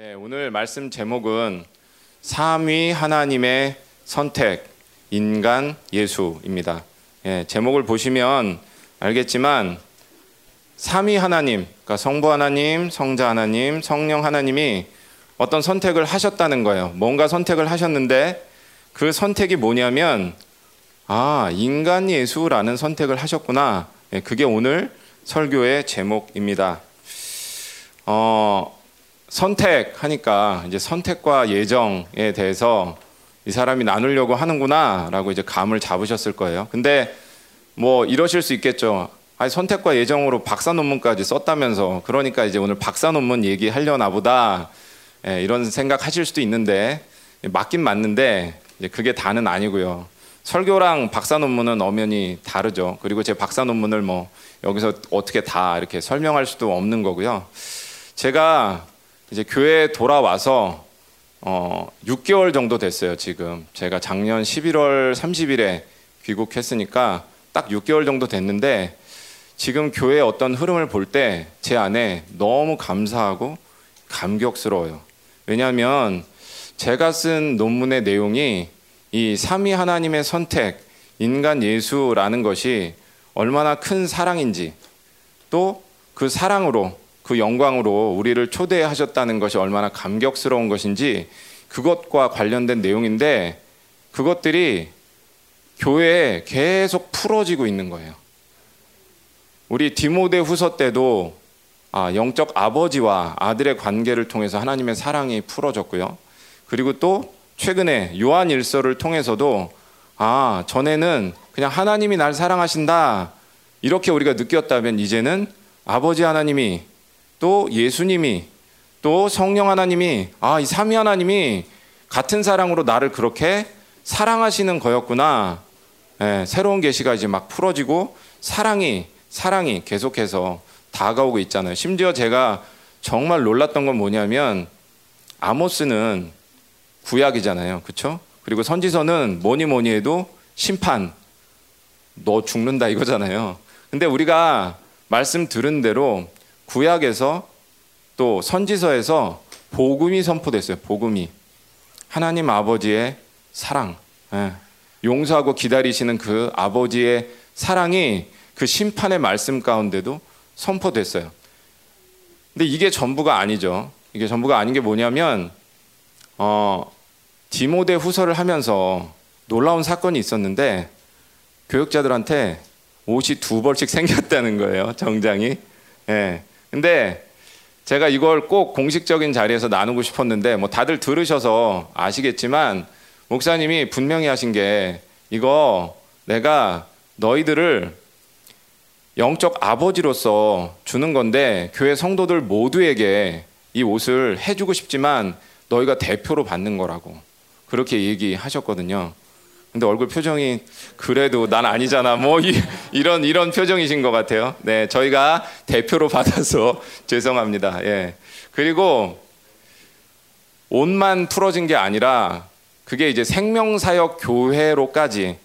네, 오늘 말씀 제목은 삼위 하나님의 선택, 인간 예수입니다. 예, 제목을 보시면 알겠지만 삼위 하나님, 그러니까 성부 하나님, 성자 하나님, 성령 하나님이 어떤 선택을 하셨다는 거예요. 뭔가 선택을 하셨는데 그 선택이 뭐냐면 아, 인간 예수라는 선택을 하셨구나. 예, 그게 오늘 설교의 제목입니다. 어, 선택하니까 이제 선택과 예정에 대해서 이 사람이 나누려고 하는구나라고 이제 감을 잡으셨을 거예요. 근데 뭐 이러실 수 있겠죠. 아니 선택과 예정으로 박사 논문까지 썼다면서 그러니까 이제 오늘 박사 논문 얘기하려나 보다 예, 이런 생각 하실 수도 있는데 맞긴 맞는데 그게 다는 아니고요. 설교랑 박사 논문은 엄연히 다르죠. 그리고 제 박사 논문을 뭐 여기서 어떻게 다 이렇게 설명할 수도 없는 거고요. 제가 이제 교회에 돌아와서 어 6개월 정도 됐어요, 지금. 제가 작년 11월 30일에 귀국했으니까 딱 6개월 정도 됐는데 지금 교회의 어떤 흐름을 볼 때 제 안에 너무 감사하고 감격스러워요. 왜냐하면 제가 쓴 논문의 내용이 이 삼위 하나님의 선택, 인간 예수라는 것이 얼마나 큰 사랑인지 또 그 사랑으로 그 영광으로 우리를 초대하셨다는 것이 얼마나 감격스러운 것인지 그것과 관련된 내용인데 그것들이 교회에 계속 풀어지고 있는 거예요. 우리 디모데 후서 때도 아, 영적 아버지와 아들의 관계를 통해서 하나님의 사랑이 풀어졌고요. 그리고 또 최근에 요한 일서를 통해서도 아, 전에는 그냥 하나님이 날 사랑하신다. 이렇게 우리가 느꼈다면 이제는 아버지 하나님이 또 예수님이 또 성령 하나님이 아, 이 삼위 하나님이 같은 사랑으로 나를 그렇게 사랑하시는 거였구나. 예, 새로운 계시가 이제 막 풀어지고 사랑이 사랑이 계속해서 다가오고 있잖아요. 심지어 제가 정말 놀랐던 건 뭐냐면 아모스는 구약이잖아요. 그렇죠? 그리고 선지서는 뭐니 뭐니 해도 심판 너 죽는다 이거잖아요. 근데 우리가 말씀 들은 대로 구약에서 또 선지서에서 복음이 선포됐어요. 복음이 하나님 아버지의 사랑, 예. 용서하고 기다리시는 그 아버지의 사랑이 그 심판의 말씀 가운데도 선포됐어요. 근데 이게 전부가 아니죠. 이게 전부가 아닌 게 뭐냐면 어, 디모데 후서를 하면서 놀라운 사건이 있었는데 교육자들한테 옷이 두 벌씩 생겼다는 거예요. 정장이. 예. 근데 제가 이걸 꼭 공식적인 자리에서 나누고 싶었는데 뭐 다들 들으셔서 아시겠지만 목사님이 분명히 하신 게 이거 내가 너희들을 영적 아버지로서 주는 건데 교회 성도들 모두에게 이 옷을 해주고 싶지만 너희가 대표로 받는 거라고 그렇게 얘기하셨거든요. 근데 얼굴 표정이 그래도 난 아니잖아. 뭐 이, 이런 이런 표정이신 것 같아요. 네, 저희가 대표로 받아서 죄송합니다. 예. 그리고 옷만 풀어진 게 아니라 그게 이제 생명사역 교회로까지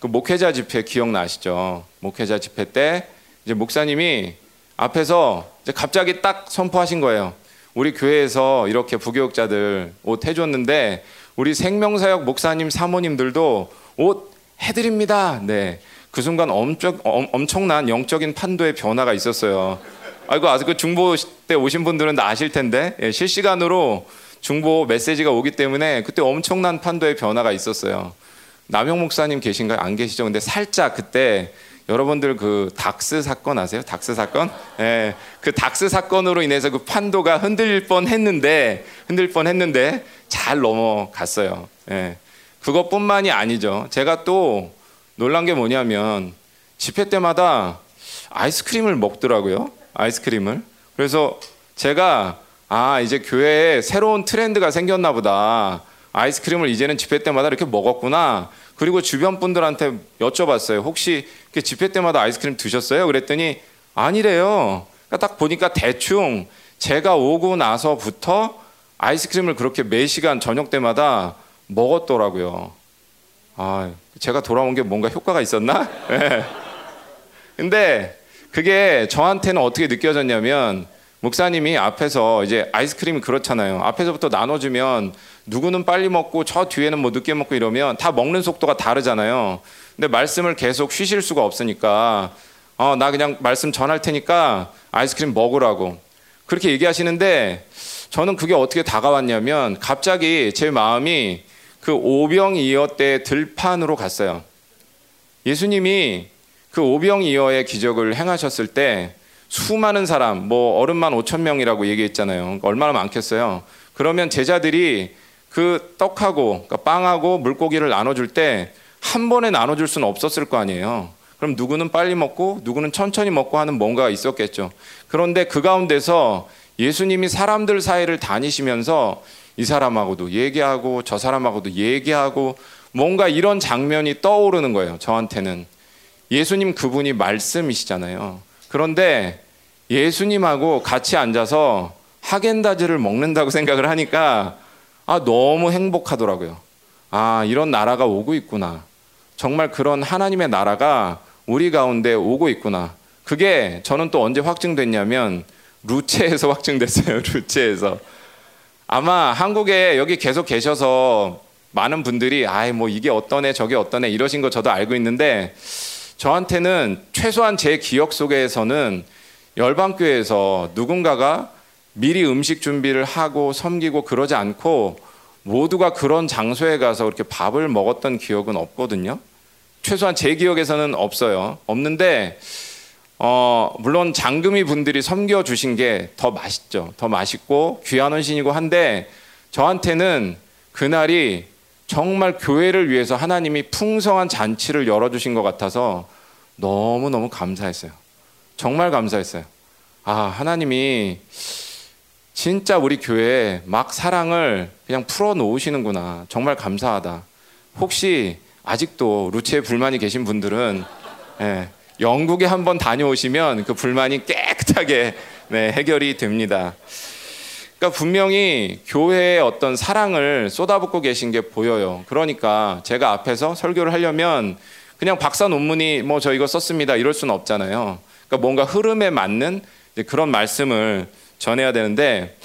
그 목회자 집회 기억나시죠? 목회자 집회 때 이제 목사님이 앞에서 이제 갑자기 딱 선포하신 거예요. 우리 교회에서 이렇게 부교육자들 옷 해줬는데 우리 생명사역 목사님 사모님들도 옷 해드립니다. 네. 그 순간 엄청, 엄청난 영적인 판도의 변화가 있었어요. 아이고, 아직 그 중보 때 오신 분들은 다 아실 텐데, 예, 실시간으로 중보 메시지가 오기 때문에 그때 엄청난 판도의 변화가 있었어요. 남영 목사님 계신가요? 안 계시죠? 근데 살짝 그때 여러분들 그 닥스 사건 아세요? 닥스 사건? 예, 그 닥스 사건으로 인해서 그 판도가 흔들릴 뻔 했는데, 흔들 뻔 했는데, 잘 넘어갔어요. 예. 그것뿐만이 아니죠. 제가 또 놀란 게 뭐냐면, 집회 때마다 아이스크림을 먹더라고요. 아이스크림을. 그래서 제가, 아, 이제 교회에 새로운 트렌드가 생겼나 보다. 아이스크림을 이제는 집회 때마다 이렇게 먹었구나. 그리고 주변 분들한테 여쭤봤어요. 혹시 집회 때마다 아이스크림 드셨어요? 그랬더니 아니래요. 그러니까 딱 보니까 대충 제가 오고 나서부터 아이스크림을 그렇게 매 시간 저녁 때마다 먹었더라고요. 아, 제가 돌아온 게 뭔가 효과가 있었나? 네. 근데 그게 저한테는 어떻게 느껴졌냐면 목사님이 앞에서 이제 아이스크림이 그렇잖아요. 앞에서부터 나눠주면 누구는 빨리 먹고 저 뒤에는 뭐 늦게 먹고 이러면 다 먹는 속도가 다르잖아요. 근데 말씀을 계속 쉬실 수가 없으니까 어, 나 그냥 말씀 전할 테니까 아이스크림 먹으라고 그렇게 얘기하시는데 저는 그게 어떻게 다가왔냐면 갑자기 제 마음이 그 오병이어 때 들판으로 갔어요. 예수님이 그 오병이어의 기적을 행하셨을 때 수많은 사람, 뭐 어른만 5천 명이라고 얘기했잖아요. 얼마나 많겠어요. 그러면 제자들이 그 떡하고 그러니까 빵하고 물고기를 나눠줄 때 한 번에 나눠줄 수는 없었을 거 아니에요. 그럼 누구는 빨리 먹고 누구는 천천히 먹고 하는 뭔가가 있었겠죠. 그런데 그 가운데서 예수님이 사람들 사이를 다니시면서 이 사람하고도 얘기하고 저 사람하고도 얘기하고 뭔가 이런 장면이 떠오르는 거예요. 저한테는 예수님 그분이 말씀이시잖아요. 그런데 예수님하고 같이 앉아서 하겐다즈를 먹는다고 생각을 하니까 아 너무 행복하더라고요. 아 이런 나라가 오고 있구나. 정말 그런 하나님의 나라가 우리 가운데 오고 있구나. 그게 저는 또 언제 확증됐냐면 루체에서 확증됐어요. 루체에서. 아마 한국에 여기 계속 계셔서 많은 분들이 아이 뭐 이게 어떠네 저게 어떠네 이러신 거 저도 알고 있는데 저한테는 최소한 제 기억 속에서는 열방교회에서 누군가가 미리 음식 준비를 하고 섬기고 그러지 않고 모두가 그런 장소에 가서 이렇게 밥을 먹었던 기억은 없거든요. 최소한 제 기억에서는 없어요. 없는데 어, 물론 장금이 분들이 섬겨 주신 게 더 맛있죠. 더 맛있고 귀한 헌신이고 한데 저한테는 그날이 정말 교회를 위해서 하나님이 풍성한 잔치를 열어 주신 것 같아서 너무너무 감사했어요. 정말 감사했어요. 아, 하나님이 진짜 우리 교회에 막 사랑을 그냥 풀어 놓으시는구나. 정말 감사하다. 혹시 아직도 루체에 불만이 계신 분들은 예, 영국에 한번 다녀오시면 그 불만이 깨끗하게 네, 해결이 됩니다. 그러니까 분명히 교회에 어떤 사랑을 쏟아붓고 계신 게 보여요. 그러니까 제가 앞에서 설교를 하려면 그냥 박사 논문이 뭐 저 이거 썼습니다 이럴 수는 없잖아요. 그러니까 뭔가 흐름에 맞는 그런 말씀을 전해야 되는데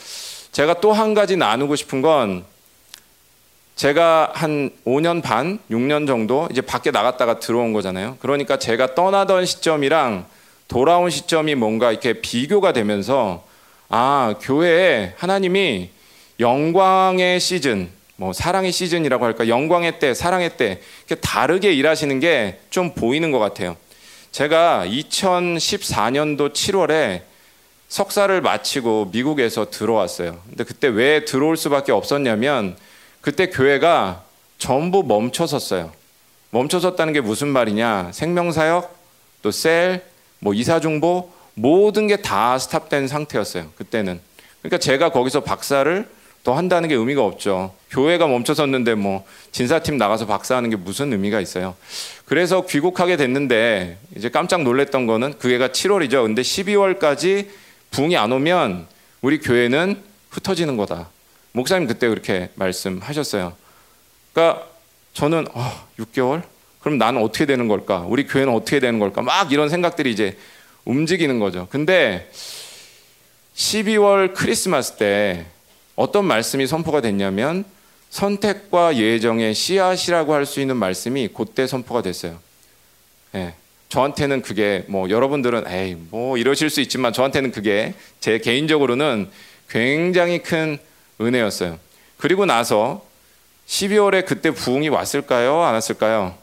제가 또 한 가지 나누고 싶은 건 제가 한 5년 반, 6년 정도 이제 밖에 나갔다가 들어온 거잖아요. 그러니까 제가 떠나던 시점이랑 돌아온 시점이 뭔가 이렇게 비교가 되면서 아, 교회에 하나님이 영광의 시즌, 뭐 사랑의 시즌이라고 할까, 영광의 때, 사랑의 때 이렇게 다르게 일하시는 게 좀 보이는 것 같아요. 제가 2014년도 7월에 석사를 마치고 미국에서 들어왔어요. 근데 그때 왜 들어올 수밖에 없었냐면 그때 교회가 전부 멈춰섰어요. 멈춰섰다는 게 무슨 말이냐? 생명사역, 또 셀, 뭐 이사중보 모든 게 다 스탑된 상태였어요. 그때는. 그러니까 제가 거기서 박사를 더 한다는 게 의미가 없죠. 교회가 멈춰섰는데 뭐 진사팀 나가서 박사하는 게 무슨 의미가 있어요. 그래서 귀국하게 됐는데 이제 깜짝 놀랐던 거는 그게가 7월이죠. 근데 12월까지 붕이 안 오면 우리 교회는 흩어지는 거다. 목사님 그때 그렇게 말씀하셨어요. 그러니까 저는 어, 6개월? 그럼 나는 어떻게 되는 걸까? 우리 교회는 어떻게 되는 걸까? 막 이런 생각들이 이제 움직이는 거죠. 근데 12월 크리스마스 때 어떤 말씀이 선포가 됐냐면 선택과 예정의 씨앗이라고 할 수 있는 말씀이 그때 선포가 됐어요. 예. 저한테는 그게 뭐 여러분들은 에이 뭐 이러실 수 있지만 저한테는 그게 제 개인적으로는 굉장히 큰 은혜였어요. 그리고 나서 12월에 그때 부흥이 왔을까요? 안 왔을까요?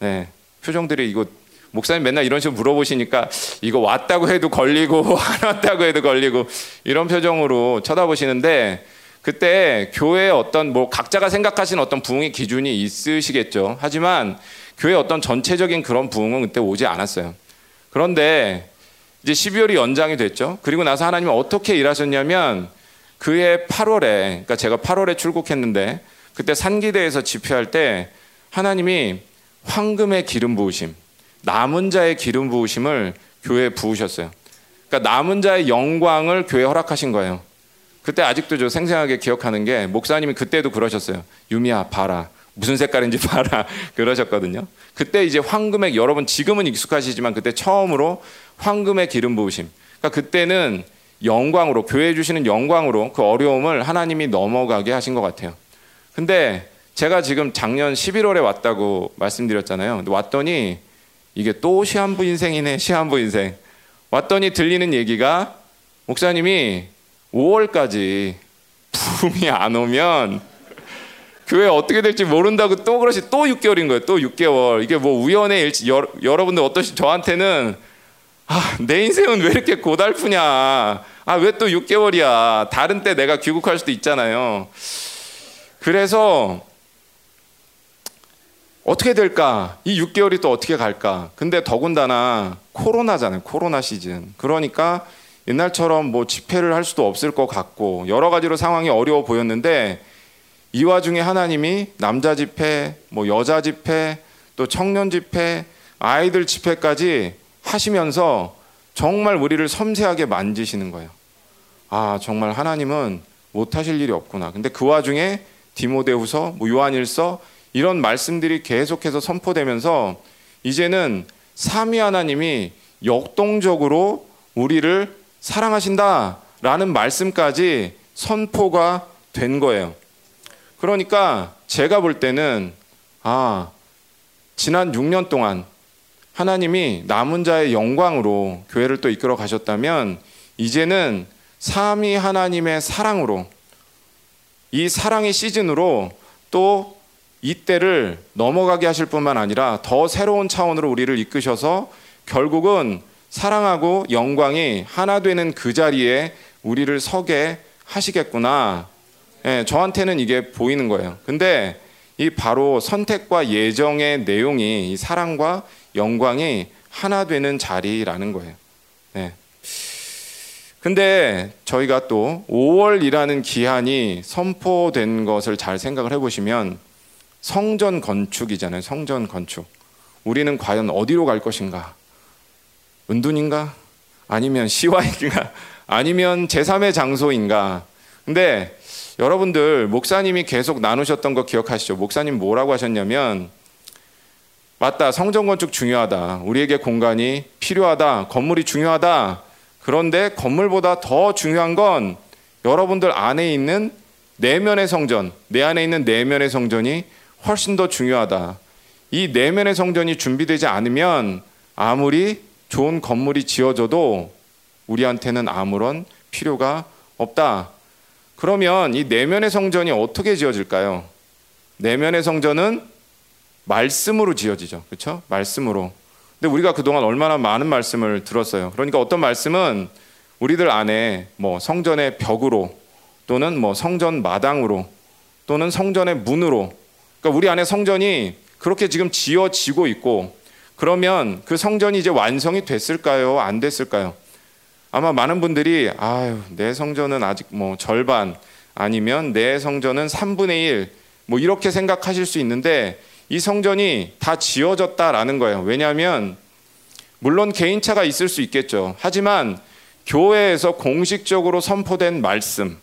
네. 표정들이 이거 목사님 맨날 이런 식으로 물어보시니까 이거 왔다고 해도 걸리고 안 왔다고 해도 걸리고 이런 표정으로 쳐다보시는데 그때 교회에 어떤 뭐 각자가 생각하시는 어떤 부흥의 기준이 있으시겠죠. 하지만 교회 어떤 전체적인 그런 부흥은 그때 오지 않았어요. 그런데 이제 12월이 연장이 됐죠. 그리고 나서 하나님은 어떻게 일하셨냐면 그해 8월에 그러니까 제가 8월에 출국했는데 그때 산기대에서 집회할 때 하나님이 황금의 기름 부으심, 남은 자의 기름 부으심을 교회에 부으셨어요. 그러니까 남은 자의 영광을 교회에 허락하신 거예요. 그때 아직도 저 생생하게 기억하는 게 목사님이 그때도 그러셨어요. 유미야 봐라. 무슨 색깔인지 봐라. 그러셨거든요. 그때 이제 황금의 여러분 지금은 익숙하시지만 그때 처음으로 황금의 기름 부으심. 그러니까 그때는 영광으로 교회 주시는 영광으로 그 어려움을 하나님이 넘어가게 하신 것 같아요. 근데 제가 지금 작년 11월에 왔다고 말씀드렸잖아요. 왔더니 이게 또 시한부 인생이네, 시한부 인생. 왔더니 들리는 얘기가 목사님이 5월까지 부흥이 안 오면 교회 어떻게 될지 모른다고 또 그러시 또 6개월인 거예요. 또 6개월. 이게 뭐 우연의 일치 여, 여러분들 어떠시 저한테는 아, 내 인생은 왜 이렇게 고달프냐. 아, 왜 또 6개월이야. 다른 때 내가 귀국할 수도 있잖아요. 그래서 어떻게 될까? 이 6개월이 또 어떻게 갈까? 근데 더군다나 코로나잖아요. 코로나 시즌. 그러니까 옛날처럼 뭐 집회를 할 수도 없을 것 같고 여러 가지로 상황이 어려워 보였는데 이 와중에 하나님이 남자 집회, 뭐 여자 집회, 또 청년 집회, 아이들 집회까지 하시면서 정말 우리를 섬세하게 만지시는 거예요. 아, 정말 하나님은 못 하실 일이 없구나. 근데 그 와중에 디모데후서, 뭐 요한일서 이런 말씀들이 계속해서 선포되면서 이제는 삼위 하나님이 역동적으로 우리를 사랑하신다라는 말씀까지 선포가 된 거예요. 그러니까 제가 볼 때는 아, 지난 6년 동안 하나님이 남은 자의 영광으로 교회를 또 이끌어 가셨다면 이제는 삼위 하나님의 사랑으로 이 사랑의 시즌으로 또 이때를 넘어가게 하실 뿐만 아니라 더 새로운 차원으로 우리를 이끄셔서 결국은 사랑하고 영광이 하나 되는 그 자리에 우리를 서게 하시겠구나. 예, 저한테는 이게 보이는 거예요. 근데 이 바로 선택과 예정의 내용이 이 사랑과 영광이 하나 되는 자리라는 거예요. 네. 근데 저희가 또 5월이라는 기한이 선포된 것을 잘 생각을 해보시면 성전 건축이잖아요. 성전 건축. 우리는 과연 어디로 갈 것인가? 은둔인가? 아니면 시와인가? 아니면 제3의 장소인가? 근데 여러분들 목사님이 계속 나누셨던 거 기억하시죠? 목사님 뭐라고 하셨냐면 맞다. 성전 건축 중요하다. 우리에게 공간이 필요하다. 건물이 중요하다. 그런데 건물보다 더 중요한 건 여러분들 안에 있는 내면의 성전, 내 안에 있는 내면의 성전이 훨씬 더 중요하다. 이 내면의 성전이 준비되지 않으면 아무리 좋은 건물이 지어져도 우리한테는 아무런 필요가 없다. 그러면 이 내면의 성전이 어떻게 지어질까요? 내면의 성전은 말씀으로 지어지죠. 그렇죠? 말씀으로. 근데 우리가 그동안 얼마나 많은 말씀을 들었어요. 그러니까 어떤 말씀은 우리들 안에 뭐 성전의 벽으로 또는 뭐 성전 마당으로 또는 성전의 문으로 그러니까 우리 안에 성전이 그렇게 지금 지어지고 있고 그러면 그 성전이 이제 완성이 됐을까요? 안 됐을까요? 아마 많은 분들이 아유, 내 성전은 아직 뭐 절반 아니면 내 성전은 3분의 1 뭐 이렇게 생각하실 수 있는데 이 성전이 다 지어졌다라는 거예요. 왜냐하면 물론 개인차가 있을 수 있겠죠. 하지만 교회에서 공식적으로 선포된 말씀,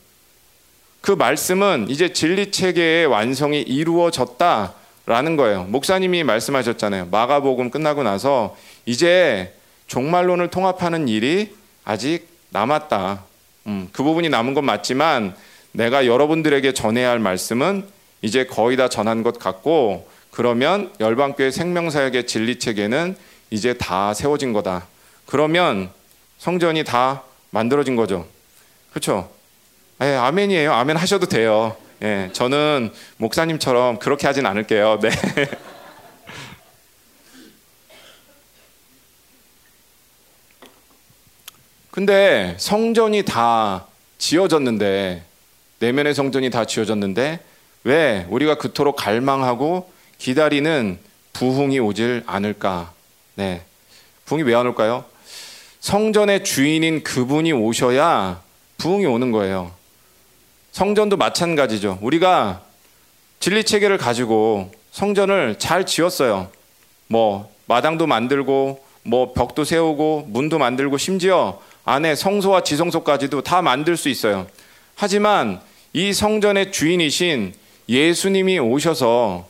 그 말씀은 이제 진리 체계의 완성이 이루어졌다라는 거예요. 목사님이 말씀하셨잖아요. 마가복음 끝나고 나서 이제 종말론을 통합하는 일이 아직 남았다. 음, 그 부분이 남은 건 맞지만 내가 여러분들에게 전해야 할 말씀은 이제 거의 다 전한 것 같고 그러면 열방교회 생명사역의 진리 체계는 이제 다 세워진 거다. 그러면 성전이 다 만들어진 거죠. 그렇죠? 예, 아멘이에요. 아멘 하셔도 돼요. 예, 저는 목사님처럼 그렇게 하진 않을게요. 네. 근데 성전이 다 지어졌는데 내면의 성전이 다 지어졌는데 왜 우리가 그토록 갈망하고 기다리는 부흥이 오질 않을까? 네. 부흥이 왜 안 올까요? 성전의 주인인 그분이 오셔야 부흥이 오는 거예요. 성전도 마찬가지죠. 우리가 진리 체계를 가지고 성전을 잘 지었어요. 뭐 마당도 만들고 뭐 벽도 세우고 문도 만들고 심지어 안에 성소와 지성소까지도 다 만들 수 있어요. 하지만 이 성전의 주인이신 예수님이 오셔서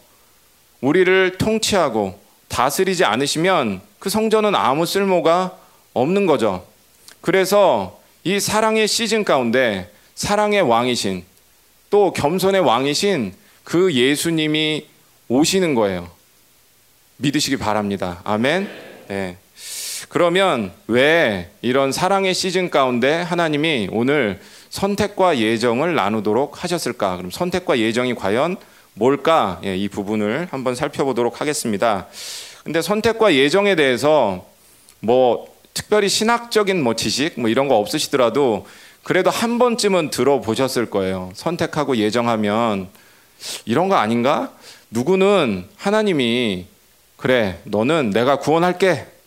우리를 통치하고 다스리지 않으시면 그 성전은 아무 쓸모가 없는 거죠. 그래서 이이 사랑의 시즌 가운데 사랑의 왕이신 또 겸손의 왕이신 그 예수님이 오시는 거예요. 믿으시기 바랍니다. 아멘. 네. 그러면 왜 이런 사랑의 시즌 가운데 하나님이 오늘 선택과 예정을 나누도록 하셨을까? 그럼 선택과 예정이 과연 뭘까? 예, 이 부분을 한번 살펴보도록 하겠습니다. 근데 선택과 예정에 대해서 뭐 특별히 신학적인 뭐 지식 뭐 이런 거 없으시더라도 그래도 한 번쯤은 들어보셨을 거예요. 선택하고 예정하면 이런 거 아닌가? 누구는 하나님이 그래, 너는 내가 구원할게.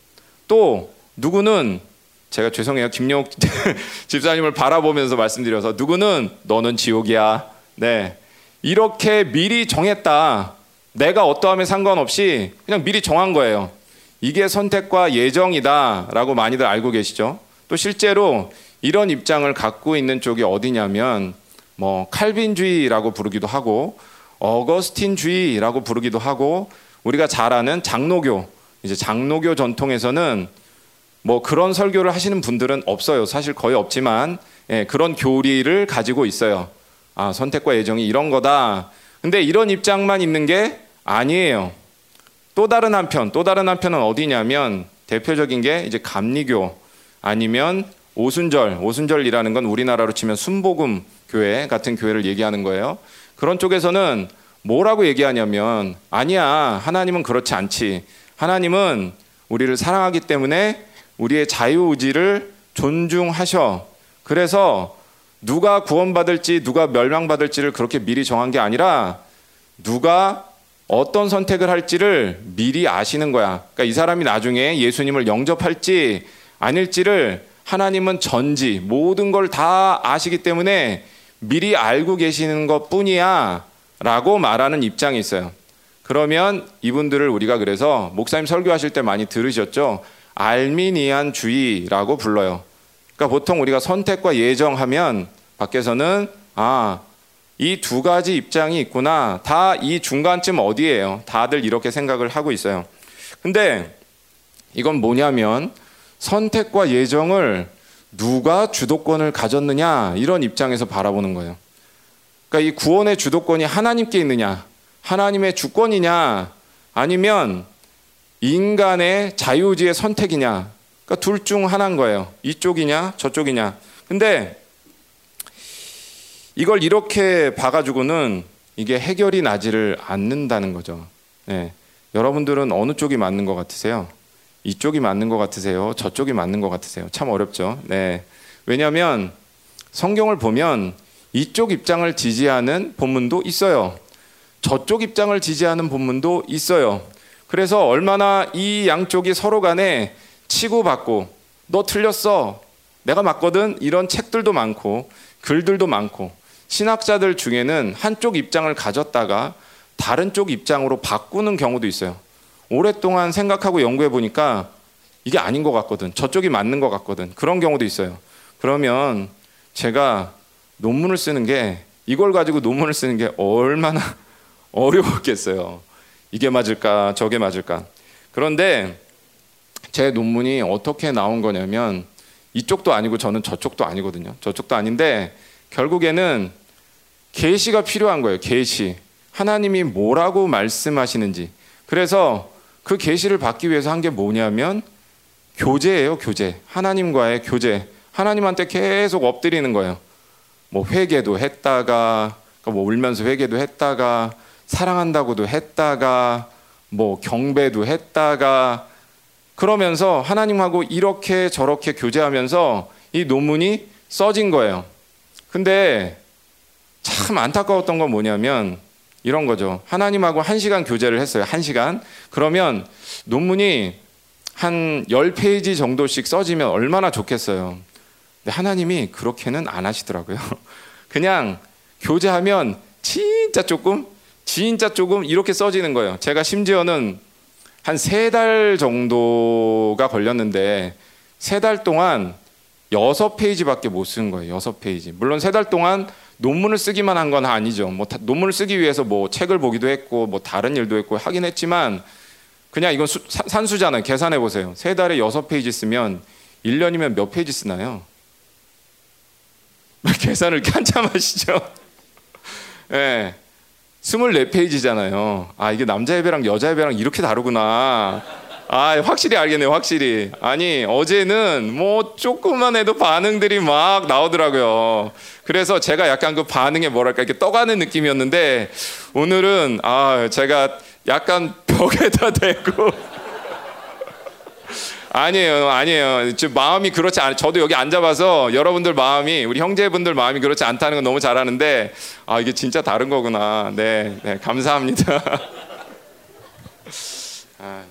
또 누구는 제가 죄송해요. 김용욱 집사님을 바라보면서 말씀드려서 누구는 너는 지옥이야. 네. 이렇게 미리 정했다. 내가 어떠함에 상관없이 그냥 미리 정한 거예요. 이게 선택과 예정이다라고 많이들 알고 계시죠? 또 실제로 이런 입장을 갖고 있는 쪽이 어디냐면 뭐 칼빈주의라고 부르기도 하고 어거스틴주의라고 부르기도 하고 우리가 잘 아는 장로교 이제 장로교 전통에서는 뭐 그런 설교를 하시는 분들은 없어요. 사실 거의 없지만 예, 그런 교리를 가지고 있어요. 아, 선택과 예정이 이런 거다. 근데 이런 입장만 있는 게 아니에요. 또 다른 한편, 또 다른 한편은 어디냐면 대표적인 게 이제 감리교 아니면 오순절, 오순절이라는 건 우리나라로 치면 순복음 교회 같은 교회를 얘기하는 거예요. 그런 쪽에서는 뭐라고 얘기하냐면 아니야, 하나님은 그렇지 않지. 하나님은 우리를 사랑하기 때문에 우리의 자유의지를 존중하셔. 그래서 누가 구원받을지 누가 멸망받을지를 그렇게 미리 정한 게 아니라 누가 어떤 선택을 할지를 미리 아시는 거야. 그러니까 이 사람이 나중에 예수님을 영접할지 아닐지를 하나님은 전지 모든 걸 다 아시기 때문에 미리 알고 계시는 것 뿐이야 라고 말하는 입장이 있어요. 그러면 이분들을 우리가 그래서 목사님 설교하실 때 많이 들으셨죠? 알미니안 주의라고 불러요. 그러니까 보통 우리가 선택과 예정하면 밖에서는 아, 이 두 가지 입장이 있구나. 다 이 중간쯤 어디예요? 다들 이렇게 생각을 하고 있어요. 근데 이건 뭐냐면 선택과 예정을 누가 주도권을 가졌느냐 이런 입장에서 바라보는 거예요. 그러니까 이 구원의 주도권이 하나님께 있느냐, 하나님의 주권이냐, 아니면 인간의 자유의지의 선택이냐. 그러니까 둘 중 하나인 거예요. 이쪽이냐, 저쪽이냐. 근데 이걸 이렇게 봐가지고는 이게 해결이 나지를 않는다는 거죠. 네. 여러분들은 어느 쪽이 맞는 것 같으세요? 이쪽이 맞는 것 같으세요? 저쪽이 맞는 것 같으세요? 참 어렵죠. 네. 왜냐하면 성경을 보면 이쪽 입장을 지지하는 본문도 있어요. 저쪽 입장을 지지하는 본문도 있어요. 그래서 얼마나 이 양쪽이 서로 간에 치고받고 너 틀렸어. 내가 맞거든. 이런 책들도 많고 글들도 많고 신학자들 중에는 한쪽 입장을 가졌다가 다른 쪽 입장으로 바꾸는 경우도 있어요. 오랫동안 생각하고 연구해 보니까 이게 아닌 것 같거든. 저쪽이 맞는 것 같거든. 그런 경우도 있어요. 그러면 제가 논문을 쓰는 게 이걸 가지고 논문을 쓰는 게 얼마나 어려웠겠어요. 이게 맞을까, 저게 맞을까. 그런데 제 논문이 어떻게 나온 거냐면 이쪽도 아니고 저는 저쪽도 아니거든요. 저쪽도 아닌데 결국에는 계시가 필요한 거예요. 계시. 하나님이 뭐라고 말씀하시는지. 그래서 그 계시를 받기 위해서 한 게 뭐냐면 교제예요, 교제. 하나님과의 교제. 하나님한테 계속 엎드리는 거예요. 뭐 회개도 했다가 그러니까 뭐 울면서 회개도 했다가 사랑한다고도 했다가 뭐 경배도 했다가 그러면서 하나님하고 이렇게 저렇게 교제하면서 이 논문이 써진 거예요. 근데 참 안타까웠던 건 뭐냐면 이런 거죠. 하나님하고 한 시간 교제를 했어요. 한 시간. 그러면 논문이 한 10페이지 정도씩 써지면 얼마나 좋겠어요. 근데 하나님이 그렇게는 안 하시더라고요. 그냥 교제하면 진짜 조금, 진짜 조금 이렇게 써지는 거예요. 제가 심지어는 한 세 달 정도가 걸렸는데 세 달 동안 여섯 페이지밖에 못 쓴 거예요. 여섯 페이지. 물론 세 달 동안 논문을 쓰기만 한 건 아니죠. 뭐 논문을 쓰기 위해서 뭐 책을 보기도 했고 뭐 다른 일도 했고 하긴 했지만 그냥 이건 수, 산수잖아요. 계산해 보세요. 세 달에 여섯 페이지 쓰면 1년이면 몇 페이지 쓰나요? 계산을 한참 하시죠? 예. 24페이지잖아요. 아, 이게 남자 예배랑 여자 예배랑 이렇게 다르구나. 아, 확실히 알겠네요, 확실히. 아니, 어제는 뭐 조금만 해도 반응들이 막 나오더라고요. 그래서 제가 약간 그 반응에 뭐랄까, 이렇게 떠가는 느낌이었는데, 오늘은, 아, 제가 약간 벽에다 대고, 아니에요, 아니에요. 지금 마음이 그렇지 않. 저도 여기 앉아봐서 여러분들 마음이 우리 형제분들 마음이 그렇지 않다는 건 너무 잘 아는데 아 이게 진짜 다른 거구나. 네, 네 감사합니다. 아.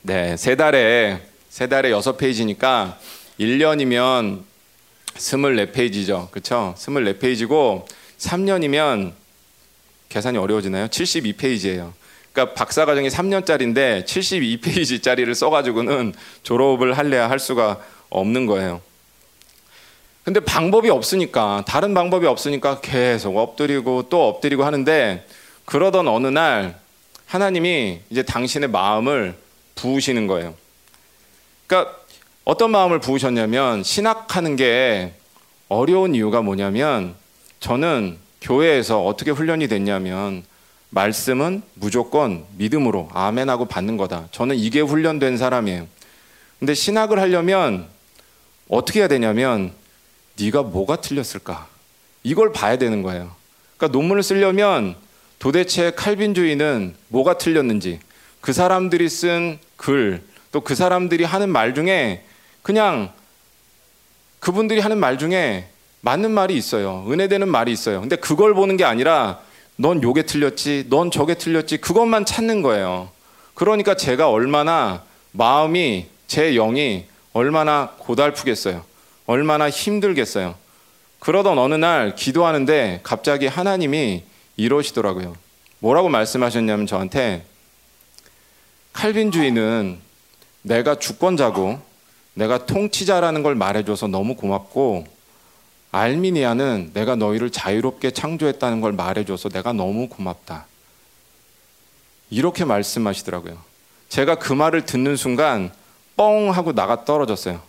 네, 세 달에 세 달에 여섯 페이지니까 1년이면 24페이지죠. 그렇죠? 24페이지고 3년이면 계산이 어려워지나요? 72페이지예요. 그러니까 박사 과정이 3년짜리인데 72페이지짜리를 써가지고는 졸업을 할래야 할 수가 없는 거예요. 근데 방법이 없으니까 다른 방법이 없으니까 계속 엎드리고 또 엎드리고 하는데 그러던 어느 날 하나님이 이제 당신의 마음을 부으시는 거예요. 그러니까 어떤 마음을 부으셨냐면 신학하는 게 어려운 이유가 뭐냐면 저는 교회에서 어떻게 훈련이 됐냐면 말씀은 무조건 믿음으로 아멘하고 받는 거다. 저는 이게 훈련된 사람이에요. 근데 신학을 하려면 어떻게 해야 되냐면 네가 뭐가 틀렸을까? 이걸 봐야 되는 거예요. 그러니까 논문을 쓰려면 도대체 칼빈주의는 뭐가 틀렸는지 그 사람들이 쓴 글, 또 그 사람들이 하는 말 중에 그냥 그분들이 하는 말 중에 맞는 말이 있어요. 은혜되는 말이 있어요. 근데 그걸 보는 게 아니라 넌 요게 틀렸지, 넌 저게 틀렸지, 그것만 찾는 거예요. 그러니까 제가 얼마나 마음이, 제 영이 얼마나 고달프겠어요. 얼마나 힘들겠어요. 그러던 어느 날 기도하는데 갑자기 하나님이 이러시더라고요. 뭐라고 말씀하셨냐면 저한테 칼빈주의는 내가 주권자고 내가 통치자라는 걸 말해줘서 너무 고맙고 알미니아는 내가 너희를 자유롭게 창조했다는 걸 말해줘서 내가 너무 고맙다. 이렇게 말씀하시더라고요. 제가 그 말을 듣는 순간 뻥 하고 나가 떨어졌어요.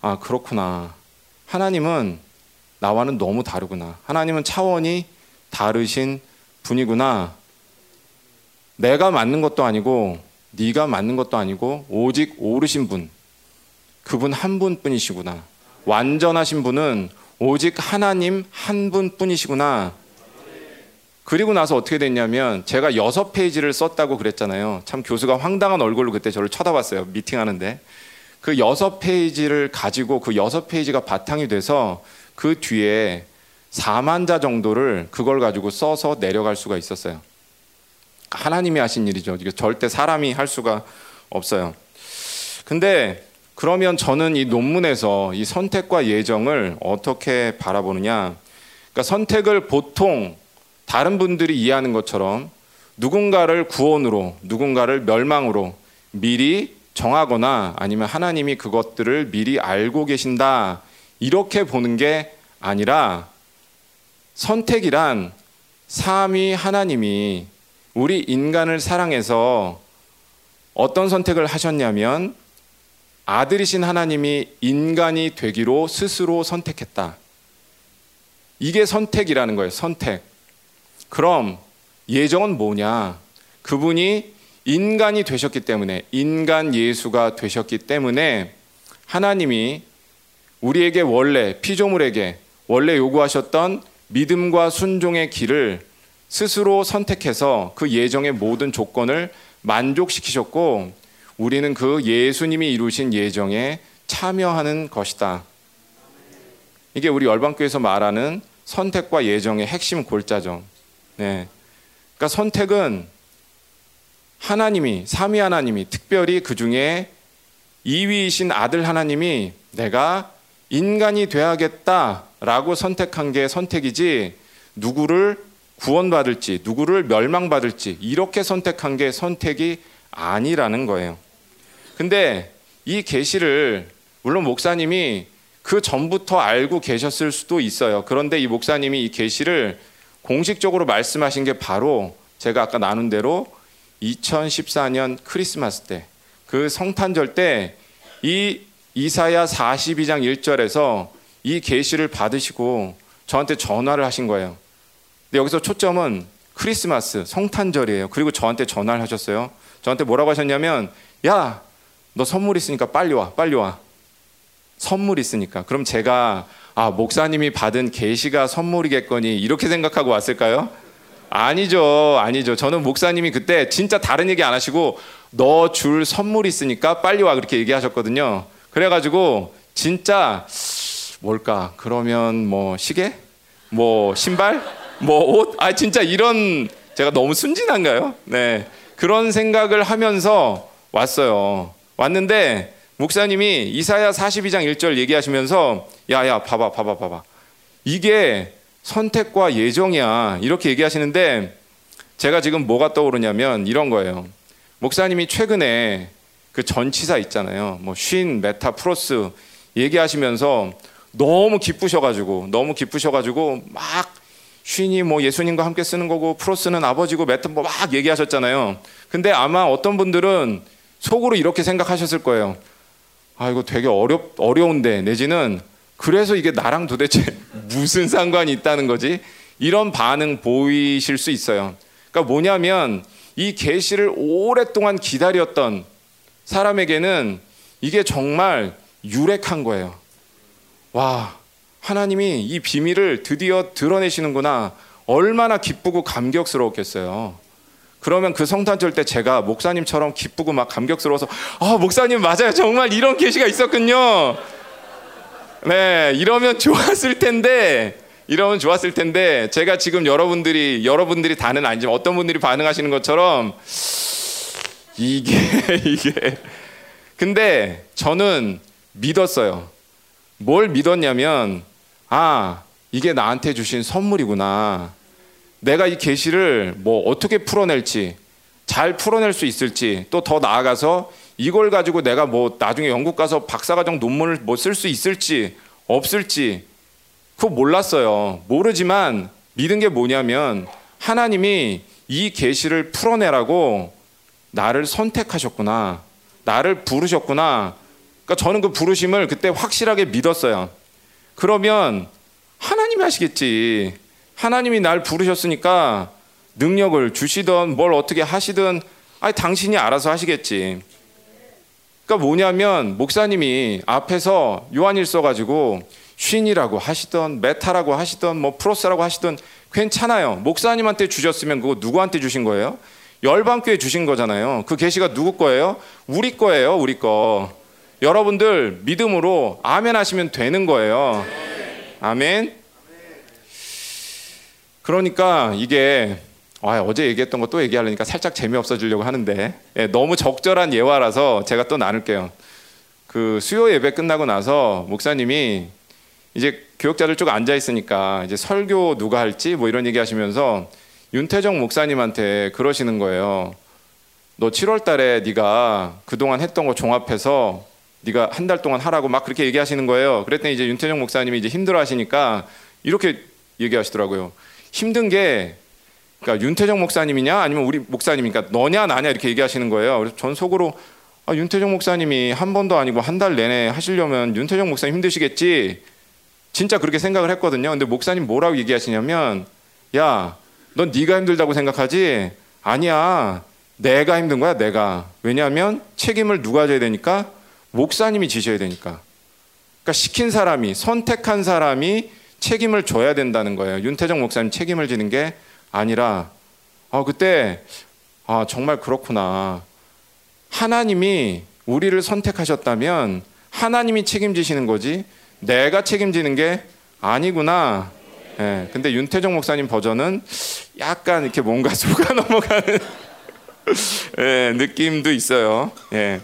아, 그렇구나. 하나님은 나와는 너무 다르구나. 하나님은 차원이 다르신 분이구나. 내가 맞는 것도 아니고 네가 맞는 것도 아니고 오직 오르신 분. 그분 한 분뿐이시구나. 완전하신 분은 오직 하나님 한 분뿐이시구나. 그리고 나서 어떻게 됐냐면 제가 여섯 페이지를 썼다고 그랬잖아요. 참 교수가 황당한 얼굴로 그때 저를 쳐다봤어요. 미팅하는데. 그 여섯 페이지를 가지고 그 여섯 페이지가 바탕이 돼서 그 뒤에 4만 자 정도를 그걸 가지고 써서 내려갈 수가 있었어요. 하나님이 하신 일이죠. 이게 절대 사람이 할 수가 없어요. 근데 그러면 저는 이 논문에서 이 선택과 예정을 어떻게 바라보느냐? 그러니까 선택을 보통 다른 분들이 이해하는 것처럼 누군가를 구원으로, 누군가를 멸망으로 미리 정하거나 아니면 하나님이 그것들을 미리 알고 계신다. 이렇게 보는 게 아니라 선택이란 삼위 하나님이 우리 인간을 사랑해서 어떤 선택을 하셨냐면 아들이신 하나님이 인간이 되기로 스스로 선택했다. 이게 선택이라는 거예요. 선택. 그럼 예정은 뭐냐? 그분이 인간이 되셨기 때문에 인간 예수가 되셨기 때문에 하나님이 우리에게 원래 피조물에게 원래 요구하셨던 믿음과 순종의 길을 스스로 선택해서 그 예정의 모든 조건을 만족시키셨고 우리는 그 예수님이 이루신 예정에 참여하는 것이다. 이게 우리 열방교에서 말하는 선택과 예정의 핵심 골자죠. 네. 그러니까 선택은 하나님이 삼위 하나님이 특별히 그 중에 2위이신 아들 하나님이 내가 인간이 돼야겠다라고 선택한 게 선택이지 누구를 구원받을지 누구를 멸망받을지 이렇게 선택한 게 선택이 아니라는 거예요. 근데 이 계시를 물론 목사님이 그 전부터 알고 계셨을 수도 있어요. 그런데 이 목사님이 이 계시를 공식적으로 말씀하신 게 바로 제가 아까 나눈 대로 2014년 크리스마스 때 그 성탄절 때 이 이사야 42장 1절에서 이 계시를 받으시고 저한테 전화를 하신 거예요. 근데 여기서 초점은 크리스마스 성탄절이에요. 그리고 저한테 전화를 하셨어요. 저한테 뭐라고 하셨냐면 야, 너 선물 있으니까 빨리 와. 빨리 와. 선물 있으니까. 그럼 제가 아, 목사님이 받은 계시가 선물이겠거니 이렇게 생각하고 왔을까요? 아니죠. 아니죠. 저는 목사님이 그때 진짜 다른 얘기 안 하시고 너 줄 선물 있으니까 빨리 와 그렇게 얘기하셨거든요. 그래 가지고 진짜 뭘까? 그러면 뭐 시계? 뭐 신발? 뭐 옷? 아 진짜 이런 제가 너무 순진한가요? 네. 그런 생각을 하면서 왔어요. 왔는데 목사님이 이사야 42장 1절 얘기하시면서 야야 봐봐 봐봐 봐봐. 이게 선택과 예정이야. 이렇게 얘기하시는데 제가 지금 뭐가 떠오르냐면 이런 거예요. 목사님이 최근에 그 전치사 있잖아요. 뭐 σύν, μετά, πρός 얘기하시면서 너무 기쁘셔가지고 너무 기쁘셔가지고 막 σύν이 뭐 예수님과 함께 쓰는 거고 πρός는 아버지고 μετά 뭐 막 얘기하셨잖아요. 근데 아마 어떤 분들은 속으로 이렇게 생각하셨을 거예요. 아 이거 되게 어렵 어려운데 내지는 그래서 이게 나랑 도대체 무슨 상관이 있다는 거지? 이런 반응 보이실 수 있어요. 그러니까 뭐냐면 이 계시를 오랫동안 기다렸던 사람에게는 이게 정말 유력한 거예요. 와, 하나님이 이 비밀을 드디어 드러내시는구나. 얼마나 기쁘고 감격스러웠겠어요. 그러면 그 성탄절 때 제가 목사님처럼 기쁘고 막 감격스러워서 아, 목사님 맞아요. 정말 이런 계시가 있었군요. 네, 이러면 좋았을 텐데 이러면 좋았을 텐데 제가 지금 여러분들이 여러분들이 다는 아니지만 어떤 분들이 반응하시는 것처럼 이게 이게 근데 저는 믿었어요. 뭘 믿었냐면 아 이게 나한테 주신 선물이구나. 내가 이 계시를 뭐 어떻게 풀어낼지 잘 풀어낼 수 있을지 또 더 나아가서 이걸 가지고 내가 뭐 나중에 영국 가서 박사과정 논문을 뭐 쓸 수 있을지 없을지 그거 몰랐어요. 모르지만 믿은 게 뭐냐면 하나님이 이 계시를 풀어내라고 나를 선택하셨구나. 나를 부르셨구나. 그러니까 저는 그 부르심을 그때 확실하게 믿었어요. 그러면 하나님이 하시겠지. 하나님이 날 부르셨으니까 능력을 주시든 뭘 어떻게 하시든 아니 당신이 알아서 하시겠지. 그러니까 뭐냐면 목사님이 앞에서 요한일서 가지고 쉰이라고 하시던 메타라고 하시던 뭐 프로스라고 하시던 괜찮아요. 목사님한테 주셨으면 그거 누구한테 주신 거예요? 열방교회 주신 거잖아요. 그 계시가 누구 거예요? 우리 거예요. 우리 거. 여러분들 믿음으로 아멘 하시면 되는 거예요. 아멘. 그러니까 이게 아, 어제 얘기했던 거 또 얘기하려니까 살짝 재미없어지려고 하는데 예, 너무 적절한 예화라서 제가 또 나눌게요. 그 수요 예배 끝나고 나서 목사님이 이제 교역자들 쭉 앉아 있으니까 이제 설교 누가 할지 뭐 이런 얘기 하시면서 윤태정 목사님한테 그러시는 거예요. 너 7월 달에 네가 그동안 했던 거 종합해서 네가 한 달 동안 하라고 막 그렇게 얘기하시는 거예요. 그랬더니 이제 윤태정 목사님이 이제 힘들어 하시니까 이렇게 얘기하시더라고요. 힘든 게 그러니까 윤태정 목사님이냐 아니면 우리 목사님이니까 너냐 나냐 이렇게 얘기하시는 거예요. 그래서 전 속으로 아, 윤태정 목사님이 한 번도 아니고 한 달 내내 하시려면 윤태정 목사님 힘드시겠지. 진짜 그렇게 생각을 했거든요. 근데 목사님 뭐라고 얘기하시냐면 야, 넌 네가 힘들다고 생각하지? 아니야. 내가 힘든 거야, 내가. 왜냐하면 책임을 누가 져야 되니까 목사님이 지셔야 되니까. 그러니까 시킨 사람이 선택한 사람이 책임을 져야 된다는 거예요. 윤태정 목사님 책임을 지는 게 아니라 아 그때 아 정말 그렇구나. 하나님이 우리를 선택하셨다면 하나님이 책임지시는 거지 내가 책임지는 게 아니구나. 예, 근데 윤태정 목사님 버전은 약간 이렇게 뭔가 속아 넘어가는 예, 느낌도 있어요. 예.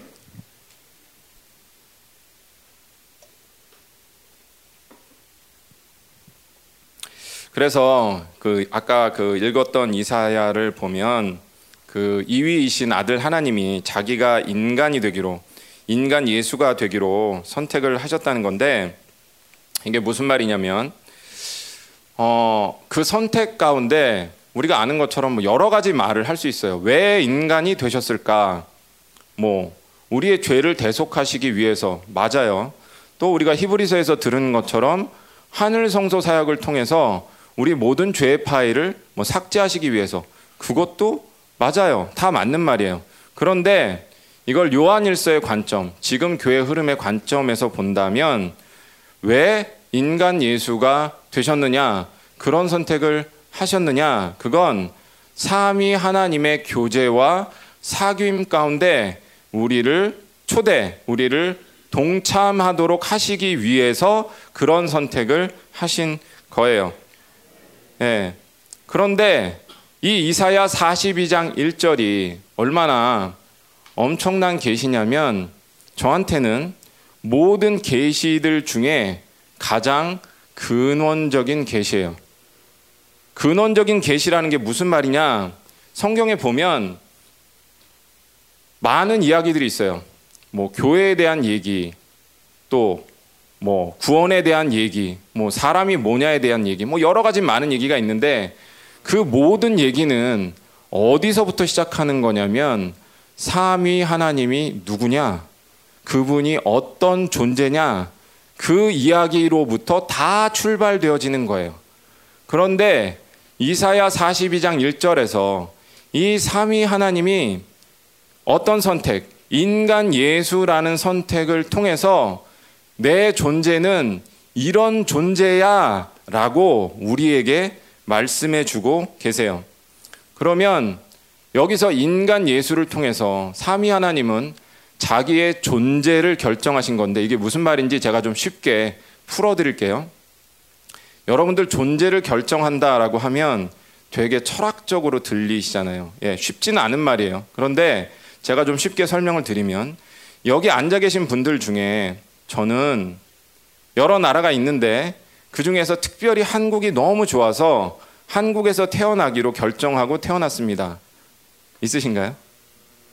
그래서 그 아까 그 읽었던 이사야를 보면 그 이위이신 아들 하나님이 자기가 인간이 되기로 인간 예수가 되기로 선택을 하셨다는 건데 이게 무슨 말이냐면 어, 그 선택 가운데 우리가 아는 것처럼 뭐 여러 가지 말을 할 수 있어요. 왜 인간이 되셨을까? 뭐 우리의 죄를 대속하시기 위해서 맞아요. 또 우리가 히브리서에서 들은 것처럼 하늘 성소 사역을 통해서 우리 모든 죄의 파일을 뭐 삭제하시기 위해서 그것도 맞아요. 다 맞는 말이에요. 그런데 이걸 요한일서의 관점, 지금 교회 흐름의 관점에서 본다면 왜 인간 예수가 되셨느냐? 그런 선택을 하셨느냐? 그건 삼위 하나님의 교제와 사귐 가운데 우리를 초대, 우리를 동참하도록 하시기 위해서 그런 선택을 하신 거예요. 예. 그런데 이 이사야 42장 1절이 얼마나 엄청난 계시냐면 저한테는 모든 계시들 중에 가장 근원적인 계시예요. 근원적인 계시라는 게 무슨 말이냐? 성경에 보면 많은 이야기들이 있어요. 뭐 교회에 대한 얘기, 또 뭐 구원에 대한 얘기, 뭐 사람이 뭐냐에 대한 얘기, 뭐 여러 가지 많은 얘기가 있는데 그 모든 얘기는 어디서부터 시작하는 거냐면 삼위 하나님이 누구냐? 그분이 어떤 존재냐? 그 이야기로부터 다 출발되어지는 거예요. 그런데 이사야 42장 1절에서 이 삼위 하나님이 어떤 선택, 인간 예수라는 선택을 통해서 내 존재는 이런 존재야 라고 우리에게 말씀해 주고 계세요. 그러면 여기서 인간 예수를 통해서 삼위 하나님은 자기의 존재를 결정하신 건데 이게 무슨 말인지 제가 좀 쉽게 풀어 드릴게요. 여러분들 존재를 결정한다라고 하면 되게 철학적으로 들리시잖아요. 예, 쉽지는 않은 말이에요. 그런데 제가 좀 쉽게 설명을 드리면 여기 앉아 계신 분들 중에 저는 여러 나라가 있는데 그 중에서 특별히 한국이 너무 좋아서 한국에서 태어나기로 결정하고 태어났습니다. 있으신가요?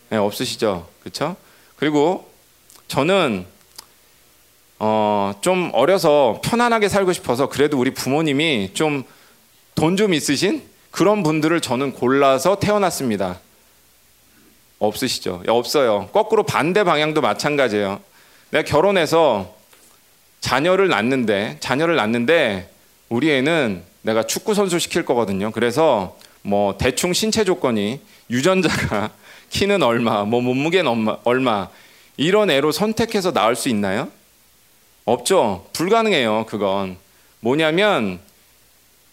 네, 없으시죠? 그렇죠? 그리고 저는 어, 좀 어려서 편안하게 살고 싶어서 그래도 우리 부모님이 좀 돈좀 있으신 그런 분들을 저는 골라서 태어났습니다. 없으시죠? 없어요. 거꾸로 반대 방향도 마찬가지예요. 내가 결혼해서 자녀를 낳는데 자녀를 낳는데 우리 애는 내가 축구 선수 시킬 거거든요. 그래서 뭐 대충 신체 조건이 유전자가 키는 얼마, 뭐 몸무게는 얼마 이런 애로 선택해서 낳을 수 있나요? 없죠. 불가능해요. 그건 뭐냐면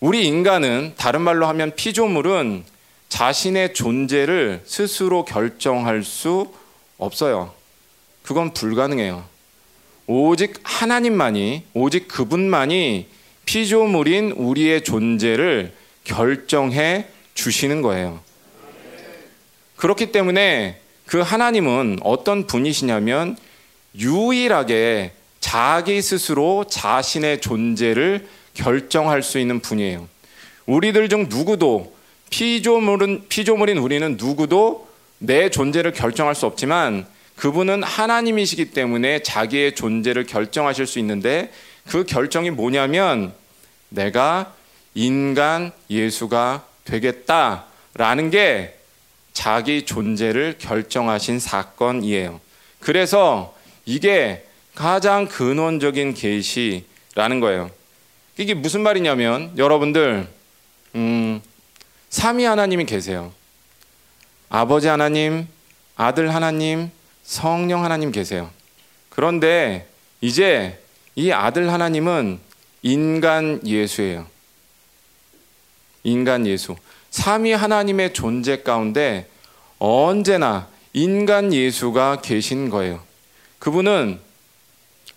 우리 인간은 다른 말로 하면 피조물은 자신의 존재를 스스로 결정할 수 없어요. 그건 불가능해요. 오직 하나님만이, 오직 그분만이 피조물인 우리의 존재를 결정해 주시는 거예요. 그렇기 때문에 그 하나님은 어떤 분이시냐면 유일하게 자기 스스로 자신의 존재를 결정할 수 있는 분이에요. 우리들 중 누구도 피조물은 피조물인 우리는 누구도 내 존재를 결정할 수 없지만 그분은 하나님이시기 때문에 자기의 존재를 결정하실 수 있는데 그 결정이 뭐냐면 내가 인간 예수가 되겠다라는 게 자기 존재를 결정하신 사건이에요. 그래서 이게 가장 근원적인 계시라는 거예요. 이게 무슨 말이냐면 여러분들 음, 삼위 하나님이 계세요. 아버지 하나님, 아들 하나님, 성령 하나님 계세요. 그런데 이제 이 아들 하나님은 인간 예수예요. 인간 예수. 삼위 하나님의 존재 가운데 언제나 인간 예수가 계신 거예요. 그분은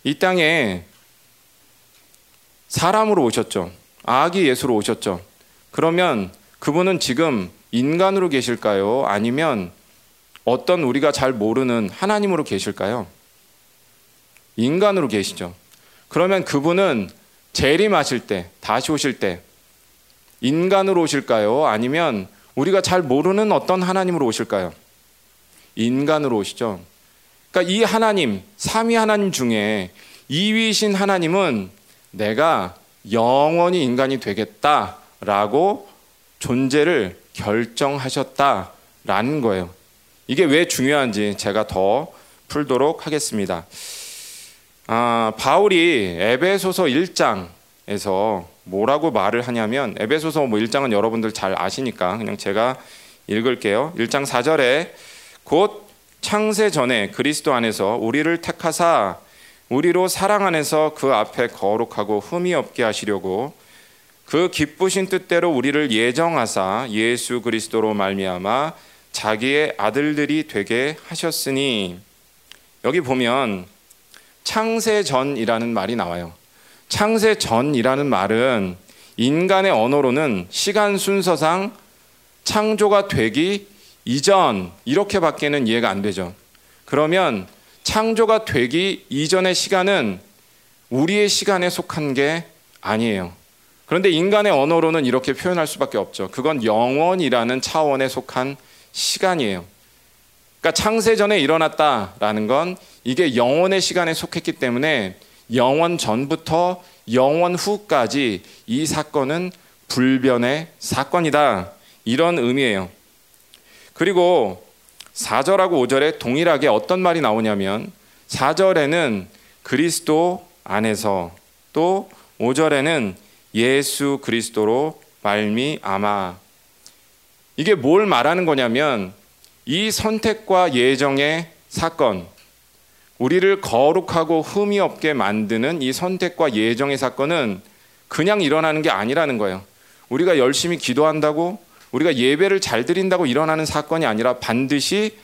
이 땅에 사람으로 오셨죠. 아기 예수로 오셨죠. 그러면 그분은 지금 인간으로 계실까요? 아니면 어떤 우리가 잘 모르는 하나님으로 계실까요? 인간으로 계시죠. 그러면 그분은 재림하실 때, 다시 오실 때, 인간으로 오실까요? 아니면 우리가 잘 모르는 어떤 하나님으로 오실까요? 인간으로 오시죠. 그러니까 이 하나님, 삼위 하나님 중에 2위신 하나님은 내가 영원히 인간이 되겠다라고 존재를 결정하셨다라는 거예요. 이게 왜 중요한지 제가 더 풀도록 하겠습니다. 아, 바울이 에베소서 1장에서 뭐라고 말을 하냐면 에베소서 뭐 1장은 여러분들 잘 아시니까 그냥 제가 읽을게요. 1장 4절에 곧 창세 전에 그리스도 안에서 우리를 택하사 우리로 사랑 안에서 그 앞에 거룩하고 흠이 없게 하시려고 그 기쁘신 뜻대로 우리를 예정하사 예수 그리스도로 말미암아 자기의 아들들이 되게 하셨으니 여기 보면 창세 전이라는 말이 나와요. 창세 전이라는 말은 인간의 언어로는 시간 순서상 창조가 되기 이전 이렇게밖에는 이해가 안 되죠. 그러면 창조가 되기 이전의 시간은 우리의 시간에 속한 게 아니에요. 그런데 인간의 언어로는 이렇게 표현할 수밖에 없죠. 그건 영원이라는 차원에 속한 시간이에요. 그러니까 창세 전에 일어났다라는 건 이게 영원의 시간에 속했기 때문에 영원 전부터 영원 후까지 이 사건은 불변의 사건이다. 이런 의미예요. 그리고 4절하고 5절에 동일하게 어떤 말이 나오냐면 4절에는 그리스도 안에서 또 5절에는 예수 그리스도로 말미암아 이게 뭘 말하는 거냐면 이 선택과 예정의 사건 우리를 거룩하고 흠이 없게 만드는 이 선택과 예정의 사건은 그냥 일어나는 게 아니라는 거예요. 우리가 열심히 기도한다고 우리가 예배를 잘 드린다고 일어나는 사건이 아니라 반드시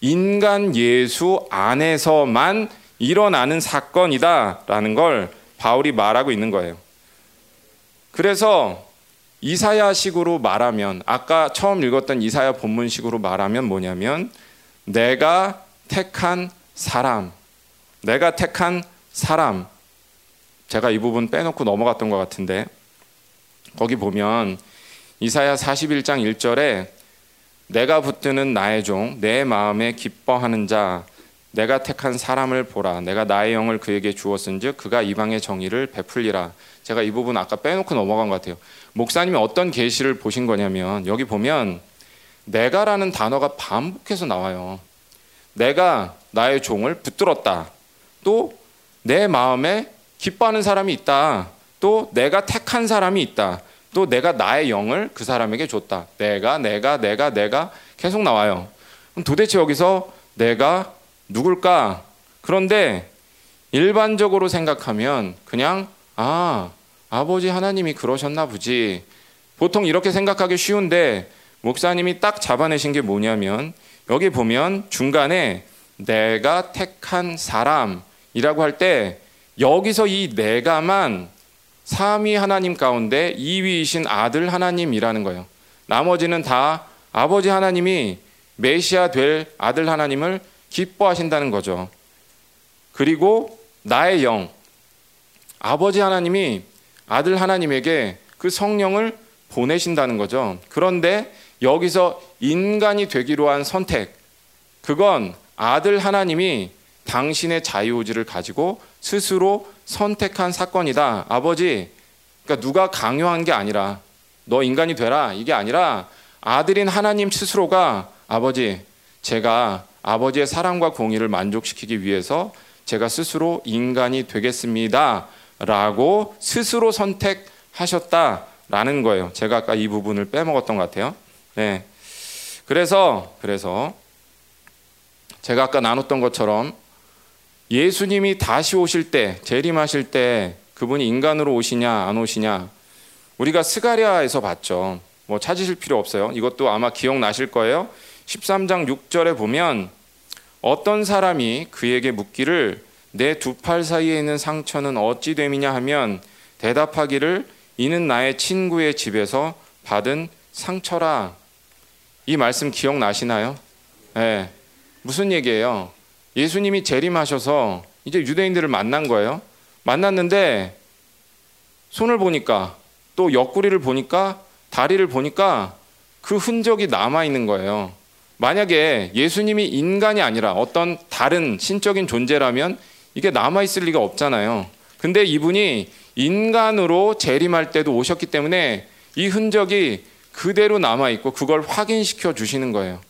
인간 예수 안에서만 일어나는 사건이다라는 걸 바울이 말하고 있는 거예요. 그래서 이사야식으로 말하면 아까 처음 읽었던 이사야 본문식으로 말하면 뭐냐면 내가 택한 사람 내가 택한 사람. 제가 이 부분 빼놓고 넘어갔던 것 같은데 거기 보면 이사야 41장 1절에 내가 붙드는 나의 종 내 마음에 기뻐하는 자 내가 택한 사람을 보라. 내가 나의 영을 그에게 주었은즉 그가 이방의 정의를 베풀리라. 제가 이 부분 아까 빼놓고 넘어간 것 같아요 목사님이 어떤 계시를 보신 거냐면 여기 보면 내가라는 단어가 반복해서 나와요 내가 나의 종을 붙들었다 또 내 마음에 기뻐하는 사람이 있다 또 내가 택한 사람이 있다 또 내가 나의 영을 그 사람에게 줬다. 내가, 내가, 내가, 내가 계속 나와요. 도대체 여기서 내가 누굴까? 그런데 일반적으로 생각하면 그냥, 아, 아버지 하나님이 그러셨나 보지. 보통 이렇게 생각하기 쉬운데, 목사님이 딱 잡아내신 게 뭐냐면, 여기 보면 중간에 내가 택한 사람이라고 할 때, 여기서 이 내가만 삼위 하나님 가운데 2위이신 아들 하나님이라는 거예요. 나머지는 다 아버지 하나님이 메시아 될 아들 하나님을 기뻐하신다는 거죠. 그리고 나의 영, 아버지 하나님이 아들 하나님에게 그 성령을 보내신다는 거죠. 그런데 여기서 인간이 되기로 한 선택, 그건 아들 하나님이 당신의 자유의지를 가지고 스스로 선택한 사건이다. 아버지, 그러니까 누가 강요한 게 아니라 너 인간이 되라 이게 아니라 아들인 하나님 스스로가 아버지, 제가 아버지의 사랑과 공의를 만족시키기 위해서 제가 스스로 인간이 되겠습니다. 라고 스스로 선택하셨다라는 거예요. 제가 아까 이 부분을 빼먹었던 것 같아요. 네. 그래서, 그래서 제가 아까 나눴던 것처럼 예수님이 다시 오실 때, 재림하실 때 그분이 인간으로 오시냐 안 오시냐 우리가 스가리아에서 봤죠. 뭐 찾으실 필요 없어요. 이것도 아마 기억나실 거예요. 13장 6절에 보면 어떤 사람이 그에게 묻기를 내 두 팔 사이에 있는 상처는 어찌 됨이냐 하면 대답하기를 이는 나의 친구의 집에서 받은 상처라. 이 말씀 기억나시나요? 네. 무슨 얘기예요? 예수님이 재림하셔서 이제 유대인들을 만난 거예요. 만났는데 손을 보니까 또 옆구리를 보니까 다리를 보니까 그 흔적이 남아 있는 거예요. 만약에 예수님이 인간이 아니라 어떤 다른 신적인 존재라면 이게 남아 있을 리가 없잖아요. 근데 이분이 인간으로 재림할 때도 오셨기 때문에 이 흔적이 그대로 남아 있고 그걸 확인시켜 주시는 거예요.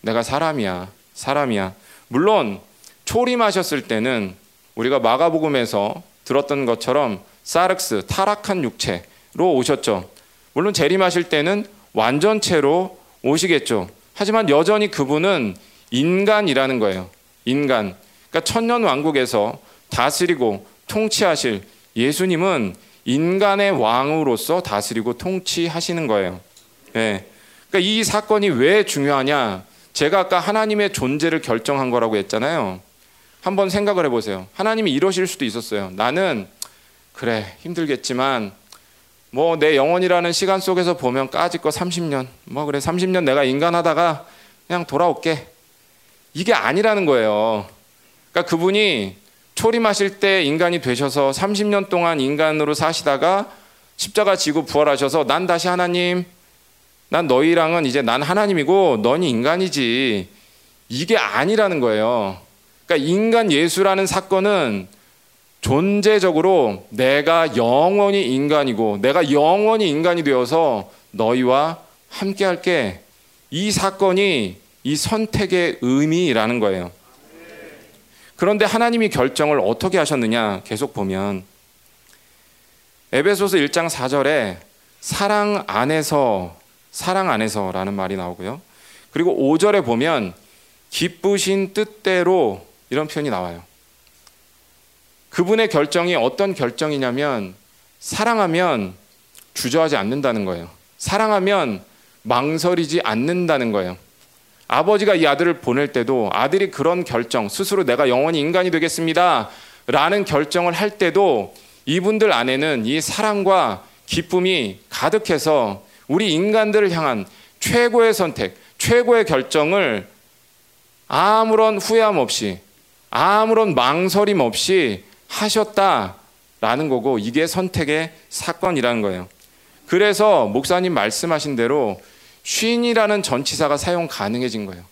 내가 사람이야. 사람이야. 물론 초림하셨을 때는 우리가 마가복음에서 들었던 것처럼 사르스 타락한 육체로 오셨죠. 물론 재림하실 때는 완전체로 오시겠죠. 하지만 여전히 그분은 인간이라는 거예요. 인간. 그러니까 천년 왕국에서 다스리고 통치하실 예수님은 인간의 왕으로서 다스리고 통치하시는 거예요. 네. 그러니까 이 사건이 왜 중요하냐? 제가 아까 하나님의 존재를 결정한 거라고 했잖아요. 한번 생각을 해보세요. 하나님이 이러실 수도 있었어요. 나는 그래 힘들겠지만 뭐 내 영혼이라는 시간 속에서 보면 까짓 거 30년 뭐 그래 30년 내가 인간하다가 그냥 돌아올게 이게 아니라는 거예요. 그러니까 그분이 초림하실 때 인간이 되셔서 30년 동안 인간으로 사시다가 십자가 지고 부활하셔서 난 다시 하나님 난 너희랑은 이제 난 하나님이고 너니 인간이지 이게 아니라는 거예요. 그러니까 인간 예수라는 사건은 존재적으로 내가 영원히 인간이고 내가 영원히 인간이 되어서 너희와 함께 할게. 이 사건이 이 선택의 의미라는 거예요. 그런데 하나님이 결정을 어떻게 하셨느냐 계속 보면 에베소서 1장 4절에 사랑 안에서 사랑 안에서라는 말이 나오고요. 그리고 5절에 보면 기쁘신 뜻대로 이런 표현이 나와요. 그분의 결정이 어떤 결정이냐면 사랑하면 주저하지 않는다는 거예요. 사랑하면 망설이지 않는다는 거예요. 아버지가 이 아들을 보낼 때도 아들이 그런 결정, 스스로 내가 영원히 인간이 되겠습니다. 라는 결정을 할 때도 이분들 안에는 이 사랑과 기쁨이 가득해서 우리 인간들을 향한 최고의 선택, 최고의 결정을 아무런 후회함 없이, 아무런 망설임 없이 하셨다라는 거고 이게 선택의 사건이라는 거예요. 그래서 목사님 말씀하신 대로 쉰이라는 전치사가 사용 가능해진 거예요.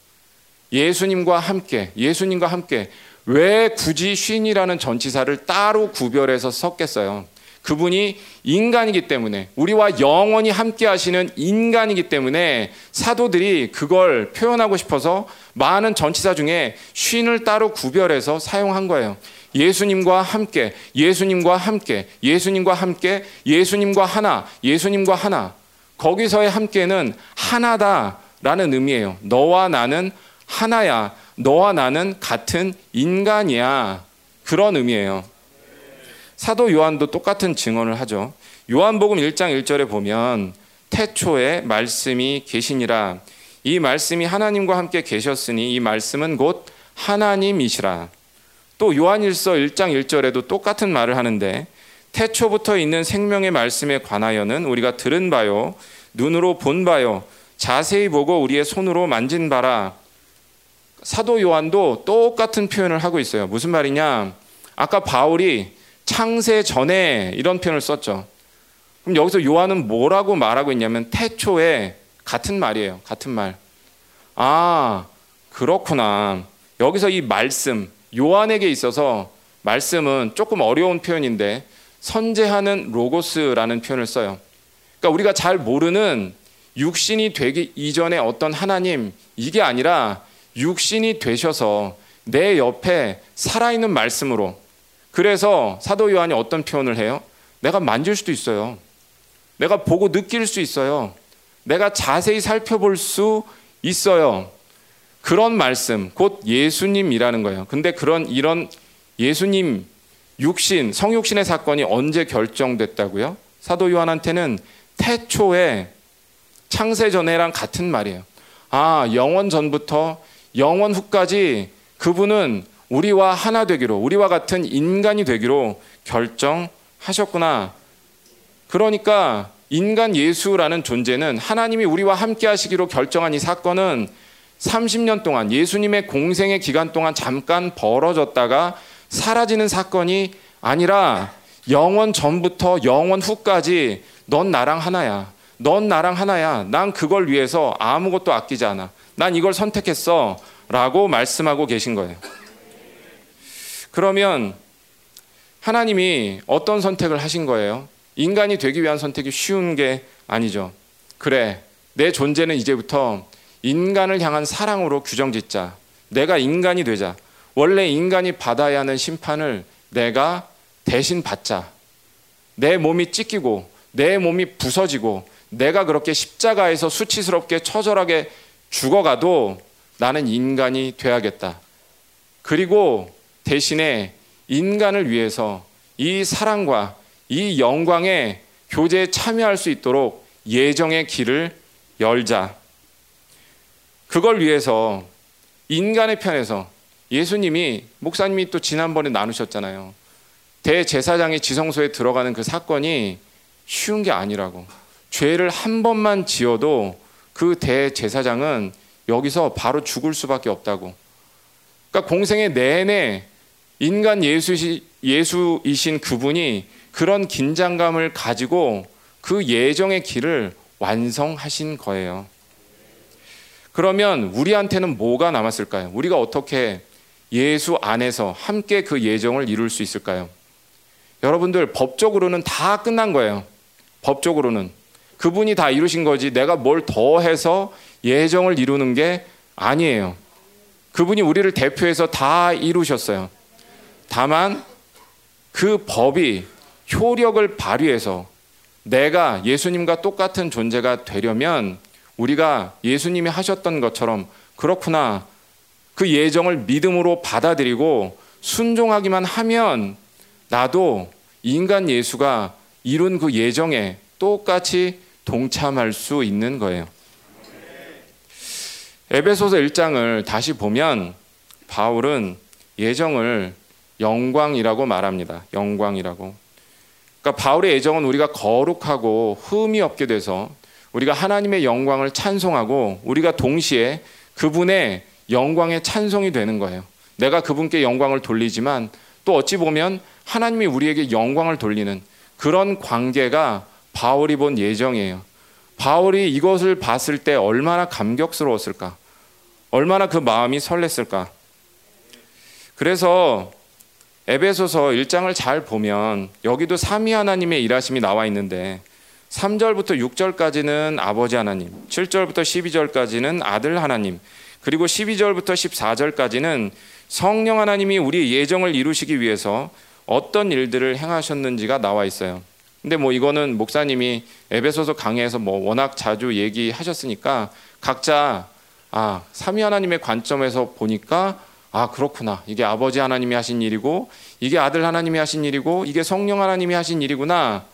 예수님과 함께, 예수님과 함께 왜 굳이 쉰이라는 전치사를 따로 구별해서 썼겠어요? 그분이 인간이기 때문에 우리와 영원히 함께 하시는 인간이기 때문에 사도들이 그걸 표현하고 싶어서 많은 전치사 중에 쉰을 따로 구별해서 사용한 거예요. 예수님과 함께, 예수님과 함께, 예수님과 함께, 예수님과 하나, 예수님과 하나. 거기서의 함께는 하나다라는 의미예요. 너와 나는 하나야. 너와 나는 같은 인간이야. 그런 의미예요. 사도 요한도 똑같은 증언을 하죠. 요한복음 1장 1절에 보면 태초에 말씀이 계시니라. 이 말씀이 하나님과 함께 계셨으니 이 말씀은 곧 하나님이시라. 또 요한일서 1장 1절에도 똑같은 말을 하는데 태초부터 있는 생명의 말씀에 관하여는 우리가 들은 바요 눈으로 본 바요 자세히 보고 우리의 손으로 만진 바라 사도 요한도 똑같은 표현을 하고 있어요. 무슨 말이냐? 아까 바울이 창세 전에 이런 표현을 썼죠. 그럼 여기서 요한은 뭐라고 말하고 있냐면 태초에 같은 말이에요. 같은 말. 아, 그렇구나. 여기서 이 말씀, 요한에게 있어서 말씀은 조금 어려운 표현인데 선제하는 로고스라는 표현을 써요. 그러니까 우리가 잘 모르는 육신이 되기 이전에 어떤 하나님 이게 아니라 육신이 되셔서 내 옆에 살아있는 말씀으로 그래서 사도 요한이 어떤 표현을 해요? 내가 만질 수도 있어요. 내가 보고 느낄 수 있어요. 내가 자세히 살펴볼 수 있어요. 그런 말씀, 곧 예수님이라는 거예요. 근데 그런 이런 예수님 육신, 성육신의 사건이 언제 결정됐다고요? 사도 요한한테는 태초에 창세 전에랑 같은 말이에요. 아, 영원 전부터 영원 후까지 그분은 우리와 하나 되기로, 우리와 같은 인간이 되기로 결정하셨구나. 그러니까 인간 예수라는 존재는 하나님이 우리와 함께 하시기로 결정한 이 사건은 30년 동안 예수님의 공생의 기간 동안 잠깐 벌어졌다가 사라지는 사건이 아니라 영원 전부터 영원 후까지 넌 나랑 하나야. 넌 나랑 하나야. 난 그걸 위해서 아무것도 아끼지 않아. 난 이걸 선택했어. 라고 말씀하고 계신 거예요. 그러면 하나님이 어떤 선택을 하신 거예요? 인간이 되기 위한 선택이 쉬운 게 아니죠. 그래, 내 존재는 이제부터 인간을 향한 사랑으로 규정 짓자. 내가 인간이 되자. 원래 인간이 받아야 하는 심판을 내가 대신 받자. 내 몸이 찢기고 내 몸이 부서지고 내가 그렇게 십자가에서 수치스럽게 처절하게 죽어가도 나는 인간이 돼야겠다. 그리고 대신에 인간을 위해서 이 사랑과 이 영광의 교제에 참여할 수 있도록 예정의 길을 열자. 그걸 위해서 인간의 편에서 예수님이 목사님이 또 지난번에 나누셨잖아요. 대제사장이 지성소에 들어가는 그 사건이 쉬운 게 아니라고. 죄를 한 번만 지어도 그 대제사장은 여기서 바로 죽을 수밖에 없다고. 그러니까 공생의 내내 인간 예수시, 예수이신 그분이 그런 긴장감을 가지고 그 예정의 길을 완성하신 거예요. 그러면 우리한테는 뭐가 남았을까요? 우리가 어떻게 예수 안에서 함께 그 예정을 이룰 수 있을까요? 여러분들 법적으로는 다 끝난 거예요. 법적으로는 그분이 다 이루신 거지 내가 뭘 더해서 예정을 이루는 게 아니에요. 그분이 우리를 대표해서 다 이루셨어요. 다만 그 법이 효력을 발휘해서 내가 예수님과 똑같은 존재가 되려면 우리가 예수님이 하셨던 것처럼 그렇구나. 그 예정을 믿음으로 받아들이고 순종하기만 하면 나도 인간 예수가 이룬 그 예정에 똑같이 동참할 수 있는 거예요. 에베소서 1장을 다시 보면 바울은 예정을 영광이라고 말합니다. 영광이라고. 그러니까 바울의 예정은 우리가 거룩하고 흠이 없게 돼서 우리가 하나님의 영광을 찬송하고 우리가 동시에 그분의 영광의 찬송이 되는 거예요. 내가 그분께 영광을 돌리지만 또 어찌 보면 하나님이 우리에게 영광을 돌리는 그런 관계가 바울이 본 예정이에요. 바울이 이것을 봤을 때 얼마나 감격스러웠을까? 얼마나 그 마음이 설렜을까? 그래서 에베소서 1장을 잘 보면 여기도 삼위 하나님의 일하심이 나와 있는데 3절부터 6절까지는 아버지 하나님, 7절부터 12절까지는 아들 하나님, 그리고 12절부터 14절까지는 성령 하나님이 우리 예정을 이루시기 위해서 어떤 일들을 행하셨는지가 나와 있어요. 근데 뭐 이거는 목사님이 에베소서 강의에서 뭐 워낙 자주 얘기하셨으니까 각자 아, 삼위 하나님의 관점에서 보니까 아, 그렇구나. 이게 아버지 하나님이 하신 일이고 이게 아들 하나님이 하신 일이고 이게 성령 하나님이 하신 일이구나.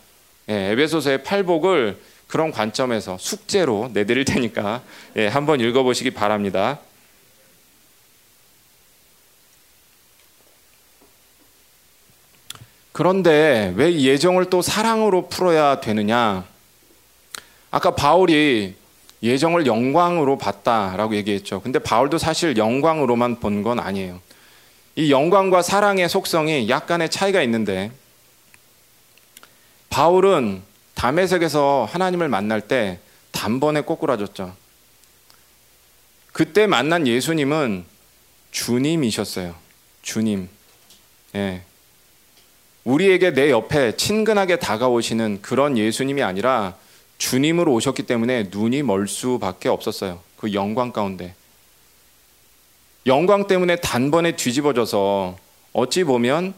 예, 에베소서의 팔복을 그런 관점에서 숙제로 내드릴 테니까 예, 한번 읽어보시기 바랍니다. 그런데 왜 예정을 또 사랑으로 풀어야 되느냐? 아까 바울이 예정을 영광으로 봤다라고 얘기했죠. 근데 바울도 사실 영광으로만 본 건 아니에요. 이 영광과 사랑의 속성이 약간의 차이가 있는데 바울은 담에색에서 하나님을 만날 때 단번에 꼬꾸라졌죠. 그때 만난 예수님은 주님이셨어요. 주님. 예. 우리에게 내 옆에 친근하게 다가오시는 그런 예수님이 아니라 주님으로 오셨기 때문에 눈이 멀 수밖에 없었어요. 그 영광 가운데. 영광 때문에 단번에 뒤집어져서 어찌 보면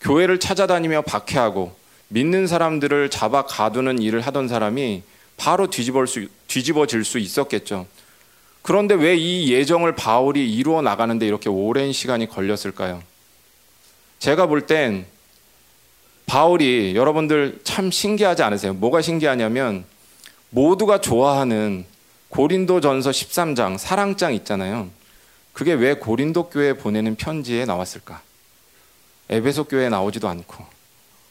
교회를 찾아다니며 박해하고 믿는 사람들을 잡아 가두는 일을 하던 사람이 바로 뒤집어 수, 뒤집어질 수 있었겠죠. 그런데 왜 이 예정을 바울이 이루어 나가는데 이렇게 오랜 시간이 걸렸을까요? 제가 볼 땐 바울이 여러분들 참 신기하지 않으세요? 뭐가 신기하냐면 모두가 좋아하는 고린도 전서 13장 사랑장 있잖아요. 그게 왜 고린도 교회 보내는 편지에 나왔을까? 에베소 교회에 나오지도 않고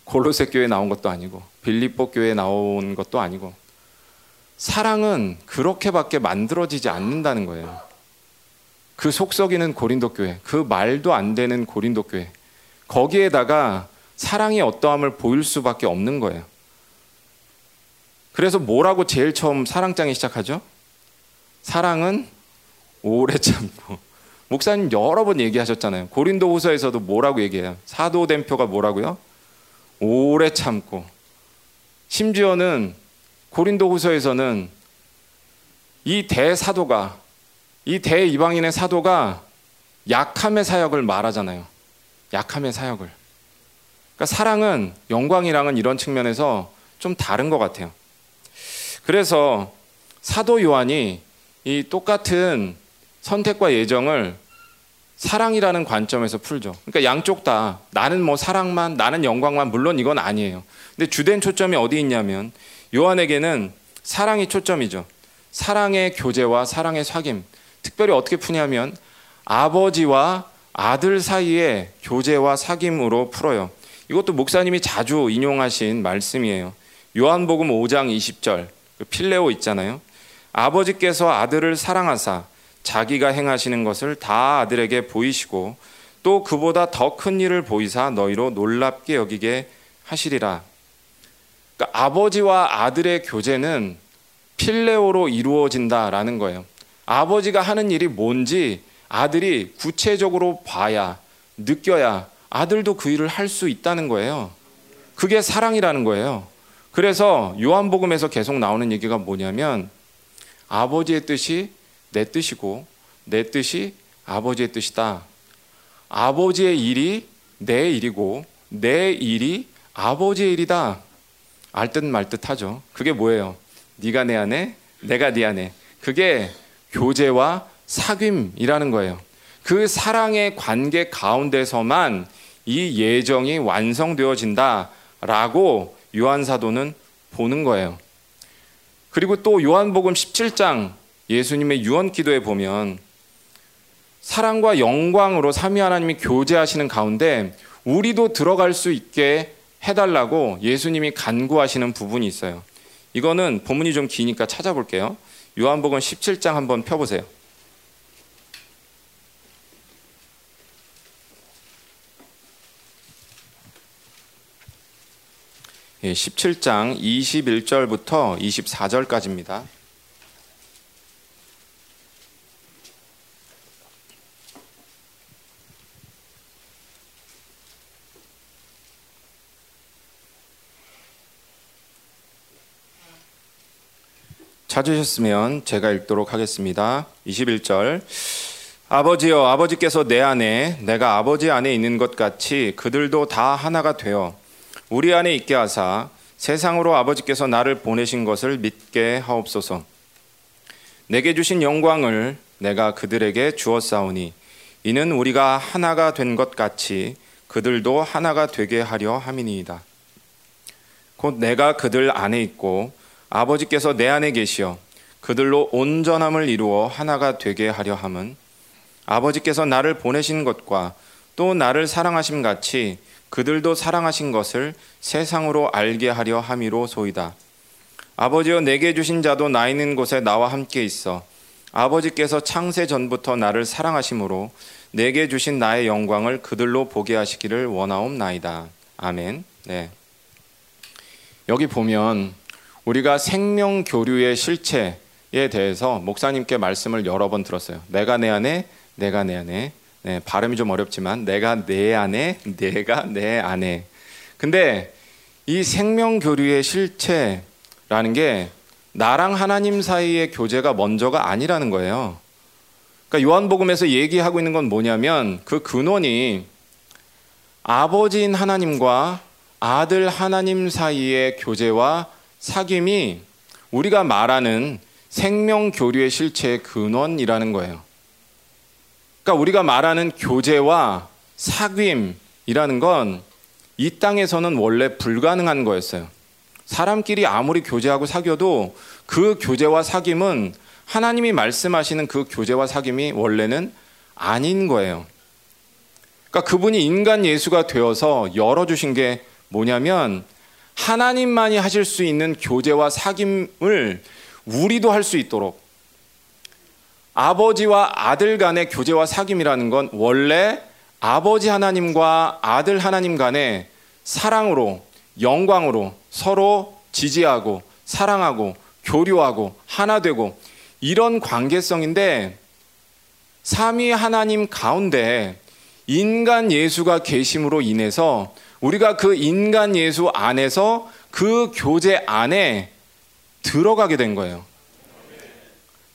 골로새 교회에 나온 것도 아니고 빌립보 교회에 나온 것도 아니고 사랑은 그렇게밖에 만들어지지 않는다는 거예요. 그 속썩이는 고린도 교회, 그 말도 안 되는 고린도 교회. 거기에다가 사랑의 어떠함을 보일 수밖에 없는 거예요. 그래서 뭐라고 제일 처음 사랑장이 시작하죠? 사랑은 오래 참고. 목사님 여러 번 얘기하셨잖아요. 고린도 후서에서도 뭐라고 얘기해요? 사도된표가 뭐라고요? 오래 참고. 심지어는 고린도 후서에서는 이 대사도가, 이 대이방인의 사도가 약함의 사역을 말하잖아요. 약함의 사역을. 그러니까 사랑은 영광이랑은 이런 측면에서 좀 다른 것 같아요. 그래서 사도 요한이 이 똑같은 선택과 예정을 사랑이라는 관점에서 풀죠. 그러니까 양쪽 다 나는 뭐 사랑만, 나는 영광만 물론 이건 아니에요. 근데 주된 초점이 어디 있냐면 요한에게는 사랑이 초점이죠. 사랑의 교제와 사랑의 사귐. 특별히 어떻게 푸냐면 아버지와 아들 사이의 교제와 사귐으로 풀어요. 이것도 목사님이 자주 인용하신 말씀이에요. 요한복음 5장 20절 그 필레오 있잖아요. 아버지께서 아들을 사랑하사 자기가 행하시는 것을 다 아들에게 보이시고 또 그보다 더 큰 일을 보이사 너희로 놀랍게 여기게 하시리라. 그러니까 아버지와 아들의 교제는 필레오로 이루어진다라는 거예요. 아버지가 하는 일이 뭔지 아들이 구체적으로 봐야 느껴야 아들도 그 일을 할 수 있다는 거예요. 그게 사랑이라는 거예요. 그래서 요한복음에서 계속 나오는 얘기가 뭐냐면 아버지의 뜻이 내 뜻이고 내 뜻이 아버지의 뜻이다. 아버지의 일이 내 일이고 내 일이 아버지의 일이다. 알듯 말듯 하죠. 그게 뭐예요? 네가 내 안에, 내가 네 안에. 그게 교제와 사귐이라는 거예요. 그 사랑의 관계 가운데서만 이 예정이 완성되어진다라고 요한 사도는 보는 거예요. 그리고 또 요한복음 17장 예수님의 유언 기도에 보면 사랑과 영광으로 삼위 하나님이 교제하시는 가운데 우리도 들어갈 수 있게 해달라고 예수님이 간구하시는 부분이 있어요. 이거는 본문이 좀 기니까 찾아볼게요. 요한복음 17장 한번 펴보세요. 예, 17장 21절부터 24절까지입니다. 찾으셨으면 제가 읽도록 하겠습니다. 21절. 아버지여, 아버지께서 내 안에, 내가 아버지 안에 있는 것 같이 그들도 다 하나가 되어 우리 안에 있게 하사 세상으로 아버지께서 나를 보내신 것을 믿게 하옵소서. 내게 주신 영광을 내가 그들에게 주었사오니 이는 우리가 하나가 된 것 같이 그들도 하나가 되게 하려 함이니이다. 곧 내가 그들 안에 있고 아버지께서 내 안에 계시어 그들로 온전함을 이루어 하나가 되게 하려 함은 아버지께서 나를 보내신 것과 또 나를 사랑하심 같이 그들도 사랑하신 것을 세상으로 알게 하려 함이로 소이다. 아버지여 내게 주신 자도 나 있는 곳에 나와 함께 있어 아버지께서 창세 전부터 나를 사랑하심으로 내게 주신 나의 영광을 그들로 보게 하시기를 원하옵나이다. 아멘. 네. 여기 보면 우리가 생명 교류의 실체에 대해서 목사님께 말씀을 여러 번 들었어요. 내가 내 안에, 내가 내 안에. 네, 발음이 좀 어렵지만 내가 내 안에, 내가 내 안에. 근데 이 생명 교류의 실체라는 게 나랑 하나님 사이의 교제가 먼저가 아니라는 거예요. 그러니까 요한복음에서 얘기하고 있는 건 뭐냐면 그 근원이 아버지인 하나님과 아들 하나님 사이의 교제와 사귐이 우리가 말하는 생명 교류의 실체의 근원이라는 거예요. 그러니까 우리가 말하는 교제와 사귐이라는 건 이 땅에서는 원래 불가능한 거였어요. 사람끼리 아무리 교제하고 사귀어도 그 교제와 사귐은 하나님이 말씀하시는 그 교제와 사귐이 원래는 아닌 거예요. 그러니까 그분이 인간 예수가 되어서 열어주신 게 뭐냐면 하나님만이 하실 수 있는 교제와 사귐을 우리도 할 수 있도록 아버지와 아들 간의 교제와 사귐이라는 건 원래 아버지 하나님과 아들 하나님 간의 사랑으로 영광으로 서로 지지하고 사랑하고 교류하고 하나 되고 이런 관계성인데 삼위 하나님 가운데 인간 예수가 계심으로 인해서 우리가 그 인간 예수 안에서 그 교제 안에 들어가게 된 거예요.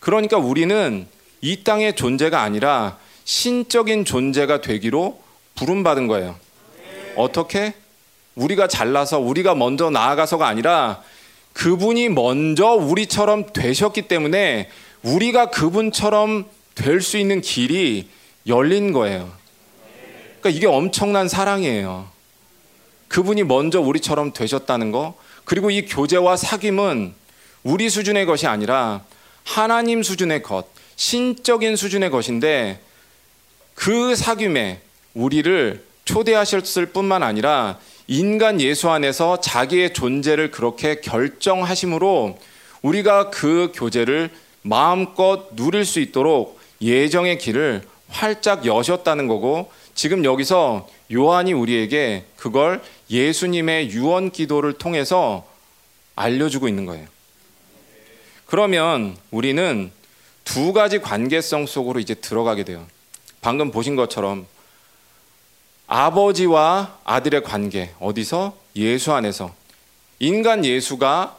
그러니까 우리는 이 땅의 존재가 아니라 신적인 존재가 되기로 부름받은 거예요. 어떻게? 우리가 잘나서 우리가 먼저 나아가서가 아니라 그분이 먼저 우리처럼 되셨기 때문에 우리가 그분처럼 될 수 있는 길이 열린 거예요. 그러니까 이게 엄청난 사랑이에요. 그분이 먼저 우리처럼 되셨다는 거. 그리고 이 교제와 사귐은 우리 수준의 것이 아니라 하나님 수준의 것, 신적인 수준의 것인데 그 사귐에 우리를 초대하셨을 뿐만 아니라 인간 예수 안에서 자기의 존재를 그렇게 결정하심으로 우리가 그 교제를 마음껏 누릴 수 있도록 예정의 길을 활짝 여셨다는 거고 지금 여기서 요한이 우리에게 그걸 예수님의 유언 기도를 통해서 알려주고 있는 거예요. 그러면 우리는 두 가지 관계성 속으로 이제 들어가게 돼요. 방금 보신 것처럼 아버지와 아들의 관계 어디서 예수 안에서 인간 예수가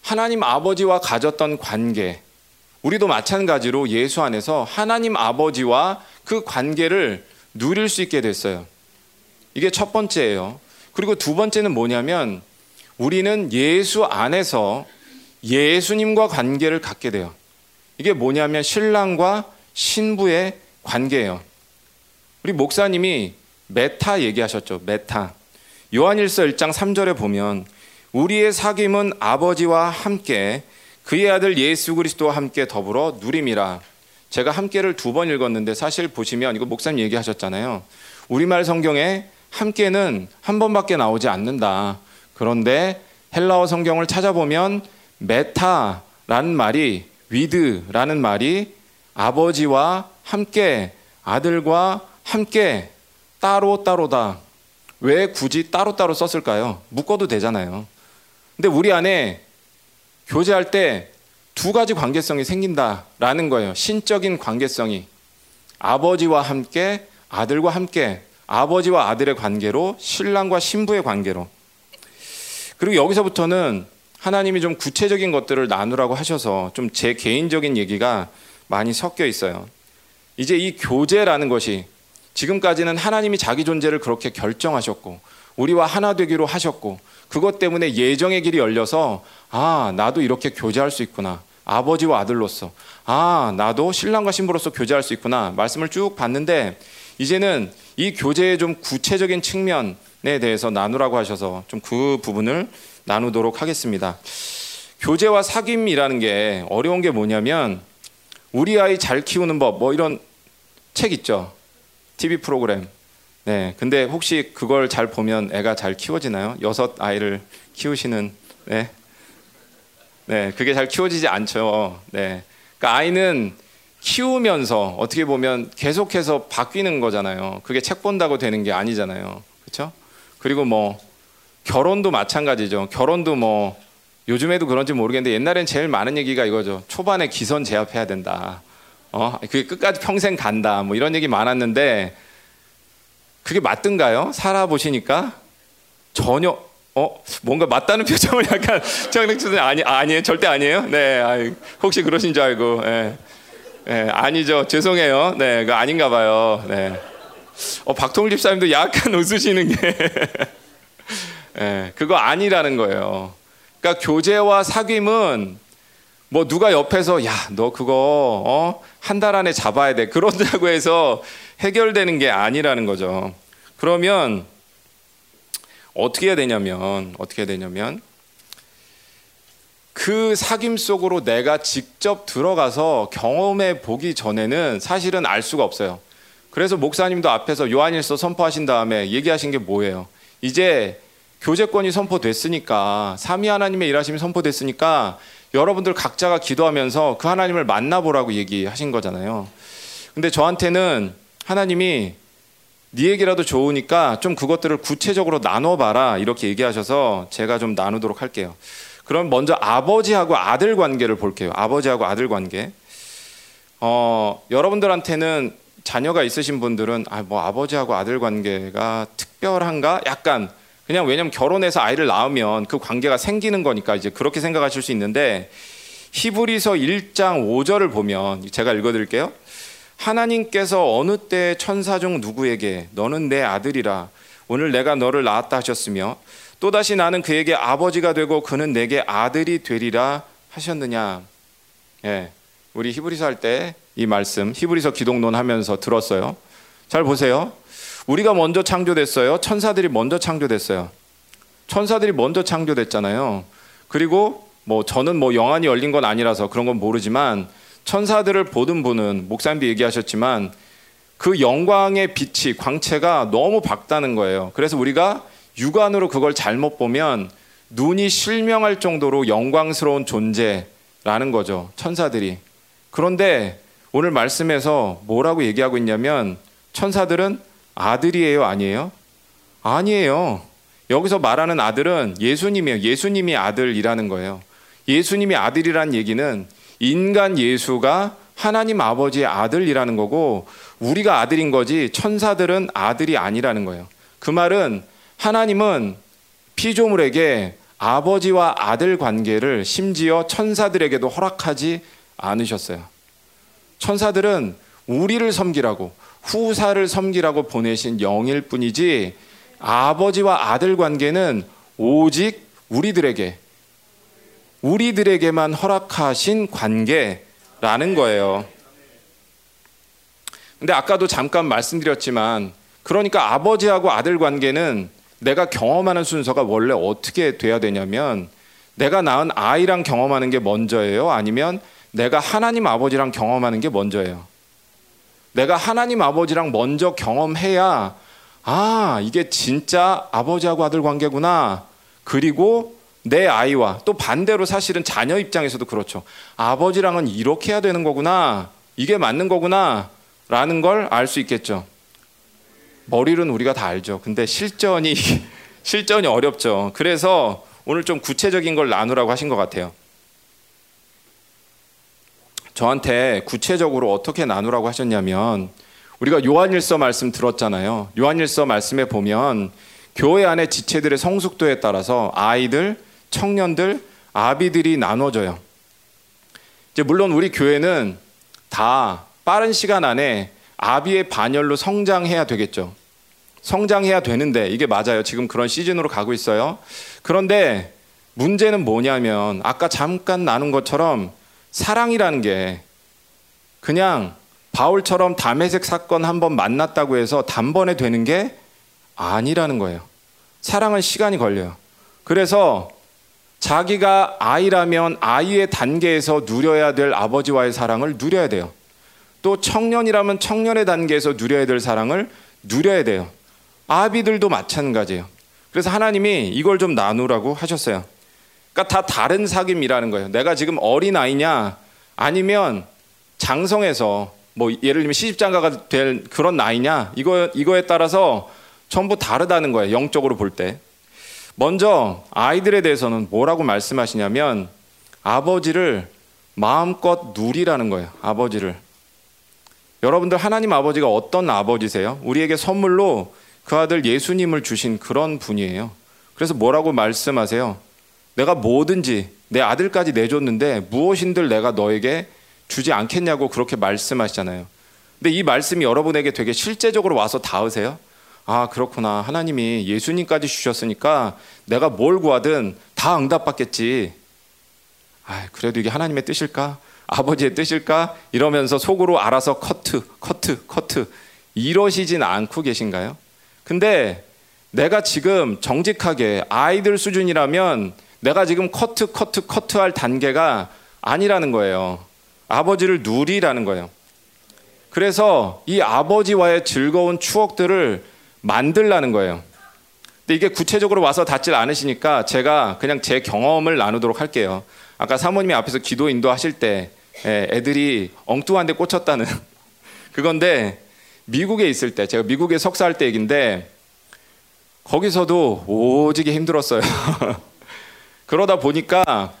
하나님 아버지와 가졌던 관계 우리도 마찬가지로 예수 안에서 하나님 아버지와 그 관계를 누릴 수 있게 됐어요. 이게 첫 번째예요. 그리고 두 번째는 뭐냐면 우리는 예수 안에서 예수님과 관계를 갖게 돼요. 이게 뭐냐면 신랑과 신부의 관계예요. 우리 목사님이 μετά 얘기하셨죠. μετά. 요한일서 1장 3절에 보면 우리의 사귐은 아버지와 함께 그의 아들 예수 그리스도와 함께 더불어 누림이라. 제가 함께를 두 번 읽었는데 사실 보시면 이거 목사님 얘기하셨잖아요. 우리말 성경에 함께는 한 번밖에 나오지 않는다. 그런데 헬라어 성경을 찾아보면 μετά라는 말이 with라는 말이 아버지와 함께 아들과 함께 따로 따로다. 왜 굳이 따로 따로 썼을까요? 묶어도 되잖아요. 근데 우리 안에 교제할 때 두 가지 관계성이 생긴다라는 거예요. 신적인 관계성이 아버지와 함께 아들과 함께 아버지와 아들의 관계로 신랑과 신부의 관계로 그리고 여기서부터는 하나님이 좀 구체적인 것들을 나누라고 하셔서 좀 제 개인적인 얘기가 많이 섞여 있어요. 이제 이 교제라는 것이 지금까지는 하나님이 자기 존재를 그렇게 결정하셨고 우리와 하나 되기로 하셨고 그것 때문에 예정의 길이 열려서 아 나도 이렇게 교제할 수 있구나 아버지와 아들로서 아 나도 신랑과 신부로서 교제할 수 있구나 말씀을 쭉 봤는데 이제는 이 교제의 좀 구체적인 측면에 대해서 나누라고 하셔서 좀 그 부분을 나누도록 하겠습니다. 교제와 사귐이라는 게 어려운 게 뭐냐면 우리 아이 잘 키우는 법 뭐 이런 책 있죠. TV 프로그램. 네. 근데 혹시 그걸 잘 보면 애가 잘 키워지나요? 여섯 아이를 키우시는 네. 네, 그게 잘 키워지지 않죠. 네. 그러니까 아이는 키우면서 어떻게 보면 계속해서 바뀌는 거잖아요. 그게 책 본다고 되는 게 아니잖아요. 그렇죠? 그리고 뭐 결혼도 마찬가지죠. 결혼도 뭐 요즘에도 그런지 모르겠는데 옛날엔 제일 많은 얘기가 이거죠. 초반에 기선 제압해야 된다. 어, 그게 끝까지 평생 간다. 뭐 이런 얘기 많았는데 그게 맞든가요? 살아보시니까 전혀 어? 뭔가 맞다는 표정을 약간 정력주선 아니 아니에요? 절대 아니에요? 네 아이, 혹시 그러신 줄 알고 네. 네, 아니죠. 죄송해요. 네 그 아닌가 봐요. 네. 어, 박통일 집사님도 약간 웃으시는 게 네, 그거 아니라는 거예요. 그러니까 교제와 사귐은 뭐 누가 옆에서 야 너 그거 어? 한 달 안에 잡아야 돼. 그런다고 해서 해결되는 게 아니라는 거죠. 그러면 어떻게 해야 되냐면 어떻게 해야 되냐면 그 사귐 속으로 내가 직접 들어가서 경험해 보기 전에는 사실은 알 수가 없어요. 그래서 목사님도 앞에서 요한일서 선포하신 다음에 얘기하신 게 뭐예요? 이제 교제권이 선포됐으니까 삼위 하나님의 일하심이 선포됐으니까 여러분들 각자가 기도하면서 그 하나님을 만나보라고 얘기하신 거잖아요. 근데 저한테는 하나님이 네 얘기라도 좋으니까 좀 그것들을 구체적으로 나눠봐라 이렇게 얘기하셔서 제가 좀 나누도록 할게요. 그럼 먼저 아버지하고 아들 관계를 볼게요. 아버지하고 아들 관계. 어, 여러분들한테는 자녀가 있으신 분들은 아, 뭐 아버지하고 아들 관계가 특별한가? 약간 그냥 왜냐면 결혼해서 아이를 낳으면 그 관계가 생기는 거니까 이제 그렇게 생각하실 수 있는데 히브리서 1장 5절을 보면 제가 읽어 드릴게요. 하나님께서 어느 때 천사 중 누구에게 너는 내 아들이라 오늘 내가 너를 낳았다 하셨으며 또다시 나는 그에게 아버지가 되고 그는 내게 아들이 되리라 하셨느냐. 예. 우리 히브리서 할 때 이 말씀 히브리서 기독론 하면서 들었어요. 잘 보세요. 우리가 먼저 창조됐어요. 천사들이 먼저 창조됐어요. 천사들이 먼저 창조됐잖아요. 그리고 뭐 저는 뭐 영안이 열린 건 아니라서 그런 건 모르지만 천사들을 보던 분은 목사님도 얘기하셨지만 그 영광의 빛이 광채가 너무 밝다는 거예요. 그래서 우리가 육안으로 그걸 잘못 보면 눈이 실명할 정도로 영광스러운 존재라는 거죠. 천사들이. 그런데 오늘 말씀에서 뭐라고 얘기하고 있냐면 천사들은 아들이에요, 아니에요? 아니에요. 여기서 말하는 아들은 예수님이에요. 예수님이 아들이라는 거예요. 예수님이 아들이란 얘기는 인간 예수가 하나님 아버지의 아들이라는 거고 우리가 아들인 거지 천사들은 아들이 아니라는 거예요. 그 말은 하나님은 피조물에게 아버지와 아들 관계를 심지어 천사들에게도 허락하지 않으셨어요. 천사들은 우리를 섬기라고 후사를 섬기라고 보내신 영일 뿐이지 아버지와 아들 관계는 오직 우리들에게 우리들에게만 허락하신 관계라는 거예요. 근데 아까도 잠깐 말씀드렸지만 그러니까 아버지하고 아들 관계는 내가 경험하는 순서가 원래 어떻게 돼야 되냐면 내가 낳은 아이랑 경험하는 게 먼저예요? 아니면 내가 하나님 아버지랑 경험하는 게 먼저예요? 내가 하나님 아버지랑 먼저 경험해야 아, 이게 진짜 아버지하고 아들 관계구나. 그리고 내 아이와 또 반대로 사실은 자녀 입장에서도 그렇죠. 아버지랑은 이렇게 해야 되는 거구나. 이게 맞는 거구나. 라는 걸 알 수 있겠죠. 머리는 우리가 다 알죠. 근데 실전이 실전이 어렵죠. 그래서 오늘 좀 구체적인 걸 나누라고 하신 것 같아요. 저한테 구체적으로 어떻게 나누라고 하셨냐면 우리가 요한일서 말씀 들었잖아요. 요한일서 말씀에 보면 교회 안에 지체들의 성숙도에 따라서 아이들, 청년들, 아비들이 나눠져요. 이제 물론 우리 교회는 다 빠른 시간 안에 아비의 반열로 성장해야 되겠죠. 성장해야 되는데 이게 맞아요. 지금 그런 시즌으로 가고 있어요. 그런데 문제는 뭐냐면 아까 잠깐 나눈 것처럼 사랑이라는 게 그냥 바울처럼 담에색 사건 한 번 만났다고 해서 단번에 되는 게 아니라는 거예요. 사랑은 시간이 걸려요. 그래서 자기가 아이라면 아이의 단계에서 누려야 될 아버지와의 사랑을 누려야 돼요. 또 청년이라면 청년의 단계에서 누려야 될 사랑을 누려야 돼요. 아비들도 마찬가지예요. 그래서 하나님이 이걸 좀 나누라고 하셨어요. 그러니까 다 다른 사귐이라는 거예요. 내가 지금 어린 아이냐 아니면 장성해서 뭐 예를 들면 시집장가가 될 그런 나이냐 이거 이거에 따라서 전부 다르다는 거예요. 영적으로 볼 때. 먼저 아이들에 대해서는 뭐라고 말씀하시냐면 아버지를 마음껏 누리라는 거예요. 아버지를. 여러분들 하나님 아버지가 어떤 아버지세요? 우리에게 선물로 그 아들 예수님을 주신 그런 분이에요. 그래서 뭐라고 말씀하세요? 내가 뭐든지 내 아들까지 내줬는데 무엇인들 내가 너에게 주지 않겠냐고 그렇게 말씀하시잖아요. 근데 이 말씀이 여러분에게 되게 실제적으로 와서 닿으세요? 아, 그렇구나. 하나님이 예수님까지 주셨으니까 내가 뭘 구하든 다 응답받겠지. 아, 그래도 이게 하나님의 뜻일까? 아버지의 뜻일까? 이러면서 속으로 알아서 커트, 커트, 커트. 이러시진 않고 계신가요? 근데 내가 지금 정직하게 아이들 수준이라면 내가 지금 커트, 커트, 커트 할 단계가 아니라는 거예요. 아버지를 누리라는 거예요. 그래서 이 아버지와의 즐거운 추억들을 만들라는 거예요. 근데 이게 구체적으로 와서 닿질 않으시니까 제가 그냥 제 경험을 나누도록 할게요. 아까 사모님이 앞에서 기도 인도하실 때 예, 애들이 엉뚱한 데 꽂혔다는 그건데 미국에 있을 때 제가 미국에 석사할 때 얘긴데 거기서도 오지게 힘들었어요. 그러다 보니까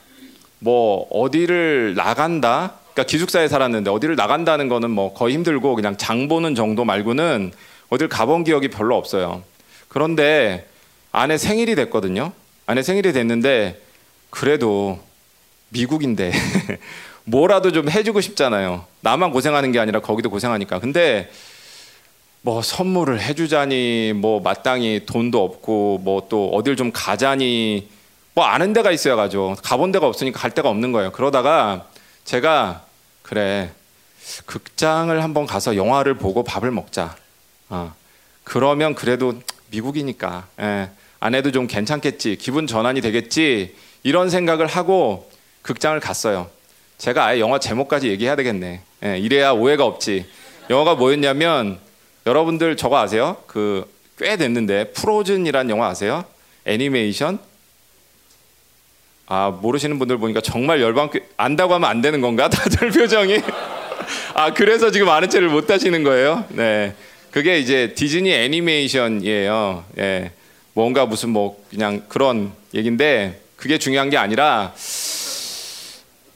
뭐 어디를 나간다 그러니까 기숙사에 살았는데 어디를 나간다는 거는 뭐 거의 힘들고 그냥 장 보는 정도 말고는 어딜 가본 기억이 별로 없어요. 그런데 아내 생일이 됐거든요. 아내 생일이 됐는데 그래도 미국인데 뭐라도 좀 해주고 싶잖아요. 나만 고생하는 게 아니라 거기도 고생하니까. 근데 뭐 선물을 해주자니 뭐 마땅히 돈도 없고 뭐 또 어딜 좀 가자니 뭐 아는 데가 있어야 가죠. 가본 데가 없으니까 갈 데가 없는 거예요. 그러다가 제가 그래 극장을 한번 가서 영화를 보고 밥을 먹자. 어. 그러면 그래도 미국이니까 예. 아내도 좀 괜찮겠지 기분 전환이 되겠지 이런 생각을 하고 극장을 갔어요. 제가 아예 영화 제목까지 얘기해야 되겠네. 예. 이래야 오해가 없지. 영화가 뭐였냐면 여러분들 저거 아세요? 그 꽤 됐는데 프로즌이란 영화 아세요? 애니메이션? 아 모르시는 분들 보니까 정말 열방 안다고 하면 안 되는 건가? 다들 표정이 아 그래서 지금 아는 체를 못 하시는 거예요? 네. 그게 이제 디즈니 애니메이션이에요. 예. 뭔가 무슨 뭐 그냥 그런 얘긴데 그게 중요한 게 아니라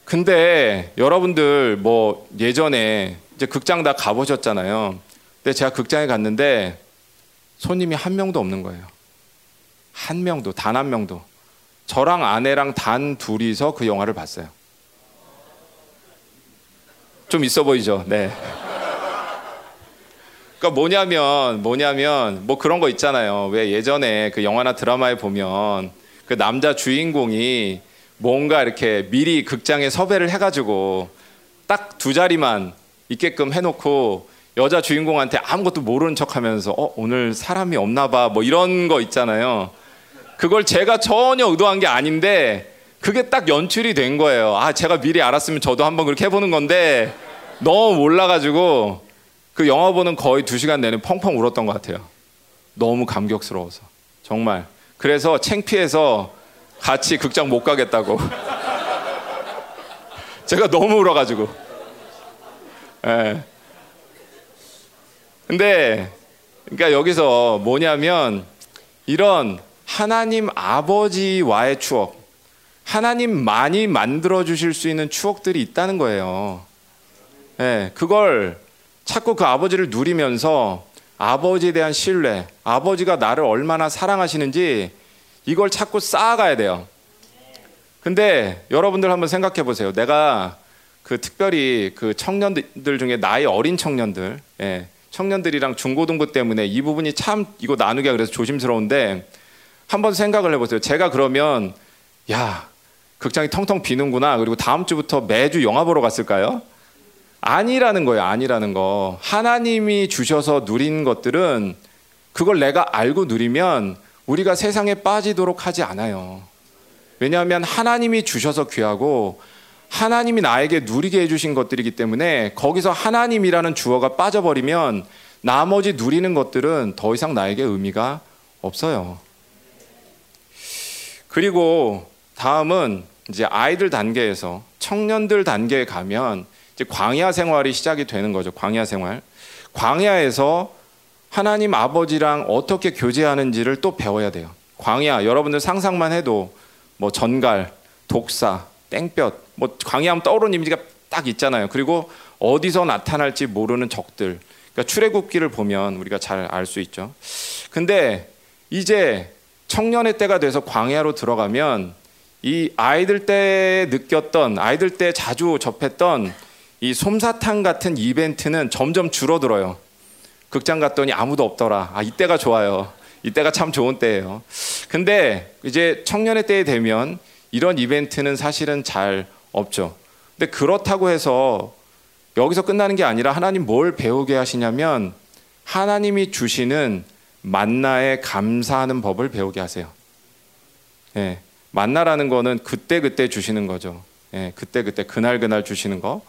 근데 여러분들 뭐 예전에 이제 극장 다 가보셨잖아요. 근데 제가 극장에 갔는데 손님이 한 명도 없는 거예요. 한 명도 단 한 명도. 저랑 아내랑 단 둘이서 그 영화를 봤어요. 좀 있어 보이죠? 네. 그러니까 뭐냐면 뭐냐면 뭐 그런 거 있잖아요. 왜 예전에 그 영화나 드라마에 보면 그 남자 주인공이 뭔가 이렇게 미리 극장에 섭외를 해가지고 딱 두 자리만 있게끔 해놓고 여자 주인공한테 아무것도 모르는 척하면서 어 오늘 사람이 없나봐 뭐 이런 거 있잖아요. 그걸 제가 전혀 의도한 게 아닌데 그게 딱 연출이 된 거예요. 아 제가 미리 알았으면 저도 한번 그렇게 해보는 건데 너무 몰라가지고 그 영화 보는 거의 두 시간 내내 펑펑 울었던 것 같아요. 너무 감격스러워서 정말. 그래서 창피해서 같이 극장 못 가겠다고. 제가 너무 울어가지고. 예. 근데 그러니까 여기서 뭐냐면 이런 하나님 아버지와의 추억, 하나님많이 만들어 주실 수 있는 추억들이 있다는 거예요. 예, 그걸 자꾸 그 아버지를 누리면서 아버지에 대한 신뢰, 아버지가 나를 얼마나 사랑하시는지 이걸 자꾸 쌓아가야 돼요. 근데 여러분들 한번 생각해 보세요. 내가 그 특별히 그 청년들 중에 나이 어린 청년들, 예, 청년들이랑 중고등부 때문에 이 부분이 참 이거 나누기가 그래서 조심스러운데 한번 생각을 해보세요. 제가 그러면 야 극장이 텅텅 비는구나. 그리고 다음 주부터 매주 영화 보러 갔을까요? 아니라는 거예요. 아니라는 거. 하나님이 주셔서 누린 것들은 그걸 내가 알고 누리면 우리가 세상에 빠지도록 하지 않아요. 왜냐하면 하나님이 주셔서 귀하고 하나님이 나에게 누리게 해주신 것들이기 때문에 거기서 하나님이라는 주어가 빠져버리면 나머지 누리는 것들은 더 이상 나에게 의미가 없어요. 그리고 다음은 이제 아이들 단계에서 청년들 단계에 가면 이제 광야 생활이 시작이 되는 거죠. 광야 생활. 광야에서 하나님 아버지랑 어떻게 교제하는지를 또 배워야 돼요. 광야 여러분들 상상만 해도 뭐 전갈, 독사, 땡볕, 뭐 광야하면 떠오르는 이미지가 딱 있잖아요. 그리고 어디서 나타날지 모르는 적들. 그러니까 출애굽기를 보면 우리가 잘 알 수 있죠. 근데 이제 청년의 때가 돼서 광야로 들어가면 이 아이들 때 느꼈던 아이들 때 자주 접했던 이 솜사탕 같은 이벤트는 점점 줄어들어요. 극장 갔더니 아무도 없더라. 아, 이때가 좋아요. 이때가 참 좋은 때예요. 근데 이제 청년의 때에 되면 이런 이벤트는 사실은 잘 없죠. 근데 그렇다고 해서 여기서 끝나는 게 아니라 하나님 뭘 배우게 하시냐면 하나님이 주시는 만나에 감사하는 법을 배우게 하세요. 예. 만나라는 거는 그때그때 주시는 거죠. 예, 그때 그때 그날 그날 주시는 거.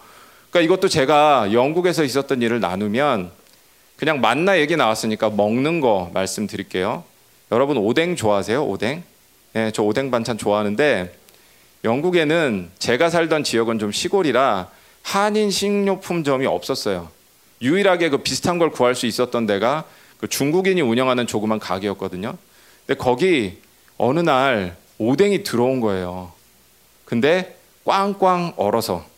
그러니까 이것도 제가 영국에서 있었던 일을 나누면 그냥 만나 얘기 나왔으니까 먹는 거 말씀드릴게요. 여러분 오뎅 좋아하세요? 오뎅? 네, 저 오뎅 반찬 좋아하는데 영국에는 제가 살던 지역은 좀 시골이라 한인 식료품점이 없었어요. 유일하게 그 비슷한 걸 구할 수 있었던 데가 그 중국인이 운영하는 조그만 가게였거든요. 근데 거기 어느 날 오뎅이 들어온 거예요. 근데 꽝꽝 얼어서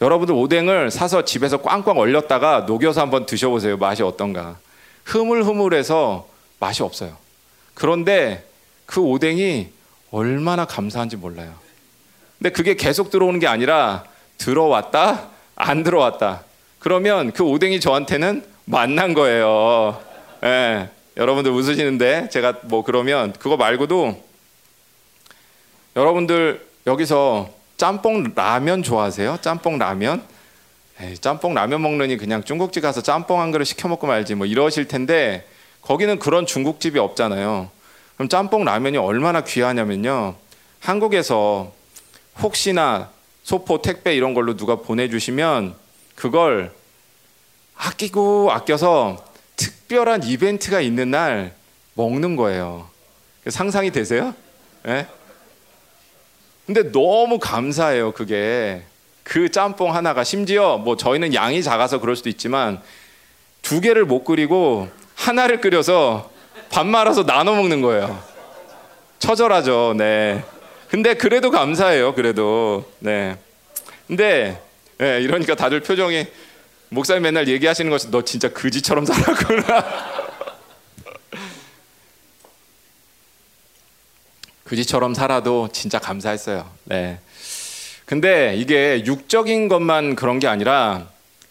여러분들 오뎅을 사서 집에서 꽝꽝 얼렸다가 녹여서 한번 드셔보세요. 맛이 어떤가. 흐물흐물해서 맛이 없어요. 그런데 그 오뎅이 얼마나 감사한지 몰라요. 근데 그게 계속 들어오는 게 아니라 들어왔다 안 들어왔다. 그러면 그 오뎅이 저한테는 만난 거예요. 예. 여러분들 웃으시는데 제가 뭐 그러면 그거 말고도 여러분들 여기서 짬뽕 라면 좋아하세요? 짬뽕 라면? 에이, 짬뽕 라면 먹느니 그냥 중국집 가서 짬뽕 한 그릇 시켜 먹고 말지 뭐 이러실 텐데 거기는 그런 중국집이 없잖아요. 그럼 짬뽕 라면이 얼마나 귀하냐면요. 한국에서 혹시나 소포 택배 이런 걸로 누가 보내주시면 그걸 아끼고 아껴서 특별한 이벤트가 있는 날 먹는 거예요. 상상이 되세요? 네? 근데 너무 감사해요, 그게. 그 짬뽕 하나가 심지어 뭐 저희는 양이 작아서 그럴 수도 있지만 두 개를 못 끓이고 하나를 끓여서 밥 말아서 나눠 먹는 거예요. 처절하죠. 네. 근데 그래도 감사해요. 그래도. 네. 근데 네, 이러니까 다들 표정이 목사님 맨날 얘기하시는 것이 너 진짜 그지처럼 살았구나. 그지처럼 살아도 진짜 감사했어요. 네. 근데 이게 육적인 것만 그런 게 아니라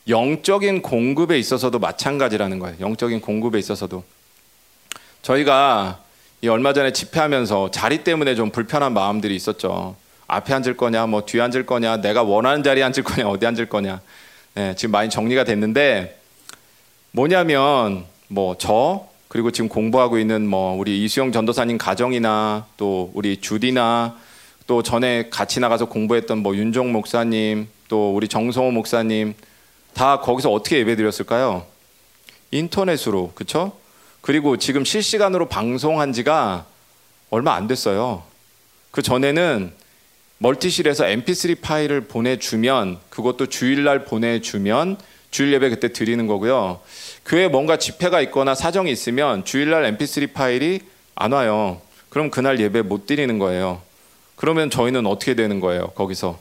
영적인 공급에 있어서도 마찬가지라는 거예요. 영적인 공급에 있어서도 저희가 얼마 전에 집회하면서 자리 때문에 좀 불편한 마음들이 있었죠. 앞에 앉을 거냐, 뭐 뒤에 앉을 거냐, 내가 원하는 자리에 앉을 거냐, 어디 앉을 거냐. 네, 지금 많이 정리가 됐는데 뭐냐면 뭐 저 그리고 지금 공부하고 있는 뭐 우리 이수영 전도사님 가정이나 또 우리 주디나 또 전에 같이 나가서 공부했던 뭐 윤종 목사님 또 우리 정성호 목사님 다 거기서 어떻게 예배드렸을까요? 인터넷으로 그렇죠? 그리고 지금 실시간으로 방송한 지가 얼마 안 됐어요. 그 전에는 멀티실에서 mp3 파일을 보내주면 그것도 주일날 보내주면 주일 예배 그때 드리는 거고요. 교회 뭔가 집회가 있거나 사정이 있으면 주일날 mp3 파일이 안 와요. 그럼 그날 예배 못 드리는 거예요. 그러면 저희는 어떻게 되는 거예요? 거기서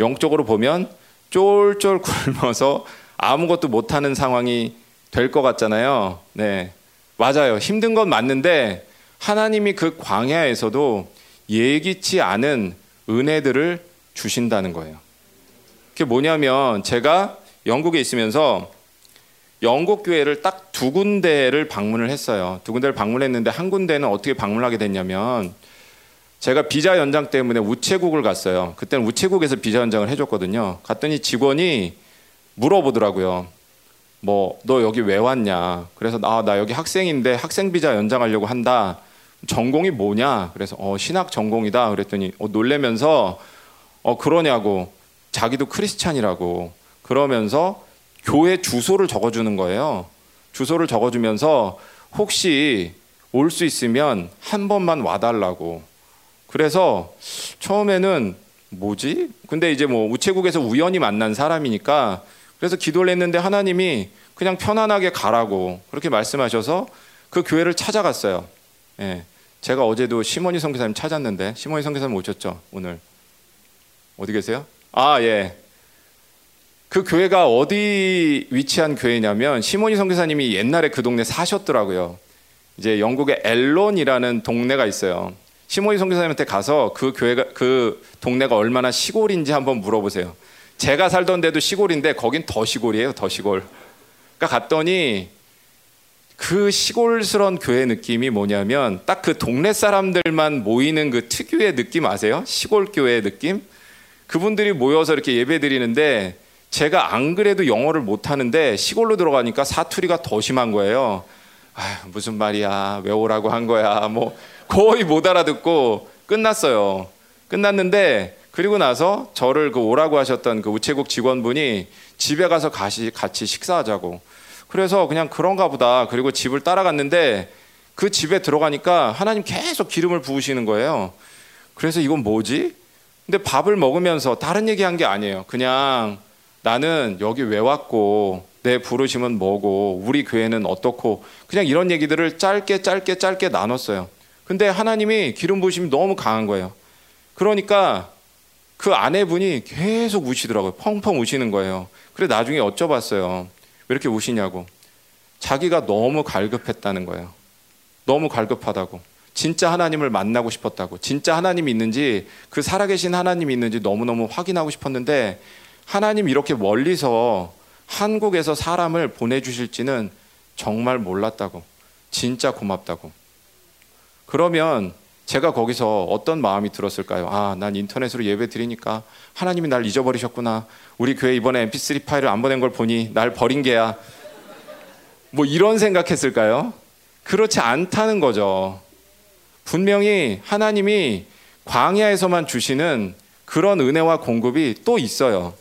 영적으로 보면 쫄쫄 굶어서 아무것도 못 하는 상황이 될 것 같잖아요. 네, 맞아요. 힘든 건 맞는데 하나님이 그 광야에서도 예기치 않은 은혜들을 주신다는 거예요. 그게 뭐냐면 제가 영국에 있으면서 영국 교회를 딱 두 군데를 방문을 했어요. 두 군데를 방문했는데 한 군데는 어떻게 방문하게 됐냐면 제가 비자 연장 때문에 우체국을 갔어요. 그때는 우체국에서 비자 연장을 해줬거든요. 갔더니 직원이 물어보더라고요. 뭐 너 여기 왜 왔냐? 그래서 아, 나 여기 학생인데 학생 비자 연장하려고 한다. 전공이 뭐냐? 그래서 어, 신학 전공이다. 그랬더니 어, 놀래면서 어 그러냐고 자기도 크리스찬이라고 그러면서 교회 주소를 적어주는 거예요. 주소를 적어주면서 혹시 올 수 있으면 한 번만 와달라고. 그래서 처음에는 뭐지? 근데 이제 뭐 우체국에서 우연히 만난 사람이니까 그래서 기도를 했는데 하나님이 그냥 편안하게 가라고 그렇게 말씀하셔서 그 교회를 찾아갔어요. 예. 제가 어제도 시몬이 선교사님 찾았는데 시몬이 선교사님 오셨죠 오늘 어디 계세요? 아 예. 그 교회가 어디 위치한 교회냐면 시몬이 선교사님이 옛날에 그 동네 사셨더라고요. 이제 영국의 엘론이라는 동네가 있어요. 시몬이 선교사님한테 가서 그 교회가 그 동네가 얼마나 시골인지 한번 물어보세요. 제가 살던 데도 시골인데 거긴 더 시골이에요, 더 시골. 그러니까 갔더니 그 시골스러운 교회 느낌이 뭐냐면 딱 그 동네 사람들만 모이는 그 특유의 느낌 아세요? 시골 교회 느낌? 그분들이 모여서 이렇게 예배 드리는데 제가 안 그래도 영어를 못 하는데 시골로 들어가니까 사투리가 더 심한 거예요. 아, 무슨 말이야? 왜 오라고 한 거야? 뭐 거의 못 알아듣고 끝났어요. 끝났는데 그리고 나서 저를 그 오라고 하셨던 그 우체국 직원분이 집에 가서 같이 같이 식사하자고 그래서 그냥 그런가 보다. 그리고 집을 따라갔는데 그 집에 들어가니까 하나님 계속 기름을 부으시는 거예요. 그래서 이건 뭐지? 근데 밥을 먹으면서 다른 얘기 한 게 아니에요. 그냥 나는 여기 왜 왔고 내 부르심은 뭐고 우리 교회는 어떻고 그냥 이런 얘기들을 짧게 짧게 짧게 나눴어요. 근데 하나님이 기름 부으심이 너무 강한 거예요. 그러니까 그 아내분이 계속 우시더라고요. 펑펑 우시는 거예요. 그래 나중에 여쭤봤어요. 왜 이렇게 우시냐고. 자기가 너무 갈급했다는 거예요. 너무 갈급하다고. 진짜 하나님을 만나고 싶었다고. 진짜 하나님이 있는지 그 살아계신 하나님이 있는지 너무너무 확인하고 싶었는데 하나님 이렇게 멀리서 한국에서 사람을 보내주실지는 정말 몰랐다고. 진짜 고맙다고. 그러면 제가 거기서 어떤 마음이 들었을까요? 아, 난 인터넷으로 예배 드리니까 하나님이 날 잊어버리셨구나. 우리 교회 이번에 mp3 파일을 안 보낸 걸 보니 날 버린 게야. 뭐 이런 생각했을까요? 그렇지 않다는 거죠. 분명히 하나님이 광야에서만 주시는 그런 은혜와 공급이 또 있어요.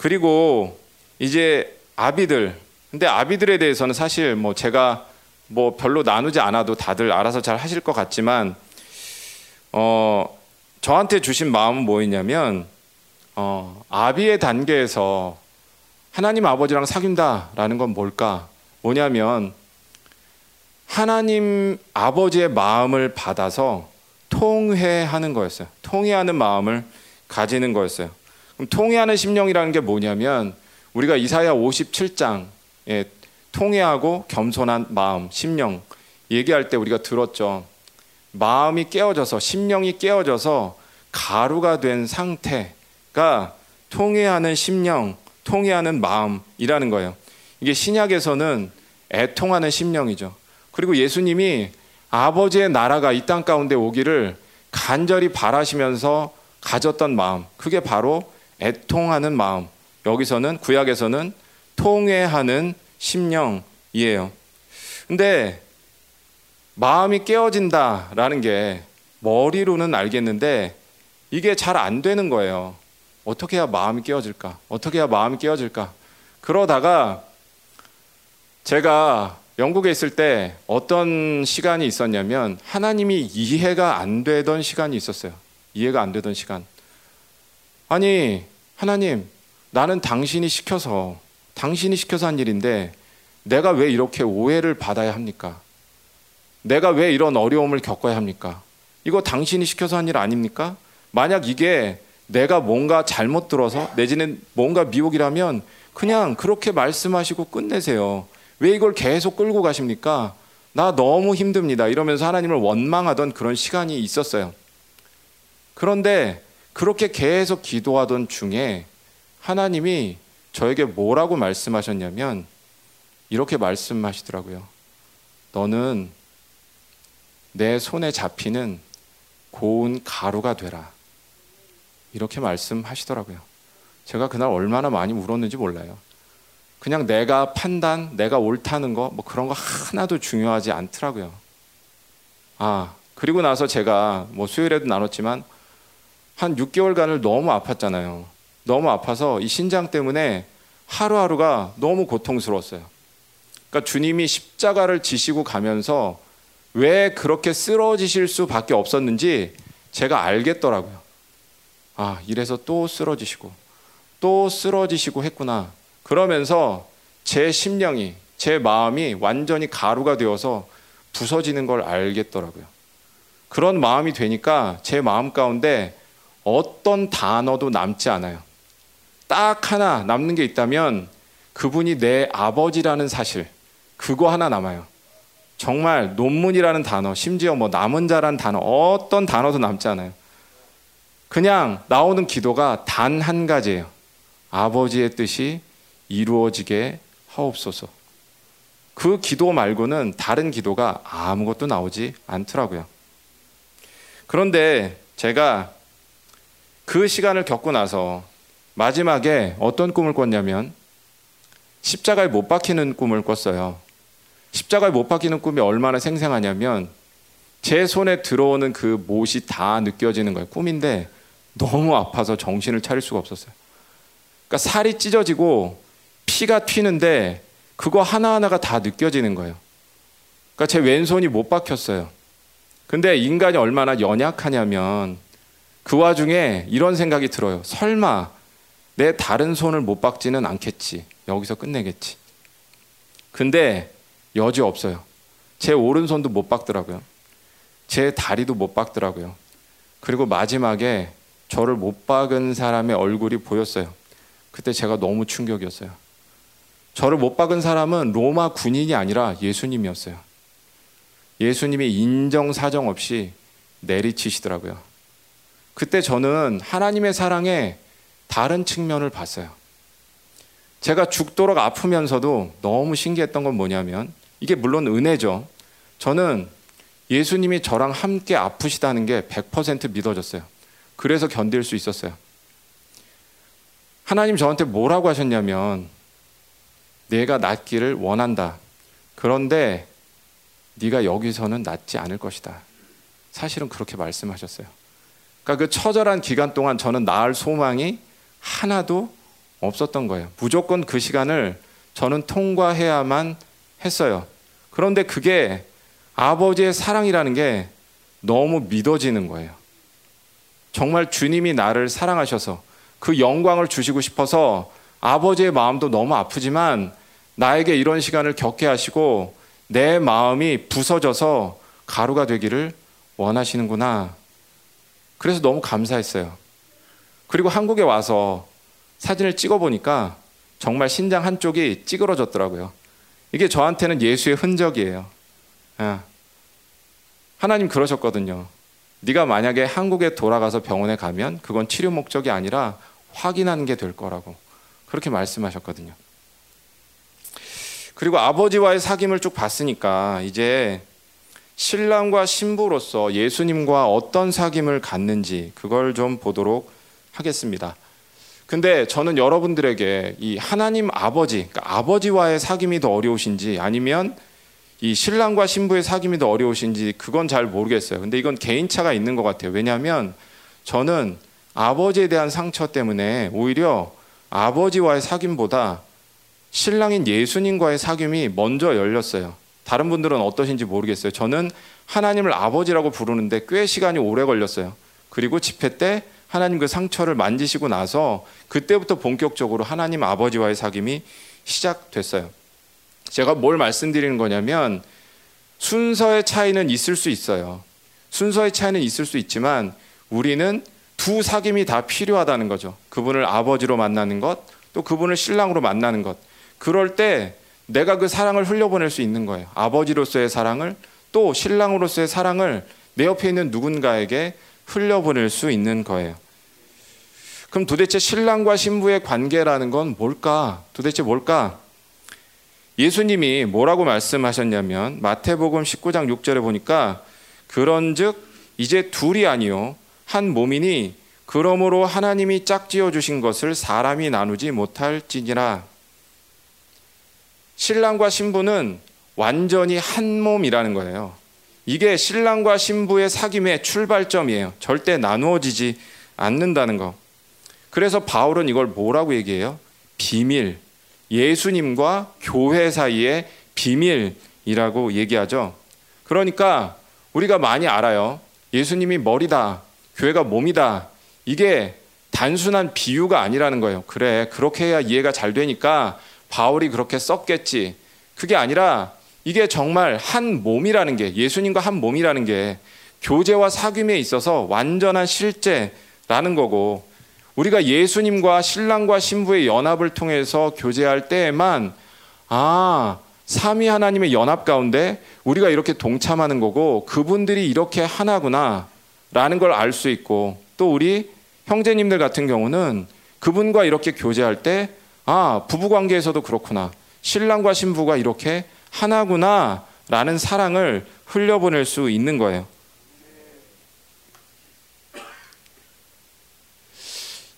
그리고 이제 아비들. 근데 아비들에 대해서는 사실 뭐 제가 뭐 별로 나누지 않아도 다들 알아서 잘 하실 것 같지만 어 저한테 주신 마음은 뭐였냐면 어 아비의 단계에서 하나님 아버지랑 사귄다라는 건 뭘까? 뭐냐면 하나님 아버지의 마음을 받아서 통회하는 거였어요. 통회하는 마음을 가지는 거였어요. 그럼 통회하는 심령이라는 게 뭐냐면 우리가 이사야 57장에 통회하고 겸손한 마음, 심령 얘기할 때 우리가 들었죠. 마음이 깨어져서 심령이 깨어져서 가루가 된 상태가 통회하는 심령, 통회하는 마음이라는 거예요. 이게 신약에서는 애통하는 심령이죠. 그리고 예수님이 아버지의 나라가 이 땅 가운데 오기를 간절히 바라시면서 가졌던 마음, 그게 바로 애통하는 마음. 여기서는 구약에서는 통회하는 심령이에요. 근데 마음이 깨어진다라는 게 머리로는 알겠는데 이게 잘 안 되는 거예요. 어떻게 해야 마음이 깨어질까? 어떻게 해야 마음이 깨어질까? 그러다가 제가 영국에 있을 때 어떤 시간이 있었냐면 하나님이 이해가 안 되던 시간이 있었어요. 이해가 안 되던 시간. 아니, 하나님, 나는 당신이 시켜서, 당신이 시켜서 한 일인데 내가 왜 이렇게 오해를 받아야 합니까? 내가 왜 이런 어려움을 겪어야 합니까? 이거 당신이 시켜서 한 일 아닙니까? 만약 이게 내가 뭔가 잘못 들어서 내지는 뭔가 미혹이라면 그냥 그렇게 말씀하시고 끝내세요. 왜 이걸 계속 끌고 가십니까? 나 너무 힘듭니다. 이러면서 하나님을 원망하던 그런 시간이 있었어요. 그런데 그렇게 계속 기도하던 중에 하나님이 저에게 뭐라고 말씀하셨냐면 이렇게 말씀하시더라고요. 너는 내 손에 잡히는 고운 가루가 되라. 이렇게 말씀하시더라고요. 제가 그날 얼마나 많이 울었는지 몰라요. 그냥 내가 판단, 내가 옳다는 거, 뭐 그런 거 하나도 중요하지 않더라고요. 아, 그리고 나서 제가 뭐 수요일에도 나눴지만 한 6개월간을 너무 아팠잖아요. 너무 아파서 이 신장 때문에 하루하루가 너무 고통스러웠어요. 그러니까 주님이 십자가를 지시고 가면서 왜 그렇게 쓰러지실 수밖에 없었는지 제가 알겠더라고요. 아, 이래서 또 쓰러지시고 또 쓰러지시고 했구나. 그러면서 제 심령이 제 마음이 완전히 가루가 되어서 부서지는 걸 알겠더라고요. 그런 마음이 되니까 제 마음 가운데 어떤 단어도 남지 않아요. 딱 하나 남는 게 있다면 그분이 내 아버지라는 사실, 그거 하나 남아요. 정말 논문이라는 단어, 심지어 뭐 남은 자라는 단어, 어떤 단어도 남지 않아요. 그냥 나오는 기도가 단 한 가지예요. 아버지의 뜻이 이루어지게 하옵소서. 그 기도 말고는 다른 기도가 아무것도 나오지 않더라고요. 그런데 제가 그 시간을 겪고 나서 마지막에 어떤 꿈을 꿨냐면 십자가에 못 박히는 꿈을 꿨어요. 십자가에 못 박히는 꿈이 얼마나 생생하냐면 제 손에 들어오는 그 못이 다 느껴지는 거예요. 꿈인데 너무 아파서 정신을 차릴 수가 없었어요. 그러니까 살이 찢어지고 피가 튀는데 그거 하나하나가 다 느껴지는 거예요. 그러니까 제 왼손이 못 박혔어요. 근데 인간이 얼마나 연약하냐면 그 와중에 이런 생각이 들어요. 설마 내 다른 손을 못 박지는 않겠지. 여기서 끝내겠지. 근데 여지 없어요. 제 오른손도 못 박더라고요. 제 다리도 못 박더라고요. 그리고 마지막에 저를 못 박은 사람의 얼굴이 보였어요. 그때 제가 너무 충격이었어요. 저를 못 박은 사람은 로마 군인이 아니라 예수님이었어요. 예수님이 인정사정 없이 내리치시더라고요. 그때 저는 하나님의 사랑에 다른 측면을 봤어요. 제가 죽도록 아프면서도 너무 신기했던 건 뭐냐면 이게 물론 은혜죠. 저는 예수님이 저랑 함께 아프시다는 게 100% 믿어졌어요. 그래서 견딜 수 있었어요. 하나님 저한테 뭐라고 하셨냐면 내가 낫기를 원한다. 그런데 네가 여기서는 낫지 않을 것이다. 사실은 그렇게 말씀하셨어요. 그러니까 그 처절한 기간 동안 저는 나을 소망이 하나도 없었던 거예요. 무조건 그 시간을 저는 통과해야만 했어요. 그런데 그게 아버지의 사랑이라는 게 너무 믿어지는 거예요. 정말 주님이 나를 사랑하셔서 그 영광을 주시고 싶어서 아버지의 마음도 너무 아프지만 나에게 이런 시간을 겪게 하시고 내 마음이 부서져서 가루가 되기를 원하시는구나. 그래서 너무 감사했어요. 그리고 한국에 와서 사진을 찍어 보니까 정말 신장 한쪽이 찌그러졌더라고요. 이게 저한테는 예수의 흔적이에요. 예. 하나님 그러셨거든요. 네가 만약에 한국에 돌아가서 병원에 가면 그건 치료 목적이 아니라 확인하는 게 될 거라고 그렇게 말씀하셨거든요. 그리고 아버지와의 사귐을 쭉 봤으니까 이제 신랑과 신부로서 예수님과 어떤 사귐을 갖는지 그걸 좀 보도록 하겠습니다. 근데 저는 여러분들에게 이 하나님 아버지, 그러니까 아버지와의 사귐이 더 어려우신지 아니면 이 신랑과 신부의 사귐이 더 어려우신지 그건 잘 모르겠어요. 근데 이건 개인차가 있는 것 같아요. 왜냐하면 저는 아버지에 대한 상처 때문에 오히려 아버지와의 사귐보다 신랑인 예수님과의 사귐이 먼저 열렸어요. 다른 분들은 어떠신지 모르겠어요. 저는 하나님을 아버지라고 부르는데 꽤 시간이 오래 걸렸어요. 그리고 집회 때 하나님 그 상처를 만지시고 나서 그때부터 본격적으로 하나님 아버지와의 사귐이 시작됐어요. 제가 뭘 말씀드리는 거냐면 순서의 차이는 있을 수 있어요. 순서의 차이는 있을 수 있지만 우리는 두 사귐이 다 필요하다는 거죠. 그분을 아버지로 만나는 것, 또 그분을 신랑으로 만나는 것. 그럴 때 내가 그 사랑을 흘려보낼 수 있는 거예요. 아버지로서의 사랑을 또 신랑으로서의 사랑을 내 옆에 있는 누군가에게 흘려보낼 수 있는 거예요. 그럼 도대체 신랑과 신부의 관계라는 건 뭘까? 도대체 뭘까? 예수님이 뭐라고 말씀하셨냐면 마태복음 19장 6절에 보니까 그런즉 이제 둘이 아니요 한 몸이니 그러므로 하나님이 짝지어 주신 것을 사람이 나누지 못할지니라 신랑과 신부는 완전히 한 몸이라는 거예요. 이게 신랑과 신부의 사귐의 출발점이에요. 절대 나누어지지 않는다는 거. 그래서 바울은 이걸 뭐라고 얘기해요? 비밀. 예수님과 교회 사이의 비밀이라고 얘기하죠. 그러니까 우리가 많이 알아요. 예수님이 머리다. 교회가 몸이다. 이게 단순한 비유가 아니라는 거예요. 그래. 그렇게 해야 이해가 잘 되니까 바울이 그렇게 썼겠지. 그게 아니라 이게 정말 한 몸이라는 게 예수님과 한 몸이라는 게 교제와 사귐에 있어서 완전한 실제라는 거고 우리가 예수님과 신랑과 신부의 연합을 통해서 교제할 때에만 아 삼위 하나님의 연합 가운데 우리가 이렇게 동참하는 거고 그분들이 이렇게 하나구나라는 걸 알 수 있고 또 우리 형제님들 같은 경우는 그분과 이렇게 교제할 때 아, 부부 관계에서도 그렇구나. 신랑과 신부가 이렇게 하나구나. 라는 사랑을 흘려보낼 수 있는 거예요.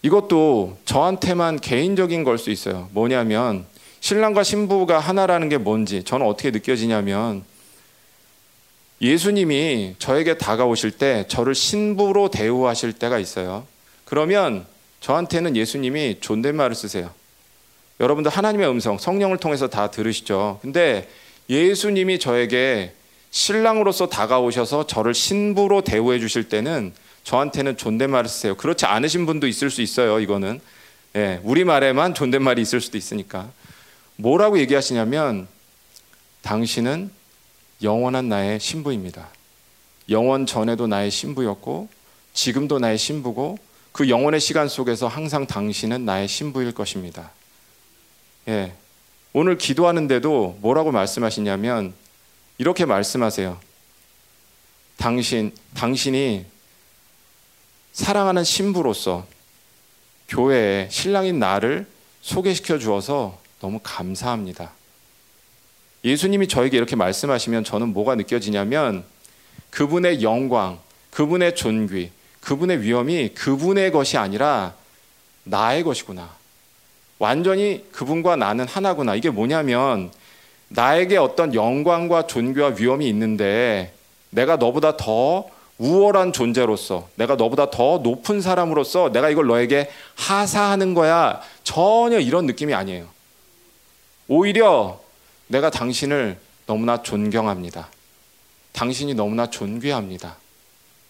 이것도 저한테만 개인적인 걸 수 있어요. 뭐냐면, 신랑과 신부가 하나라는 게 뭔지 저는 어떻게 느껴지냐면, 예수님이 저에게 다가오실 때 저를 신부로 대우하실 때가 있어요. 그러면 저한테는 예수님이 존댓말을 쓰세요. 여러분들 하나님의 음성, 성령을 통해서 다 들으시죠. 근데 예수님이 저에게 신랑으로서 다가오셔서 저를 신부로 대우해 주실 때는 저한테는 존댓말을 쓰세요. 그렇지 않으신 분도 있을 수 있어요. 이거는 예, 우리 말에만 존댓말이 있을 수도 있으니까 뭐라고 얘기하시냐면 당신은 영원한 나의 신부입니다. 영원 전에도 나의 신부였고 지금도 나의 신부고 그 영원의 시간 속에서 항상 당신은 나의 신부일 것입니다. 예. 오늘 기도하는데도 뭐라고 말씀하시냐면 이렇게 말씀하세요. 당신, 당신이 사랑하는 신부로서 교회에 신랑인 나를 소개시켜 주어서 너무 감사합니다. 예수님이 저에게 이렇게 말씀하시면 저는 뭐가 느껴지냐면 그분의 영광, 그분의 존귀, 그분의 위엄이 그분의 것이 아니라 나의 것이구나. 완전히 그분과 나는 하나구나. 이게 뭐냐면 나에게 어떤 영광과 존귀와 위엄이 있는데 내가 너보다 더 우월한 존재로서 내가 너보다 더 높은 사람으로서 내가 이걸 너에게 하사하는 거야. 전혀 이런 느낌이 아니에요. 오히려 내가 당신을 너무나 존경합니다. 당신이 너무나 존귀합니다.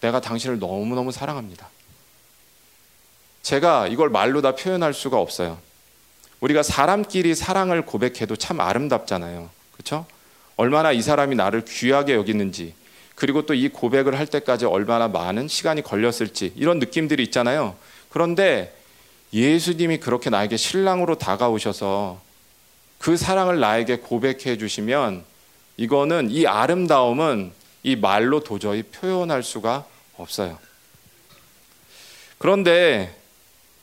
내가 당신을 너무너무 사랑합니다. 제가 이걸 말로 다 표현할 수가 없어요. 우리가 사람끼리 사랑을 고백해도 참 아름답잖아요. 그렇죠? 얼마나 이 사람이 나를 귀하게 여기는지 그리고 또 이 고백을 할 때까지 얼마나 많은 시간이 걸렸을지 이런 느낌들이 있잖아요. 그런데 예수님이 그렇게 나에게 신랑으로 다가오셔서 그 사랑을 나에게 고백해 주시면 이거는 이 아름다움은 이 말로 도저히 표현할 수가 없어요. 그런데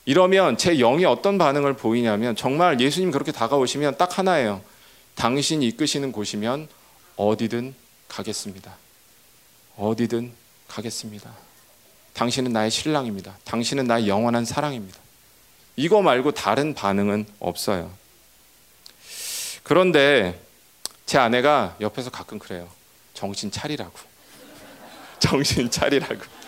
이러면 제 영이 어떤 반응을 보이냐면 정말 예수님 그렇게 다가오시면 딱 하나예요. 당신이 이끄시는 곳이면 어디든 가겠습니다. 어디든 가겠습니다. 당신은 나의 신랑입니다. 당신은 나의 영원한 사랑입니다. 이거 말고 다른 반응은 없어요. 그런데 제 아내가 옆에서 가끔 그래요. 정신 차리라고. 정신 차리라고.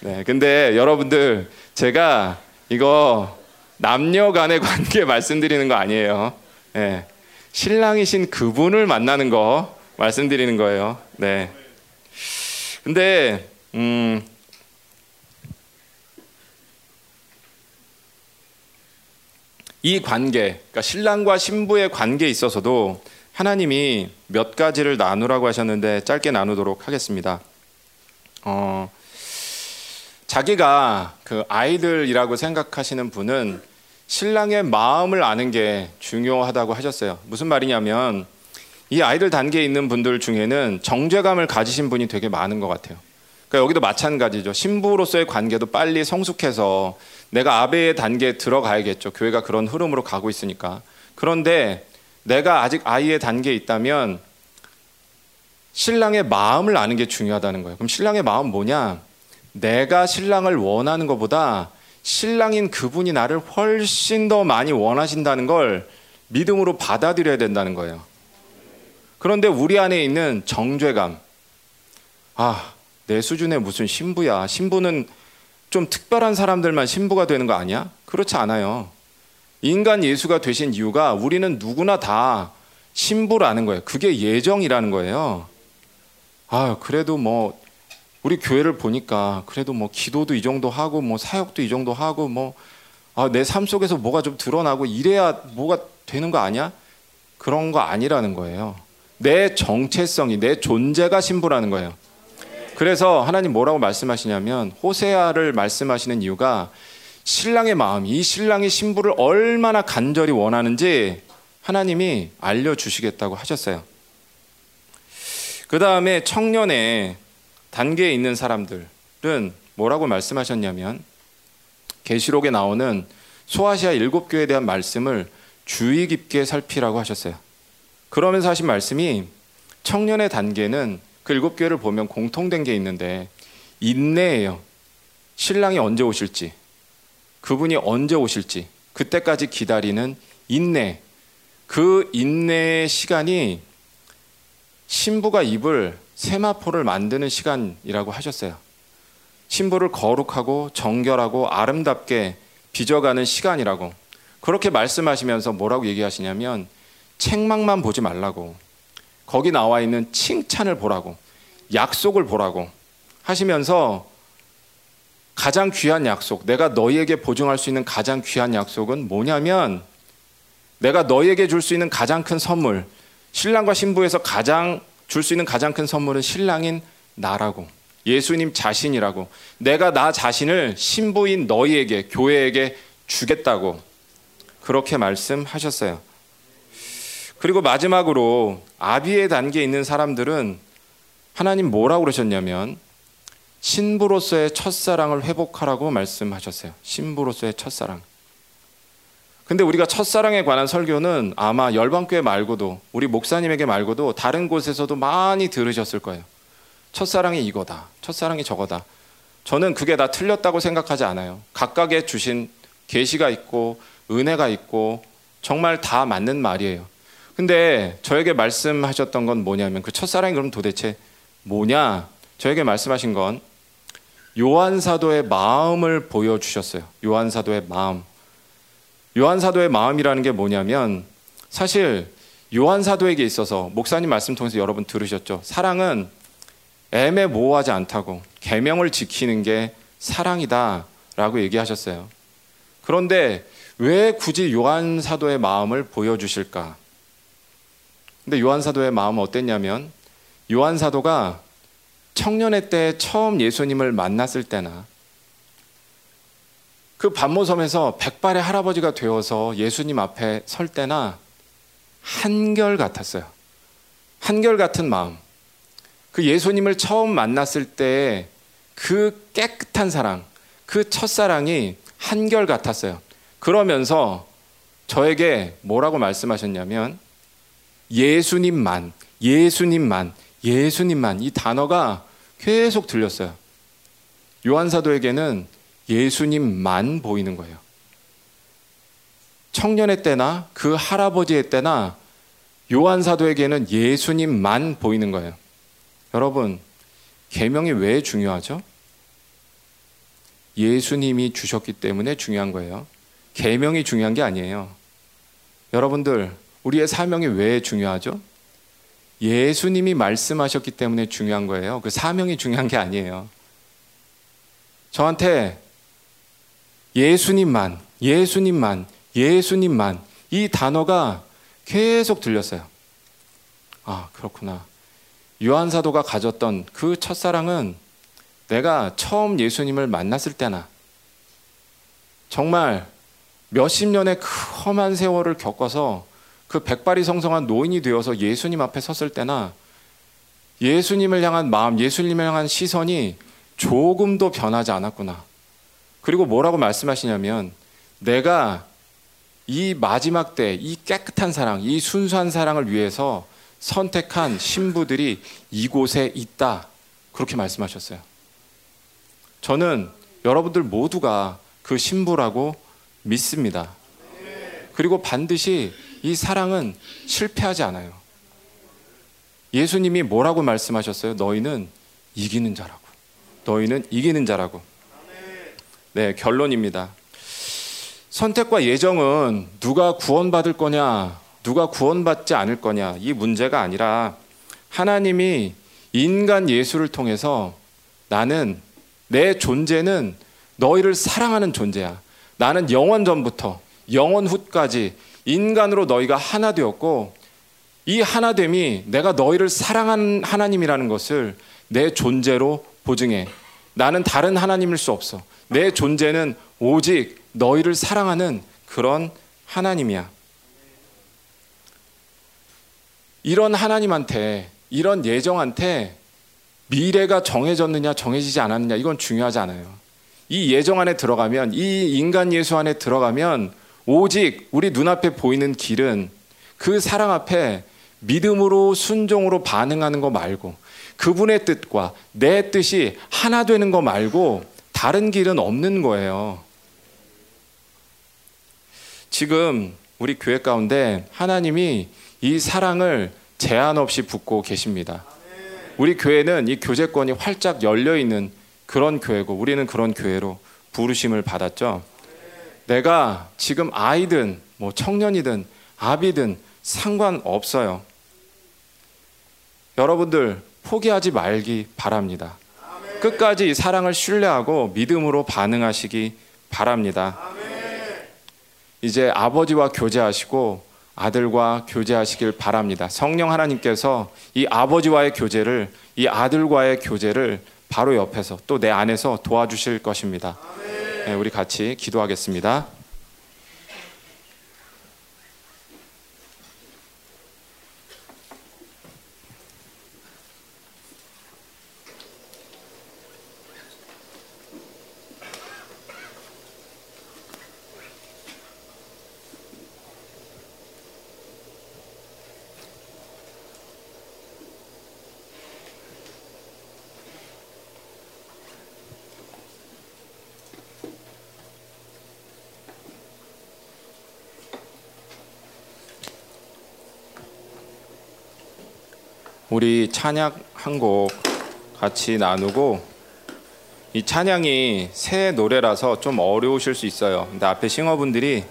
네, 근데 여러분들 제가 이거 남녀 간의 관계 말씀드리는 거 아니에요. 네, 신랑이신 그분을 만나는 거 말씀드리는 거예요. 네. 근데 음 이 관계, 그러니까 신랑과 신부의 관계에 있어서도 하나님이 몇 가지를 나누라고 하셨는데 짧게 나누도록 하겠습니다. 어, 자기가 그 아이들이라고 생각하시는 분은 신랑의 마음을 아는 게 중요하다고 하셨어요. 무슨 말이냐면 이 아이들 단계에 있는 분들 중에는 정죄감을 가지신 분이 되게 많은 것 같아요. 그러니까 여기도 마찬가지죠. 신부로서의 관계도 빨리 성숙해서 내가 아베의 단계에 들어가야겠죠. 교회가 그런 흐름으로 가고 있으니까. 그런데 내가 아직 아이의 단계에 있다면 신랑의 마음을 아는 게 중요하다는 거예요. 그럼 신랑의 마음 뭐냐? 내가 신랑을 원하는 것보다 신랑인 그분이 나를 훨씬 더 많이 원하신다는 걸 믿음으로 받아들여야 된다는 거예요. 그런데 우리 안에 있는 정죄감. 아, 내 수준에 무슨 신부야. 신부는 좀 특별한 사람들만 신부가 되는 거 아니야? 그렇지 않아요. 인간 예수가 되신 이유가 우리는 누구나 다 신부라는 거예요. 그게 예정이라는 거예요. 아, 그래도 뭐 우리 교회를 보니까 그래도 뭐 기도도 이 정도 하고 뭐 사역도 이 정도 하고 뭐 아, 내 삶 속에서 뭐가 좀 드러나고 이래야 뭐가 되는 거 아니야? 그런 거 아니라는 거예요. 내 정체성이 내 존재가 신부라는 거예요. 그래서 하나님 뭐라고 말씀하시냐면 호세아를 말씀하시는 이유가 신랑의 마음, 이 신랑이 신부를 얼마나 간절히 원하는지 하나님이 알려주시겠다고 하셨어요. 그 다음에 청년의 단계에 있는 사람들은 뭐라고 말씀하셨냐면 계시록에 나오는 소아시아 일곱 교회에 대한 말씀을 주의 깊게 살피라고 하셨어요. 그러면서 하신 말씀이 청년의 단계는 그 일곱 교회를 보면 공통된 게 있는데 인내예요. 신랑이 언제 오실지 그분이 언제 오실지 그때까지 기다리는 인내. 그 인내의 시간이 신부가 입을 세마포를 만드는 시간이라고 하셨어요. 신부를 거룩하고 정결하고 아름답게 빚어가는 시간이라고. 그렇게 말씀하시면서 뭐라고 얘기하시냐면 책망만 보지 말라고. 거기 나와 있는 칭찬을 보라고. 약속을 보라고. 하시면서 가장 귀한 약속, 내가 너희에게 보증할 수 있는 가장 귀한 약속은 뭐냐면 내가 너희에게 줄 수 있는 가장 큰 선물, 신랑과 신부에서 가장 줄 수 있는 가장 큰 선물은 신랑인 나라고 예수님 자신이라고 내가 나 자신을 신부인 너희에게 교회에게 주겠다고 그렇게 말씀하셨어요. 그리고 마지막으로 아비의 단계에 있는 사람들은 하나님 뭐라고 그러셨냐면 신부로서의 첫사랑을 회복하라고 말씀하셨어요. 신부로서의 첫사랑. 근데 우리가 첫사랑에 관한 설교는 아마 열방교회 말고도 우리 목사님에게 말고도 다른 곳에서도 많이 들으셨을 거예요. 첫사랑이 이거다. 첫사랑이 저거다. 저는 그게 다 틀렸다고 생각하지 않아요. 각각의 주신 계시가 있고 은혜가 있고 정말 다 맞는 말이에요. 근데 저에게 말씀하셨던 건 뭐냐면 그 첫사랑이 그럼 도대체 뭐냐? 저에게 말씀하신 건 요한 사도의 마음을 보여 주셨어요. 요한 사도의 마음. 요한 사도의 마음이라는 게 뭐냐면 사실 요한 사도에게 있어서 목사님 말씀 통해서 여러분 들으셨죠. 사랑은 애매모호하지 않다고 계명을 지키는 게 사랑이다라고 얘기하셨어요. 그런데 왜 굳이 요한 사도의 마음을 보여주실까? 근데 요한 사도의 마음은 어땠냐면 요한 사도가 청년의 때 처음 예수님을 만났을 때나 그 반모섬에서 백발의 할아버지가 되어서 예수님 앞에 설 때나 한결 같았어요. 한결 같은 마음. 그 예수님을 처음 만났을 때 그 깨끗한 사랑, 그 첫사랑이 한결 같았어요. 그러면서 저에게 뭐라고 말씀하셨냐면 예수님만, 예수님만, 예수님만 이 단어가 계속 들렸어요. 요한 사도에게는 예수님만 보이는 거예요. 청년의 때나 그 할아버지의 때나 요한 사도에게는 예수님만 보이는 거예요. 여러분, 계명이 왜 중요하죠? 예수님이 주셨기 때문에 중요한 거예요. 계명이 중요한 게 아니에요. 여러분들, 우리의 사명이 왜 중요하죠? 예수님이 말씀하셨기 때문에 중요한 거예요. 그 사명이 중요한 게 아니에요. 저한테 예수님만, 예수님만, 예수님만 이 단어가 계속 들렸어요. 아, 그렇구나. 요한 사도가 가졌던 그 첫사랑은 내가 처음 예수님을 만났을 때나 정말 몇십 년의 그 험한 세월을 겪어서 그 백발이 성성한 노인이 되어서 예수님 앞에 섰을 때나 예수님을 향한 마음, 예수님을 향한 시선이 조금도 변하지 않았구나. 그리고 뭐라고 말씀하시냐면 내가 이 마지막 때 이 깨끗한 사랑, 이 순수한 사랑을 위해서 선택한 신부들이 이곳에 있다. 그렇게 말씀하셨어요. 저는 여러분들 모두가 그 신부라고 믿습니다. 그리고 반드시 이 사랑은 실패하지 않아요. 예수님이 뭐라고 말씀하셨어요? 너희는 이기는 자라고. 너희는 이기는 자라고. 네, 결론입니다. 선택과 예정은 누가 구원받을 거냐, 누가 구원받지 않을 거냐, 이 문제가 아니라 하나님이 인간 예수를 통해서 나는 내 존재는 너희를 사랑하는 존재야. 나는 영원 전부터 영원 후까지 인간으로 너희가 하나 되었고 이 하나됨이 내가 너희를 사랑하는 하나님이라는 것을 내 존재로 보증해. 나는 다른 하나님일 수 없어. 내 존재는 오직 너희를 사랑하는 그런 하나님이야. 이런 하나님한테, 이런 예정한테 미래가 정해졌느냐, 정해지지 않았느냐, 이건 중요하지 않아요. 이 예정 안에 들어가면, 이 인간 예수 안에 들어가면, 오직 우리 눈앞에 보이는 길은 그 사랑 앞에 믿음으로 순종으로 반응하는 거 말고, 그분의 뜻과 내 뜻이 하나 되는 거 말고, 다른 길은 없는 거예요. 지금 우리 교회 가운데 하나님이 이 사랑을 제한 없이 붓고 계십니다. 우리 교회는 이 교제권이 활짝 열려 있는 그런 교회고 우리는 그런 교회로 부르심을 받았죠. 내가 지금 아이든 뭐 청년이든 아비든 상관없어요. 여러분들 포기하지 말기 바랍니다. 끝까지 사랑을 신뢰하고 믿음으로 반응하시기 바랍니다. 이제 아버지와 교제하시고 아들과 교제하시길 바랍니다. 성령 하나님께서 이 아버지와의 교제를 이 아들과의 교제를 바로 옆에서 또 내 안에서 도와주실 것입니다. 네, 우리 같이 기도하겠습니다. 우리 찬양 한 곡 같이 나누고 이 찬양이 새 노래라서 좀 어려우실 수 있어요. 근데 앞에 싱어분들이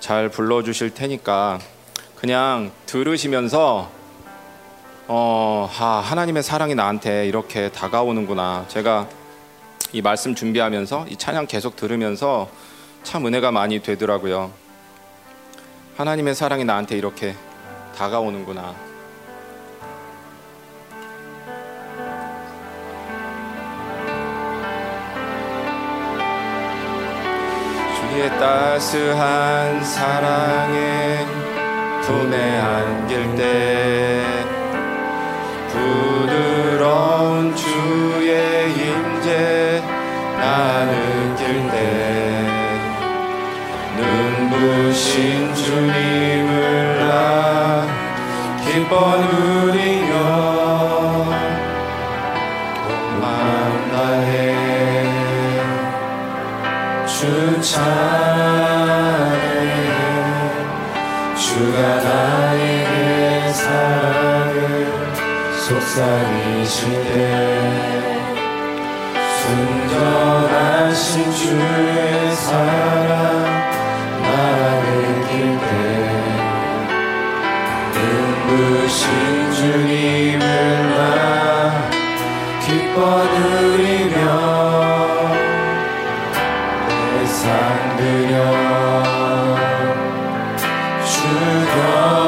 잘 불러주실 테니까 그냥 들으시면서 어, 아, 하나님의 사랑이 나한테 이렇게 다가오는구나. 제가 이 말씀 준비하면서 이 찬양 계속 들으면서 참 은혜가 많이 되더라고요. 하나님의 사랑이 나한테 이렇게 다가오는구나. 주의 따스한 사랑에 품에 안길 때 부드러운 주의 임재 나 느낄 때 눈부신 주님을 나 기뻐 누리 주 찬양해 주가 나에게 사랑을 속삭이실 때 순전하신 주의 사랑 나를 길때 눈부신 주님을 나 기뻐 누리며 상 드려 주경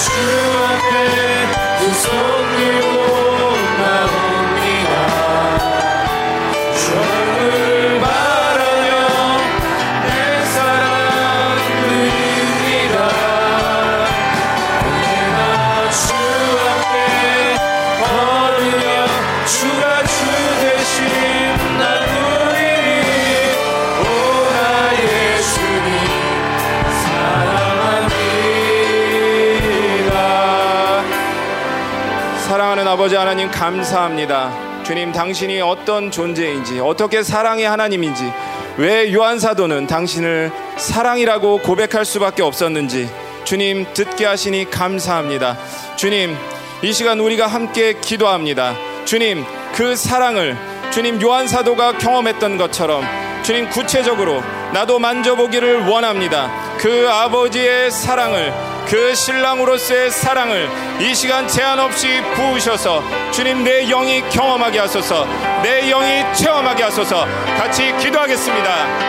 It's true. 아버지 하나님 감사합니다. 주님 당신이 어떤 존재인지 어떻게 사랑의 하나님인지 왜 요한 사도는 당신을 사랑이라고 고백할 수밖에 없었는지 주님 듣게 하시니 감사합니다. 주님 이 시간 우리가 함께 기도합니다. 주님 그 사랑을 주님 요한 사도가 경험했던 것처럼 주님 구체적으로 나도 만져보기를 원합니다. 그 아버지의 사랑을 그 신랑으로서의 사랑을 이 시간 제한 없이 부으셔서 주님 내 영이 경험하게 하소서 내 영이 체험하게 하소서 같이 기도하겠습니다.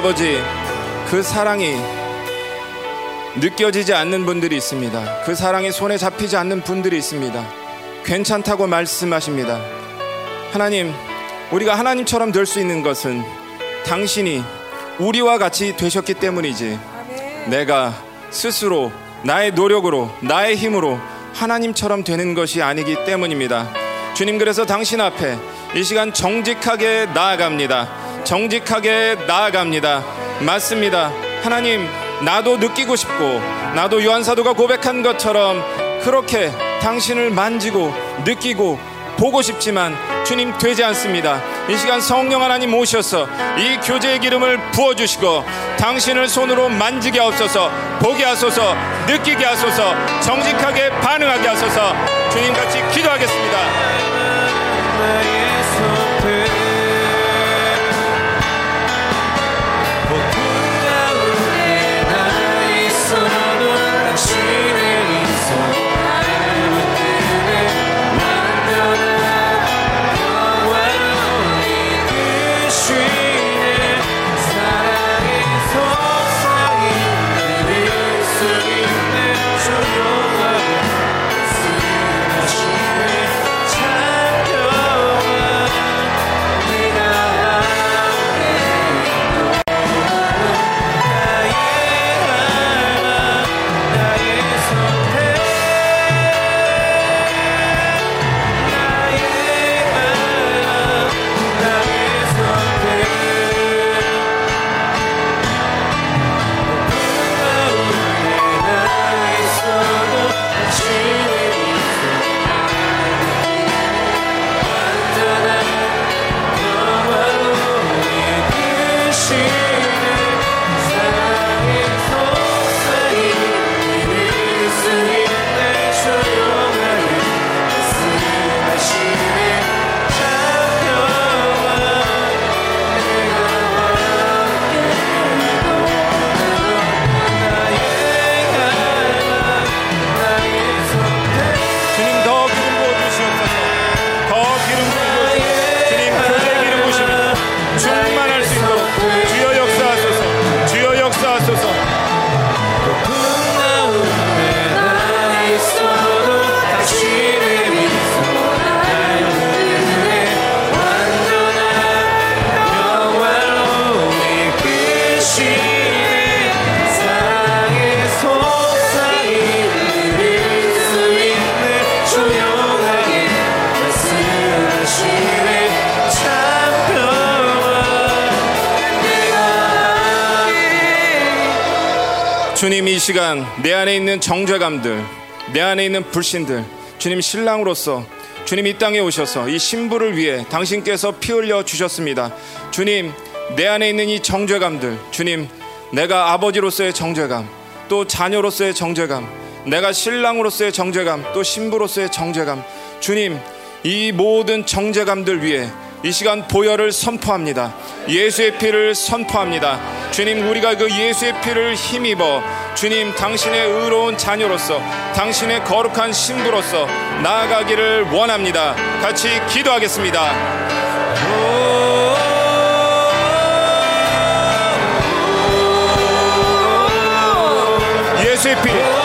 아버지 그 사랑이 느껴지지 않는 분들이 있습니다. 그 사랑이 손에 잡히지 않는 분들이 있습니다. 괜찮다고 말씀하십니다. 하나님, 우리가 하나님처럼 될 수 있는 것은 당신이 우리와 같이 되셨기 때문이지. 내가 스스로 나의 노력으로 나의 힘으로 하나님처럼 되는 것이 아니기 때문입니다. 주님 그래서 당신 앞에 이 시간 정직하게 나아갑니다. 정직하게 나아갑니다. 맞습니다. 하나님, 나도 느끼고 싶고, 나도 요한사도가 고백한 것처럼 그렇게 당신을 만지고, 느끼고, 보고 싶지만 주님 되지 않습니다. 이 시간 성령 하나님 모셔서 이 교제의 기름을 부어주시고 당신을 손으로 만지게 하소서 보게 하소서 느끼게 하소서 정직하게 반응하게 하소서 주님 같이 기도하겠습니다. 주님 이 시간 내 안에 있는 정죄감들, 내 안에 있는 불신들, 주님 신랑으로서 주님 이 땅에 오셔서 이 신부를 위해 당신께서 피 흘려 주셨습니다. 주님 내 안에 있는 이 정죄감들, 주님 내가 아버지로서의 정죄감, 또 자녀로서의 정죄감, 내가 신랑으로서의 정죄감, 또 신부로서의 정죄감, 주님 이 모든 정죄감들 위해 이 시간 보혈을 선포합니다. 예수의 피를 선포합니다. 주님, 우리가 그 예수의 피를 힘입어 주님, 당신의 의로운 자녀로서 당신의 거룩한 신부로서 나아가기를 원합니다. 같이 기도하겠습니다. 예수의 피,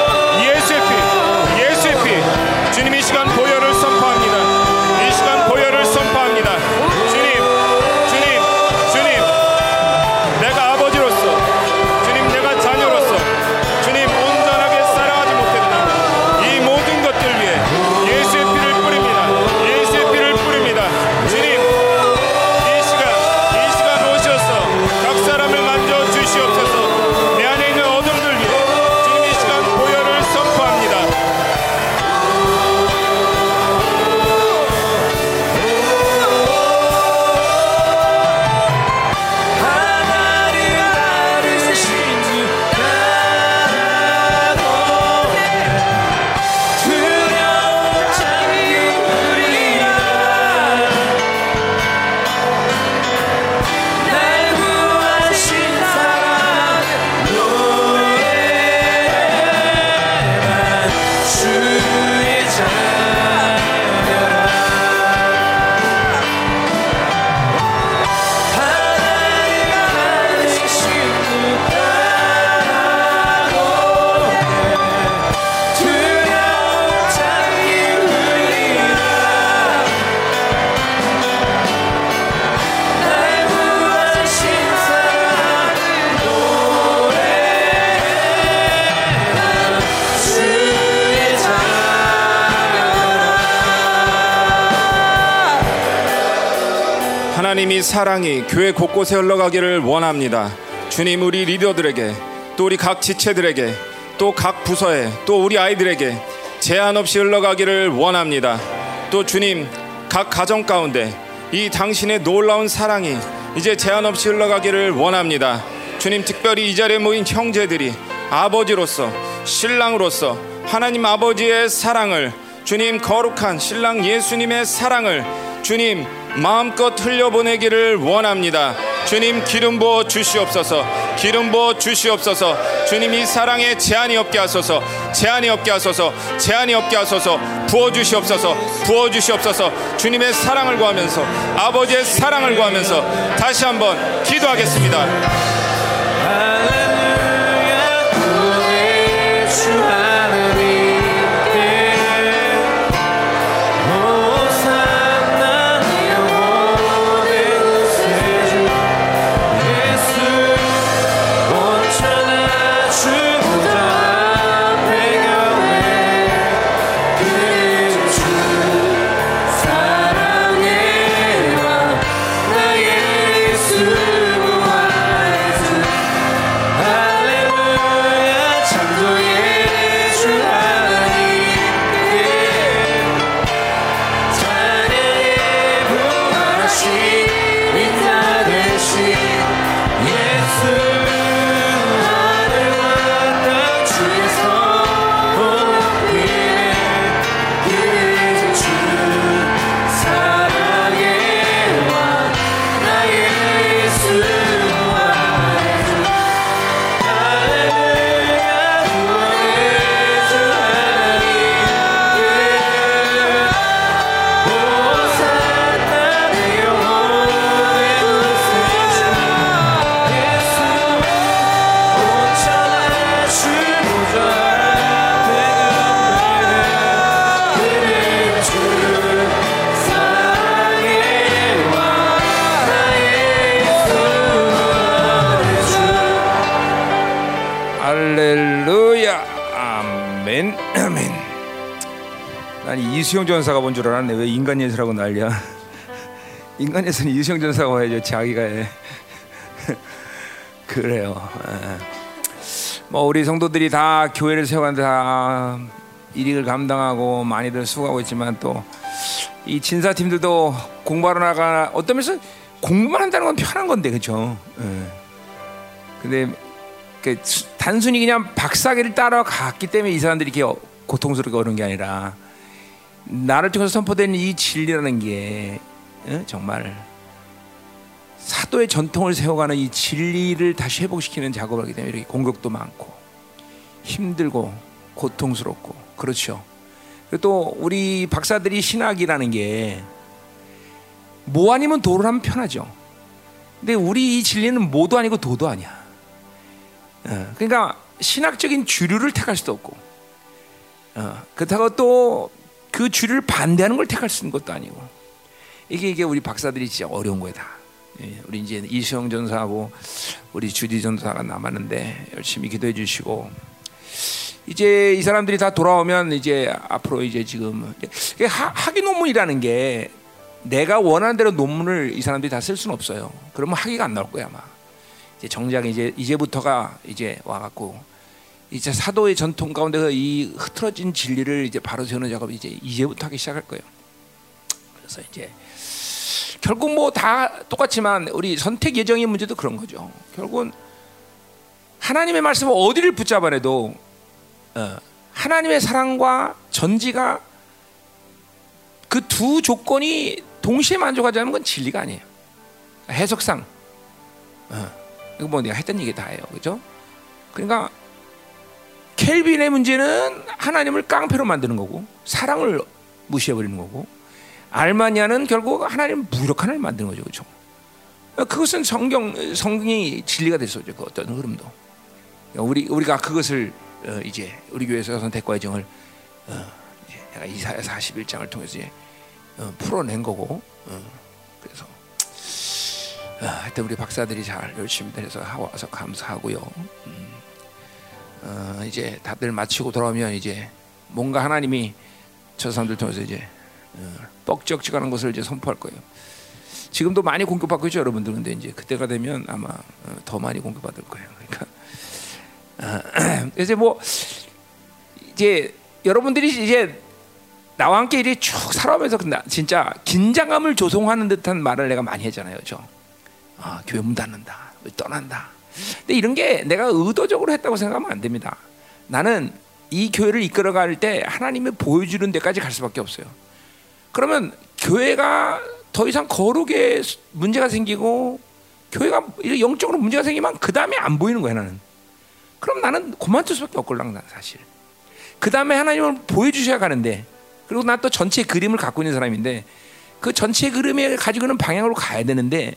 사랑이 교회 곳곳에 흘러가기를 원합니다. 주님 우리 리더들에게 또 우리 각 지체들에게 또 각 부서에 또 우리 아이들에게 제한 없이 흘러가기를 원합니다. 또 주님 각 가정 가운데 이 당신의 놀라운 사랑이 이제 제한 없이 흘러가기를 원합니다. 주님 특별히 이 자리에 모인 형제들이 아버지로서 신랑으로서 하나님 아버지의 사랑을 주님 거룩한 신랑 예수님의 사랑을 주님 마음껏 흘려보내기를 원합니다. 주님 기름 부어 주시옵소서. 기름 부어 주시옵소서. 주님 이 사랑에 제한이 없게 하소서. 제한이 없게 하소서. 제한이 없게 하소서. 부어 주시옵소서. 부어 주시옵소서. 주님의 사랑을 구하면서 아버지의 사랑을 구하면서 다시 한번 기도하겠습니다. 이수영 전사가 본줄 알았네. 왜 인간 예수라고 난리야? 인간 예수는 이수영 전사가 와야죠. 자기가 해. 그래요. 예. 뭐 우리 성도들이 다 교회를 세워가는데 다 일익을 감당하고 많이들 수고하고 있지만 또 이 진사팀들도 공부하러 나가 어떤 면에서 공부만 한다는 건 편한 건데 그렇죠. 근데 그 수- 단순히 그냥 박사기를 따라갔기 때문에 이 사람들이 이렇게 고통스럽게 오는 게 아니라 나를 통해서 선포되는 이 진리라는 게 어? 정말 사도의 전통을 세워가는 이 진리를 다시 회복시키는 작업을 하기 때문에 이렇게 공격도 많고 힘들고 고통스럽고 그렇죠. 그리고 또 우리 박사들이 신학이라는 게 뭐 아니면 도를 하면 편하죠. 근데 우리 이 진리는 뭐도 아니고 도도 아니야. 어, 그러니까 신학적인 주류를 택할 수도 없고 어, 그렇다고 또 그 주류를 반대하는 걸 택할 수 있는 것도 아니고 이게 이게 우리 박사들이 진짜 어려운 거야 다. 예, 우리 이제 이수영 전사하고 우리 주디 전사가 남았는데 열심히 기도해 주시고 이제 이 사람들이 다 돌아오면 이제 앞으로 이제 지금 하- 학위 논문이라는 게 내가 원하는 대로 논문을 이 사람들이 다 쓸 수는 없어요. 그러면 학위가 안 나올 거야 아마. 이제 정작 이제 이제부터가 이제 와갖고 이제 사도의 전통 가운데서 이 흐트러진 진리를 이제 바로 세우는 작업이 이제 이제부터 하기 시작할 거예요. 그래서 이제 결국 뭐 다 똑같지만 우리 선택 예정의 문제도 그런 거죠. 결국은 하나님의 말씀을 어디를 붙잡아내도 어, 하나님의 사랑과 전지가 그 두 조건이 동시에 만족하지 않으면 그건 진리가 아니에요. 해석상 어, 이거 뭐 내가 했던 얘기 다예요, 그죠? 그러니까 켈빈의 문제는 하나님을 깡패로 만드는 거고 사랑을 무시해 버리는 거고 알마니아는 결국 하나님 무력한 을 만드는 거죠, 그렇죠? 그것은 성경 성경이 진리가 있죠, 그 어떤 흐름도. 우리 우리가 그것을 어, 이제 우리 교회에서 선택 과정을 어, 내가 이사야 41장을 통해서 이제 어, 풀어낸 거고 어, 그래서 어, 하여튼 우리 박사들이 잘 열심히 해서 와서 감사하고요. 음, 어, 이제 다들 마치고 돌아오면 이제 뭔가 하나님이 저 사람들 통해서 이제 어, 뻑적지근한 것을 이제 선포할 거예요. 지금도 많이 공격받고 있죠, 여러분들. 근데 이제 그때가 되면 아마 어, 더 많이 공격받을 거예요. 그러니까 어, 그래서 뭐 이제 여러분들이 이제 나와 함께 이렇게 쭉 살아오면서 진짜 긴장감을 조성하는 듯한 말을 내가 많이 했잖아요, 그죠? 아, 교회 문 닫는다, 떠난다. 근데 이런 게 내가 의도적으로 했다고 생각하면 안 됩니다. 나는 이 교회를 이끌어갈 때 하나님이 보여주는 데까지 갈 수밖에 없어요. 그러면 교회가 더 이상 거룩에 문제가 생기고 교회가 영적으로 문제가 생기면 그 다음에 안 보이는 거야 나는. 그럼 나는 그만둘 수밖에 없걸랑 나 사실. 그 다음에 하나님을 보여주셔야 가는데 그리고 난또 전체 그림을 갖고 있는 사람인데 그 전체 그림에 가지고 있는 방향으로 가야 되는데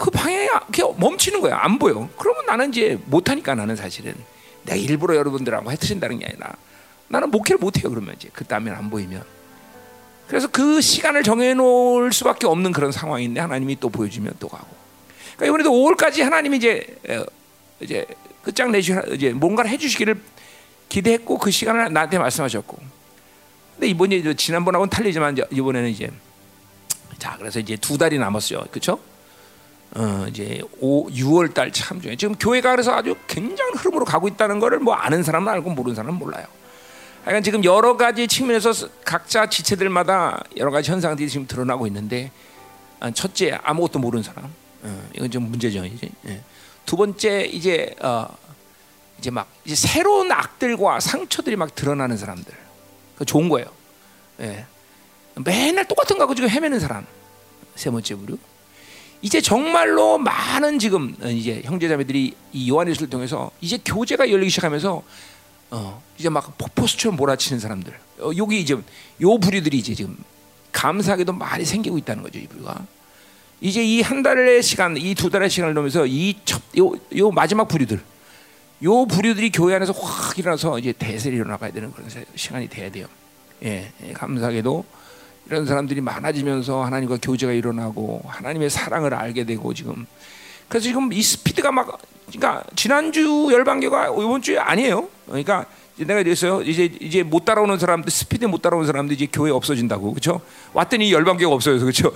그 방향이 멈추는 거야 안 보여. 그러면 나는 이제 못하니까 나는 사실은 내가 일부러 여러분들하고 해트린다는 게 아니라 나는 목회를 못해요 그러면 이제 그 다음에 안 보이면. 그래서 그 시간을 정해놓을 수밖에 없는 그런 상황인데 하나님이 또 보여주면 또 가고. 그러니까 이번에도 5월까지 하나님이 이제 어, 이제 끝장 내시 이제 뭔가를 해주시기를 기대했고 그 시간을 나한테 말씀하셨고. 근데 이번에 지난번하고는 틀리지만 이제 이번에는 이제 자 그래서 이제 두 달이 남았어요, 그렇죠? 어 이제 5, 6월 달 참 중에 지금 교회가 그래서 아주 굉장한 흐름으로 가고 있다는 거를 뭐 아는 사람은 알고 모르는 사람은 몰라요. 하여간 지금 여러 가지 측면에서 각자 지체들마다 여러 가지 현상들이 지금 드러나고 있는데 아, 첫째 아무것도 모르는 사람. 어, 이건 좀 문제죠 이제. 예. 두 번째 이제 어, 이제 막 이제 새로운 악들과 상처들이 막 드러나는 사람들. 그 좋은 거예요. 예. 맨날 똑같은 거 가지고 헤매는 사람. 세 번째 부류 이제 정말로 많은 지금 어, 이제 형제자매들이 이 요한일서를 통해서 이제 교제가 열리기 시작하면서 어, 이제 막 폭포수처럼 몰아치는 사람들. 어, 여기 이제 요 부류들이 이제 지금 감사하게도 많이 생기고 있다는 거죠, 이 부류가. 이제 이 한 달의 시간, 이 두 달의 시간을 넘으면서 이첫요 요 마지막 부류들, 요 부류들이 교회 안에서 확 일어나서 이제 대세를 일어나가야 되는 그런 세- 시간이 돼야 돼요. 예, 예, 감사하게도 이런 사람들이 많아지면서 하나님과 교제가 일어나고 하나님의 사랑을 알게 되고 지금 그래서 지금 이 스피드가 막 그러니까 지난주 열방교가 이번 주에 아니에요. 그러니까 내가 이랬어요. 이제 이제 못 따라오는 사람들 스피드 못 따라오는 사람들 이제 교회 없어진다고 그렇죠? 왔더니 열방교가 없어요. 그렇죠?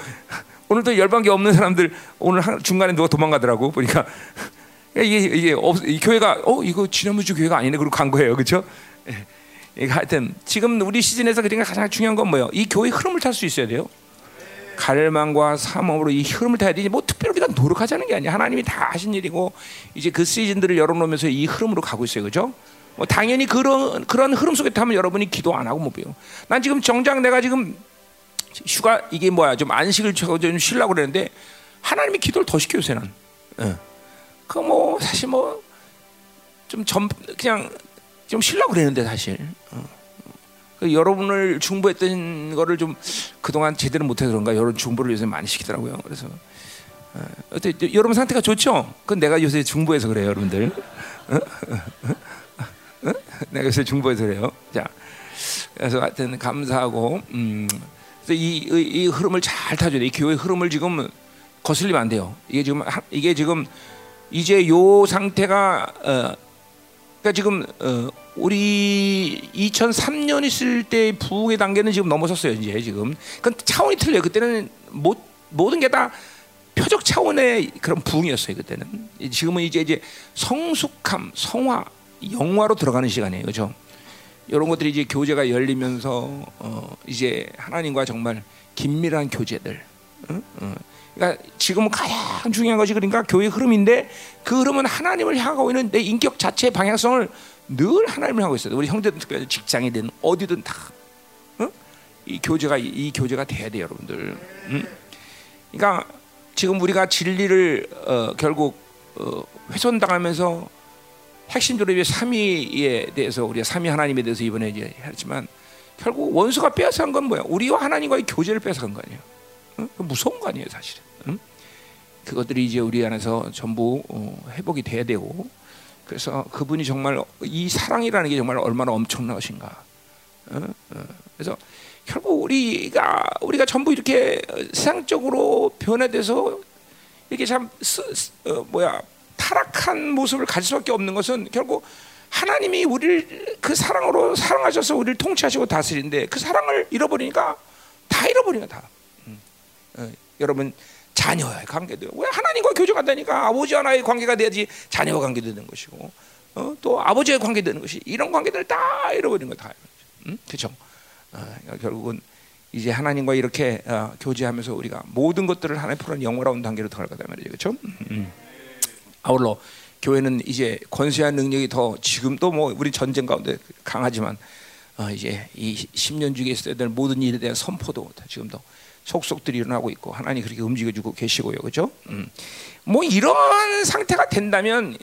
오늘도 열방교 없는 사람들 오늘 한- 중간에 누가 도망가더라고 보니까 이게 이게 없, 이 교회가 어 이거 지난번 주 교회가 아니네 그러고 간 거예요, 그렇죠? 예. 하여튼 지금 우리 시즌에서 그러니까 가장 중요한 건 뭐예요? 이 교회 흐름을 탈 수 있어야 돼요. 갈망과 사모으로 이 흐름을 타야 되지 뭐 특별히 우리가 노력하자는 게 아니야 하나님이 다 하신 일이고 이제 그 시즌들을 열어놓으면서 이 흐름으로 가고 있어요 그죠? 뭐 당연히 그런 그런 흐름 속에 타면 여러분이 기도 안 하고 못 배워 난 지금 정작 내가 지금 휴가 이게 뭐야 좀 안식을 좀 쉬려고 그랬는데 하나님이 기도를 더 시켜주세요 난 예. 그뭐 사실 뭐좀점 그냥 좀 쉬려고 그랬는데 사실 어. 그 여러분을 중보했던 거를 좀 그동안 제대로 못해서 그런가 여러분 중보를 요새 많이 시키더라고요. 그래서 어, 어때 여러분 상태가 좋죠? 그건 내가 요새 중보해서 그래요, 여러분들. 어? 어? 내가 요새 중보해서 그래요. 자, 그래서 하여튼 감사하고 음, 그래서 이, 이, 이 흐름을 잘 타줘야 돼. 이 교회 흐름을 지금 거슬리면 안 돼요. 이게 지금 하- 이게 지금 이제 요 상태가 어, 그러니까 지금 어, 우리 2003년 있을 때 부흥의 단계는 지금 넘어섰어요 이제 지금. 그건 차원이 틀려요. 그때는 모, 모든 게 다 표적 차원의 그런 부흥이었어요 그때는. 지금은 이제 이제 성숙함, 성화, 영화로 들어가는 시간이에요, 그렇죠? 이런 것들이 이제 교제가 열리면서 어, 이제 하나님과 정말 긴밀한 교제들. 응? 응. 그러니까 지금은 가장 중요한 것이 그러니까 교회 흐름인데 그 흐름은 하나님을 향하고 있는 내 인격 자체의 방향성을 늘 하나님을 향하고 있어요. 우리 형제들 특별히 직장이든 어디든 다. 응? 이 교제가 이, 이 교제가 돼야 돼요, 여러분들. 응? 그러니까 지금 우리가 진리를 어, 결국 어, 훼손당하면서 핵심적으로 이제 삼위에 대해서 우리가 삼위 하나님에 대해서 이번에 이제 했지만 결국 원수가 빼앗은 건 뭐야? 우리와 하나님과의 교제를 빼앗은 거 아니에요? 무서운 거 아니에요, 사실은. 응? 그것들이 이제 우리 안에서 전부 어, 회복이 돼야 되고 그래서 그분이 정말 이 사랑이라는 게 정말 얼마나 엄청난 것인가. 어? 어. 그래서 결국 우리가 우리가 전부 이렇게 세상적으로 변화돼서 이렇게 참 스, 스- 어, 뭐야 타락한 모습을 가질 수밖에 없는 것은 결국 하나님이 우리를 그 사랑으로 사랑하셔서 우리를 통치하시고 다스리는데 그 사랑을 잃어버리니까 다 잃어버리는 다. 여러분 자녀와의 관계도 왜 하나님과 교제가 되니까 아버지와 나의 관계가 돼야지 자녀와 관계도 되는 것이고 어, 또 아버지의 관계 되는 것이 이런 관계들을 다 잃어버리는 거다. 음? 그렇죠? 어, 그러니까 결국은 이제 하나님과 이렇게 어, 교제하면서 우리가 모든 것들을 하나님 푸는 영원한 단계로 들어갈 거다 말이죠, 그렇죠? 음. 아울러 교회는 이제 권세한 능력이 더 지금도 뭐 우리 전쟁 가운데 강하지만 어, 이제 이 10년 중에 있어야 될 모든 일에 대한 선포도 다 지금도 속속들이 일어나고 있고 하나님 그렇게 움직여주고 계시고요, 그렇죠? 음. 뭐 이런 상태가 된다면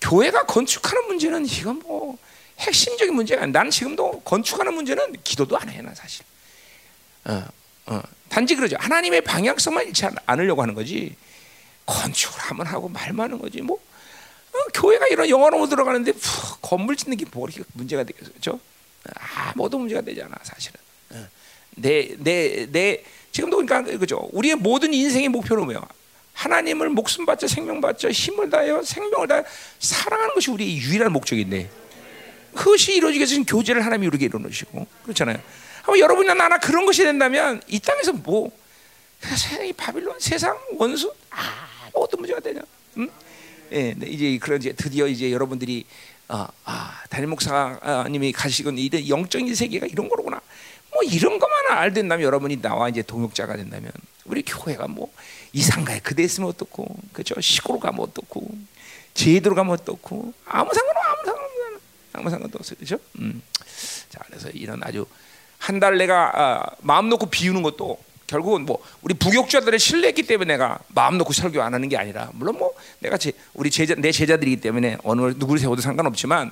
교회가 건축하는 문제는 이건 뭐 핵심적인 문제가. 나는 지금도 건축하는 문제는 기도도 안 해요, 나 사실. 어, 어. 단지 그러죠. 하나님의 방향성만 잃지 않- 않으려고 하는 거지. 건축을 하면 하고 말만 하는 거지. 뭐 어, 교회가 이런 영화로 들어가는데 푸, 건물 짓는 게 뭐 이렇게 문제가 그렇죠? 아무도 문제가 되지 않아, 사실은. 어. 내, 내, 내 지금도 그러니까 그죠. 우리의 모든 인생의 목표는 뭐야? 하나님을 목숨 바쳐 생명 바쳐 힘을 다하여 생명을 다해 사랑하는 것이 우리의 유일한 목적인데 그것이 이루어지기 위해서는 교제를 하나님이 이루게 이루어주시고 그렇잖아요. 아마 여러분이나 나나 그런 것이 된다면 이 땅에서 뭐 세상이 바빌론 세상 원수 아무것도 문제가 되냐? 응? 예, 네, 이제 그런 이제 드디어 이제 여러분들이 아, 아 담임 목사님이 가시건 이런 영적인 세계가 이런 거로구나. 뭐 이런 것만 알된다면 여러분이 나와 이제 동역자가 된다면 우리 교회가 뭐 이상가에 그대 있으면 어떻고 그죠 시골 가면 어떻고 제도로 가면 어떻고 아무 상관없 아무 상관없 아무 상관도 없어요 그죠? 음. 자 그래서 이런 아주 한 달 내가 아, 마음 놓고 비우는 것도 결국은 뭐 우리 부격자들의 신뢰했기 때문에 내가 마음 놓고 설교 안 하는 게 아니라 물론 뭐 내가 제, 우리 제자 내 제자들이기 때문에 어느 누구를 세워도 상관없지만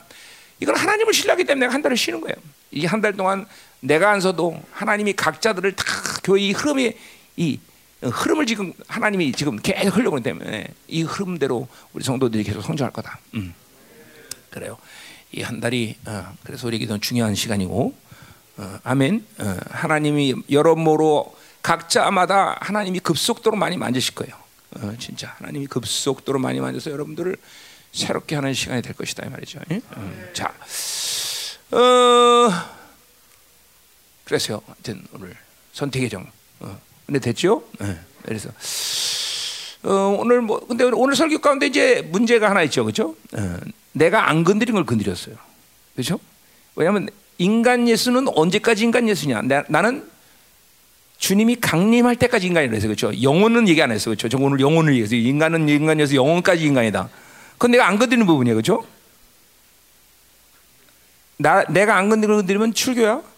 이건 하나님을 신뢰하기 때문에 내가 한 달을 쉬는 거예요. 이게 한달 동안 내가 안 서도 하나님이 각자들을 다 교회 이 흐름에 이 흐름을 지금 하나님이 지금 계속 흘려보기 때문에 이 흐름대로 우리 성도들이 계속 성장할 거다. 음. 그래요. 이 한 달이 어, 그래서 우리에게 더 중요한 시간이고 어, 아멘. 어, 하나님이 여러모로 각자마다 하나님이 급속도로 많이 만지실 거예요. 어, 진짜 하나님이 급속도로 많이 만져서 여러분들을 새롭게 하는 시간이 될 것이다 이 말이죠. 예? 음, 자, 어, 그래서요. 하여튼 오늘 선택의 정 어, 근데 됐죠? 네. 그래서 어, 오늘 뭐 근데 오늘 설교 가운데 이제 문제가 하나 있죠, 그렇죠? 어, 내가 안 건드린 걸 건드렸어요, 그렇죠? 왜냐하면 인간 예수는 언제까지 인간 예수냐? 나, 나는 주님이 강림할 때까지 인간이라 해서 그렇죠. 영혼은 얘기 안 했어, 그렇죠? 저 오늘 영혼을 얘기해서 인간은 인간이어서 영혼까지 인간이다. 그건 내가 안 건드리는 부분이야, 그렇죠? 나 내가 안 건드리면 출교야?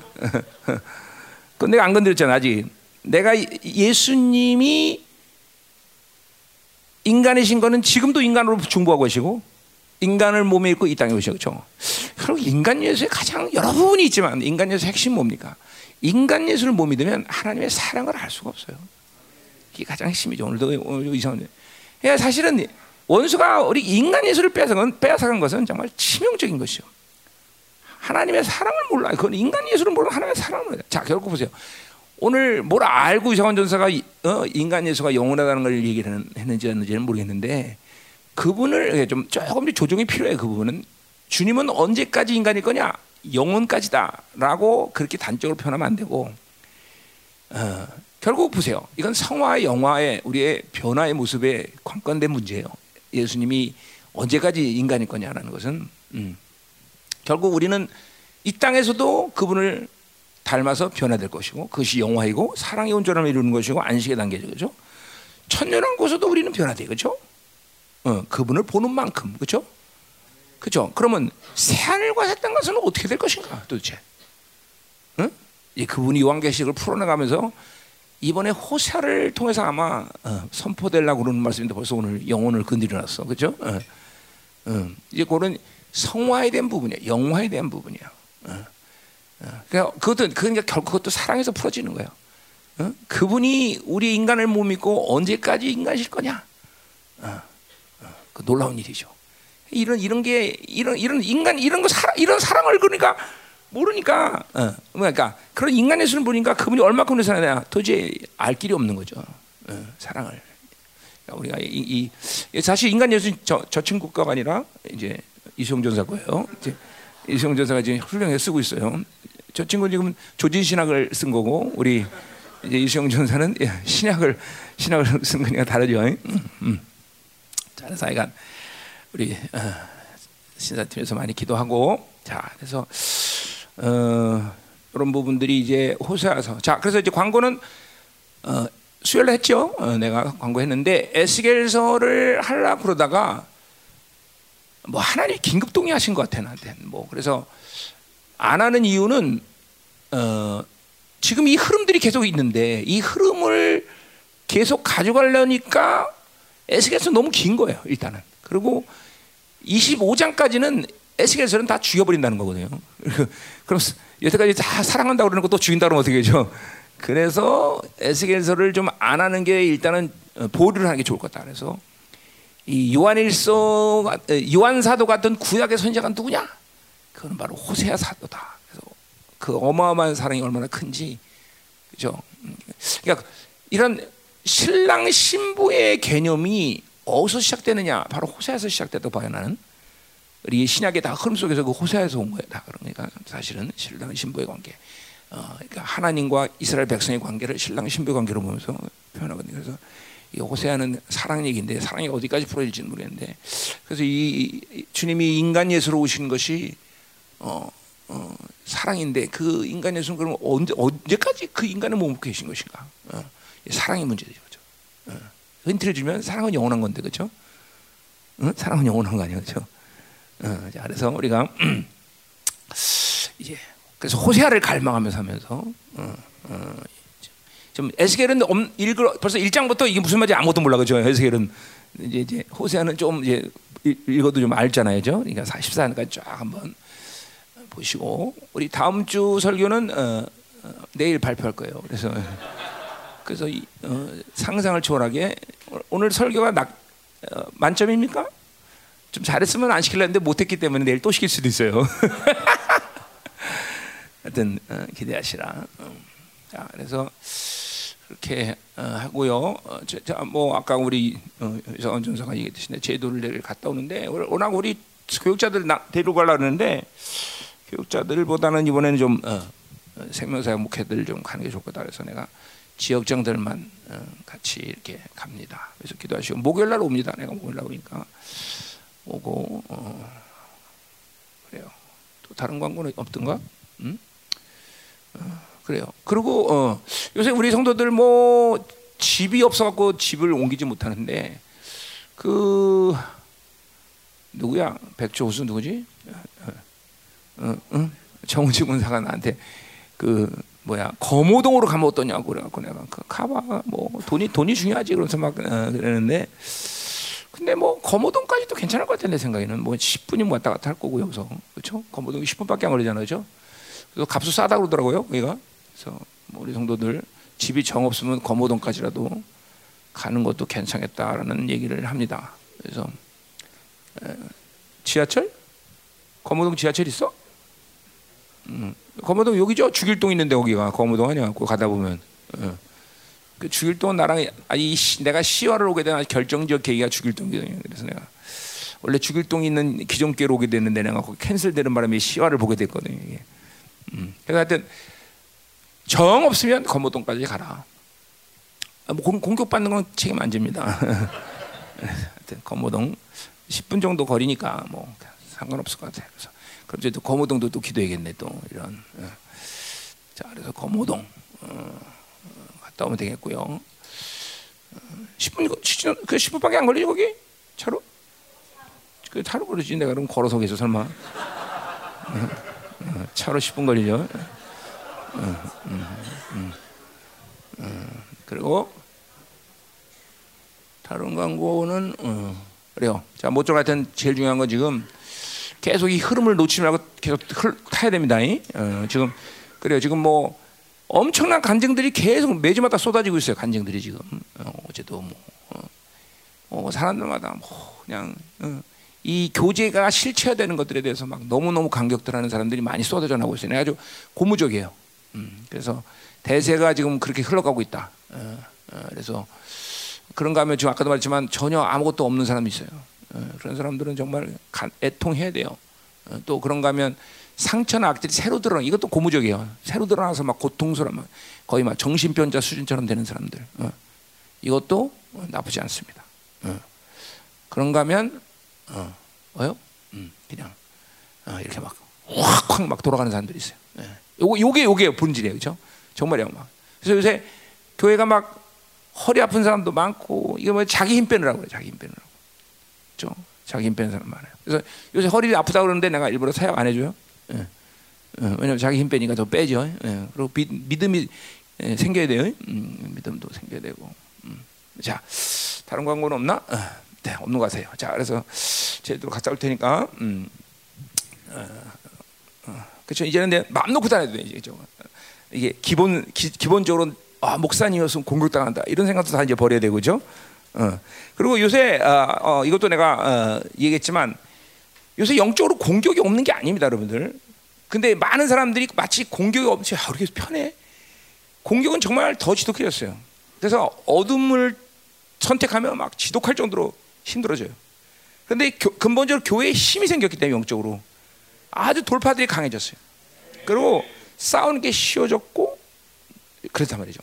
그건 내가 안 건드렸잖아 아직. 내가 예수님이 인간이신 거는 지금도 인간으로 중보하고 계시고 인간을 몸에 입고 이 땅에 오셔 그렇죠. 그리고 인간 예수의 가장 여러 부분이 있지만 인간 예수의 핵심 뭡니까? 인간 예수를 못 믿으면 하나님의 사랑을 알 수가 없어요. 이게 가장 핵심이죠. 오늘도 이상한데. 예, 사실은 원수가 우리 인간 예수를 빼앗아간 것은 정말 치명적인 것이요. 하나님의 사랑을 몰라. 그건 인간 예수를 모르면 하나님의 사랑을 몰라. 자, 결국 보세요. 오늘 뭘 알고 이상원 전사가 어, 인간 예수가 영원하다는 걸 얘기를 했는지 했는지는 모르겠는데 그분을 좀 조금 조정이 필요해. 그 부분은 주님은 언제까지 인간일 거냐? 영혼까지다라고 그렇게 단적으로 표현하면 안 되고 어, 결국 보세요. 이건 성화의 영화의 우리의 변화의 모습에 관건된 문제예요. 예수님이 언제까지 인간일 거냐라는 것은 음. 결국 우리는 이 땅에서도 그분을 닮아서 변화될 것이고 그것이 영화이고 사랑의 온전함을 이루는 것이고 안식의 단계죠. 그죠? 천년왕국에서도 우리는 변화돼. 그죠? 어, 그분을 보는 만큼. 그죠? 그죠? 그러면 새하늘과 새 땅과서는 어떻게 될 것인가 도대체? 응? 이 그분이 요한계시를 풀어나가면서 이번에 호세를 통해서 아마 어, 선포되려고 그러는 말씀인데 벌써 오늘 영혼을 건드려놨어. 그죠? 어, 어, 이제 그런 성화에 대한 부분이야. 영화에 대한 부분이야. 어. 어. 그러니까 그것도 그러니까 결국 그것도 사랑에서 풀어지는 거예요. 어? 그분이 우리 인간을 못 믿고 언제까지 인간이실 거냐? 어, 어. 그 놀라운 일이죠. 이런 이런 게 이런 이런 인간 이런 거 사랑 이런 사랑을 그러니까 모르니까 어. 그러니까 그런 인간의 수를 보니까 그분이 얼마큼 사랑하냐 도저히 알 길이 없는 거죠. 어, 사랑을. 그러니까 우리가 이, 이, 사실 인간 예수 저, 저 친구가 아니라 이제 이수영 전사 거예요. 이수영 전사가 지금 훌륭하게 쓰고 있어요. 저 친구 지금 조진 신학을 쓴 거고 우리 이수영 전사는 예, 신약을 신학을 쓴 거니까 다르죠. 음, 음. 자, 그래서 하여간 우리 어, 신사팀에서 많이 기도하고 자, 그래서 어, 이런 부분들이 이제 호세아서 자, 그래서 이제 광고는 어, 수요일 했죠. 어, 내가 광고했는데 에스겔서를 하려 그러다가 뭐 하나님 긴급 동의하신 것 같아 나한테. 뭐 그래서 안 하는 이유는 어, 지금 이 흐름들이 계속 있는데 이 흐름을 계속 가져가려니까 에스겔서 너무 긴 거예요 일단은. 그리고 25장까지는 에스겔서는 다 죽여버린다는 거거든요. 그럼 여태까지 다 사랑한다고 그러는 것도 죽인다 그러면 어떻게 되죠? 그래서 에스겔서를 좀 안 하는 게 일단은 보류를 하는 게 좋을 것 같다. 그래서 이 요한일서 요한 사도 같은 구약의 선지자가 누구냐? 그건 바로 호세아 사도다. 그래서 그 어마어마한 사랑이 얼마나 큰지 그죠? 그러니까 이런 신랑 신부의 개념이 어디서 시작되느냐? 바로 호세아에서 시작됐다고 봐요 나는. 우리 신약의 다 흐름 속에서 그 호세아에서 온 거예요. 다 그러니까 사실은 신랑 신부의 관계. 어, 그러니까 하나님과 이스라엘 백성의 관계를 신랑 신부의 관계로 보면서 표현하거든요. 그래서 이 호세아는 사랑 얘기인데 사랑이 어디까지 풀어질지는 모르겠는데 그래서 이, 이 주님이 인간 예수로 오신 것이 어, 어, 사랑인데 그 인간 예수는 그럼 언제 언제까지 그 인간을 몸 계신 것인가? 어, 사랑의 문제죠, 그렇죠? 어, 힌트를 주면 사랑은 영원한 건데, 그렇죠? 어? 사랑은 영원한 거 아니야, 그렇죠? 어, 자, 그래서 우리가 이제 그래서 호세아를 갈망하면서 하면서 어, 어, 좀 에스겔은 읽을 벌써 1장부터 이게 무슨 말인지 아무것도 몰라 그죠? 에스겔은 이제 이제 호세아는 좀 이제 읽어도 좀 알잖아요, 죠 그러니까 44년까지 쫙 한번 보시고 우리 다음 주 설교는 어, 어, 내일 발표할 거예요. 그래서 그래서 이, 어, 상상을 초월하게 오늘 설교가 낙, 어, 만점입니까? 좀 잘했으면 안 시킬랬는데 못했기 때문에 내일 또 시킬 수도 있어요. 하여튼 어, 기대하시라. 어. 자, 그래서 그렇게 어, 하고요. 어, 자, 뭐 아까 우리 이성원 전사가 얘기했듯이 제도를 내일 갔다 오는데 워낙 우리 교육자들 하는데 교육자들보다는 이번에는 좀 어, 생명사 목회들 좀 가는 게 좋겠다 그래서 내가 지역장들만 어, 같이 이렇게 갑니다. 그래서 기도하시고 목요일 날 옵니다. 내가 목요일 날 오니까 오고 어, 그래요. 또 다른 광고는 없던가? 음? 어, 그래요. 그리고 어, 요새 우리 성도들 뭐 집이 없어갖고 집을 옮기지 못하는데 그 누구야? 백조 호수 누구지? 어, 어, 정우지 군사가 나한테 그 뭐야 거모동으로 가면 어떠냐고 그래갖고 내가 그 가봐 뭐 돈이 돈이 중요하지 그러면서 막 어, 그러는데 근데 뭐 거모동까지 도 괜찮을 것 같아 내 생각에는 뭐 10분이면 왔다 갔다 할 거고 여기서 그렇죠? 거모동이 10분밖에 안 걸리잖아요, 그렇죠? 그래서 값도 싸다 그러더라고요, 여기가. 그래서 뭐 우리 성도들 집이 정 없으면 거모동까지라도 가는 것도 괜찮겠다라는 얘기를 합니다. 그래서 에, 지하철? 거모동 지하철 있어? 음, 거모동 여기죠? 죽일동 있는데 거기가 거모동 아니야? 그 가다 보면. 어. 그 죽일동 나랑 아니 시- 내가 시화를 오게 된 아주 결정적 계기가 죽일동이거든요. 그래서 내가 원래 죽일동 있는 기존교로 오게 됐는데 내가 거기 캔슬되는 바람에 시화를 보게 됐거든요. 이게. 음. 그래서 하여튼 정 없으면 거모동까지 가라. 아, 뭐 공, 공격받는 건 책임 안 집니다. 하여튼 거모동 10분 정도 거리니까 뭐 상관없을 것 같아요. 그래서 그럼 이제 또 거모동도 또 기도해야겠네 또 이런. 예. 자 그래서 거모동 어, 어, 갔다 오면 되겠고요. 어, 10분 그 10분밖에 안 걸리지 거기 차로? 그 차로 그러지 내가 그럼 걸어서 계서 설마 차로 10분 걸리죠. 그리고 다른 광고는 어, 그래요. 자 모쪼 같은 제일 중요한 건 지금 계속 이 흐름을 놓치지 말고 계속 흘, 타야 됩니다. 이. 어, 지금 그래요. 지금 뭐 엄청난 간증들이 계속 매주마다 쏟아지고 있어요. 간증들이 지금 어, 어제도 뭐 어, 어, 사람들마다 뭐 그냥 어, 이 교제가 실체화되는 것들에 대해서 막 너무 너무 감격들하는 사람들이 많이 쏟아져 나오고 있어요. 아주 고무적이에요. 음, 그래서 대세가 지금 그렇게 흘러가고 있다. 어, 어, 그래서 그런가 하면 지금 아까도 말했지만 전혀 아무것도 없는 사람이 있어요. 어, 그런 사람들은 정말 간- 애통해야 돼요. 어, 또 그런가 하면 상처나 악들이 새로 드러나 이것도 고무적이에요. 새로 드러나서 막 고통스러워 막 거의 막 정신병자 수준처럼 되는 사람들. 어, 이것도 어, 나쁘지 않습니다. 어. 그런가 하면 어, 뭐요? 음, 그냥 어, 이렇게 막 확확 막 돌아가는 사람들이 있어요. 예. 요거 요게 요게 본질이에요, 그렇죠? 정말이야 막. 그래서 요새 교회가 막 허리 아픈 사람도 많고 이거 뭐 자기 힘 빼느라고 그래, 자기 힘 빼느라고. 그렇죠? 자기 힘 빼는 사람 많아요. 그래서 요새 허리 아프다 그러는데 내가 일부러 사역 안 해줘요. 예. 어, 왜냐면 자기 힘 빼니까 더 빼죠. 예. 그리고 비- 믿음이 예, 생겨야 돼요. 음, 믿음도 생겨야 되고. 음. 자, 다른 광고는 없나? 어, 네, 없는 거 같아요. 자, 그래서 제대로 갔다 올 테니까. 음. 그렇죠. 이제는 내 마음 놓고 다녀야 돼 이제 그죠. 이게 기본 기, 기본적으로 아 목사님이었으면 공격당한다 이런 생각도 다 이제 버려야 되고 그죠. 어. 그리고 요새 아, 어, 이것도 내가 어, 얘기했지만 요새 영적으로 공격이 없는 게 아닙니다, 여러분들. 근데 많은 사람들이 마치 공격이 없지, 아, 이렇게 편해. 공격은 정말 더 지독해졌어요. 그래서 어둠을 선택하면 막 지독할 정도로 힘들어져요. 근데 교- 근본적으로 교회에 힘이 생겼기 때문에 영적으로 아주 돌파들이 강해졌어요. 그리고 싸우는 게 쉬워졌고 그렇단 말이죠.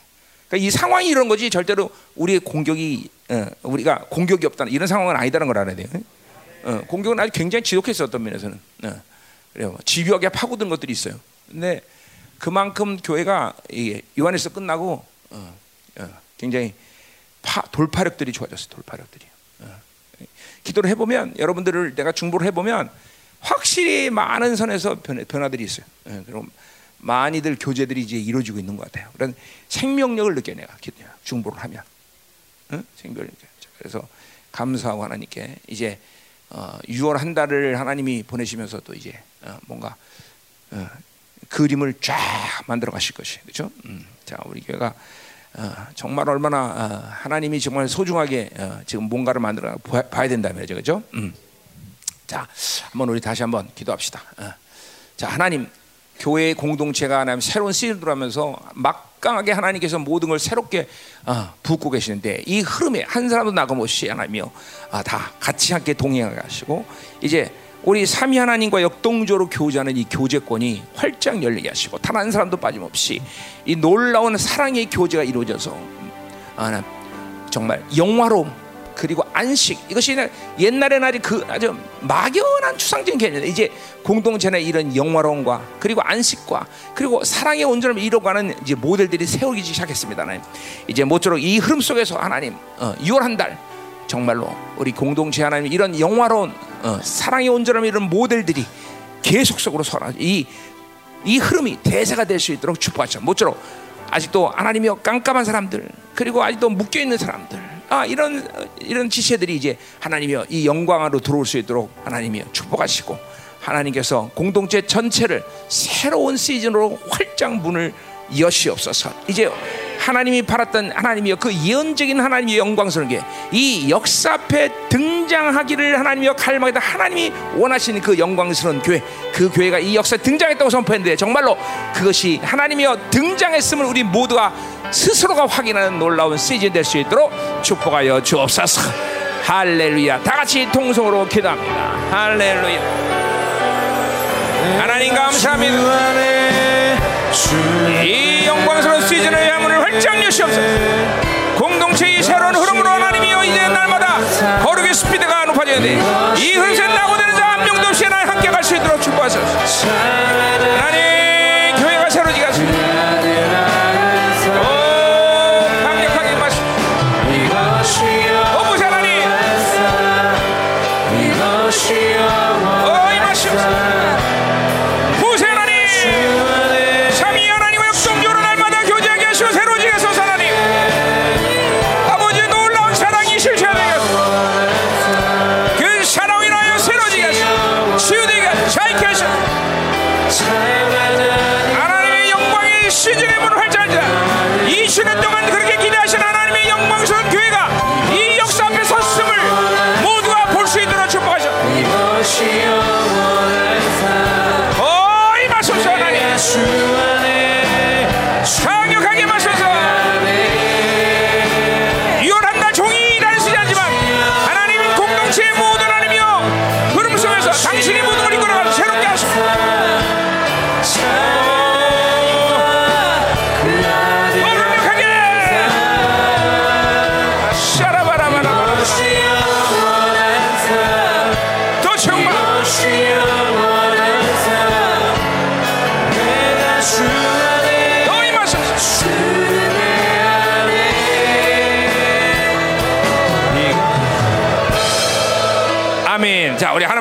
그러니까 이 상황이 이런 거지 절대로 우리의 공격이 어, 우리가 공격이 없다는 이런 상황은 아니다는 걸 알아야 돼요. 어, 공격은 아주 굉장히 지독했어 어떤 면에서는. 어, 그래요. 집요하게 파고든 것들이 있어요. 근데 그만큼 교회가 이게 요한에서 끝나고 어, 어, 굉장히 파, 돌파력들이 좋아졌어요. 돌파력들이. 어. 기도를 해보면 여러분들을 내가 중보를 해보면 확실히 많은 선에서 변화, 변화들이 있어요. 예, 그럼 많이들 교제들이 이제 이루어지고 있는 것 같아요. 그런 생명력을 느껴 내가 중보를 하면 응? 생명력. 그래서 감사하고 하나님께 이제 어, 6월 한 달을 하나님이 보내시면서 또 이제 어, 뭔가 어, 그림을 쫙 만들어 가실 것이 그렇죠? 음, 자 우리 교회가 어, 정말 얼마나 어, 하나님이 정말 소중하게 어, 지금 뭔가를 만들어 봐- 봐야 거죠, 그렇죠? 음. 자, 한번 우리 다시 한번 기도합시다. 어. 자, 하나님, 교회 공동체가 하나님 새로운 시즌을 들어가면서 막강하게 하나님께서 모든 걸 새롭게 어, 붓고 계시는데 이 흐름에 한 사람도 나가못이 하나님이요, 아, 다 같이 함께 동행하게 하시고 이제 우리 삼위 하나님과 역동적으로 교제하는 이 교제권이 활짝 열리게 하시고 단 한 사람도 빠짐없이 이 놀라운 사랑의 교제가 이루어져서 아, 나 정말 영화로움 그리고 안식 이것이 옛날의 날이 그 아주 막연한 추상적인 개념인데 이제 공동체 내 이런 영화로움과 그리고 안식과 그리고 사랑의 온전함을 이뤄가는 이제 모델들이 세우기 시작했습니다. 하나님. 이제 모쪼록 이 흐름 속에서 하나님 어, 6월 한 달 정말로 우리 공동체 하나님 이런 영화로운 어, 사랑의 온전함 이런 모델들이 계속적으로 설하 이, 이 흐름이 대세가 될 수 있도록 축복하죠. 모쪼록 아직도 하나님이 깜깜한 사람들 그리고 아직도 묶여 있는 사람들 아 이런 이런 지체들이 이제 하나님이여 이 영광으로 들어올 수 있도록 하나님이여 축복하시고 하나님께서 공동체 전체를 새로운 시즌으로 활짝 문을 여시옵소서. 이제 하나님이 바랐던 하나님이여 그 예언적인 하나님의 영광스러운 게 이 역사 앞에 등장하기를 하나님이여 갈망했던 하나님이 원하시는 그 영광스러운 교회 그 교회가 이 역사에 등장했다고 선포했는데 정말로 그것이 하나님이여 등장했음을 우리 모두가 스스로가 확인하는 놀라운 시즌 될 수 있도록 축복하여 주옵소서. 할렐루야. 다 같이 통성으로 기도합니다. 할렐루야. 하나님 감사합니다. 이 영광스러운 시즌의 야문을 활짝 여시옵소서 공동체의 새로운 흐름으로 하나님이여 이제 날마다 거룩의 스피드가 높아지는데 이 흐름에 낙오되는 자한 명도 없이 하나님 함께 갈 수 있도록 축복하소서. 하나님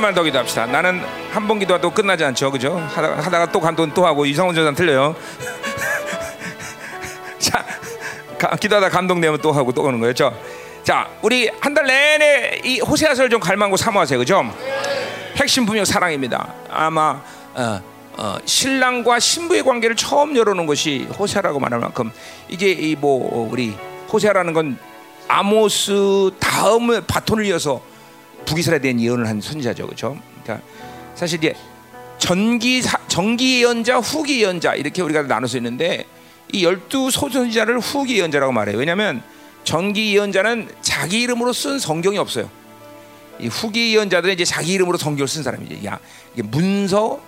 하나만 더 기도합시다. 나는 한 번 기도하도 끝나지 않죠, 그죠? 하다가, 하다가 또 감동 또 하고 이상훈 전사 틀려요. 자, 가- 기도하다 감동되면 또 하고 또 오는 거예요, 죠 자, 우리 한 달 내내 이 호세아서를 좀 갈망고 사모하세요, 그죠? 핵심 분명 사랑입니다. 아마 어, 어, 신랑과 신부의 관계를 처음 열어놓은 것이 호세아라고 말할 만큼 이게 이뭐 우리 호세아라는 건 아모스 다음에 바톤을 이어서 북이스라엘에 대한 예언을 한 선지자죠, 그렇죠? 그러니까 사실 이제 전기 사- 정기 예언자, 후기 예언자 이렇게 우리가 나눌 수 있는데 이 열두 소선지자를 후기 예언자라고 말해요. 왜냐하면 전기 예언자는 자기 이름으로 쓴 성경이 없어요. 이 후기 예언자들은 이제 자기 이름으로 성경을 쓴 사람이지. 야, 이게 문서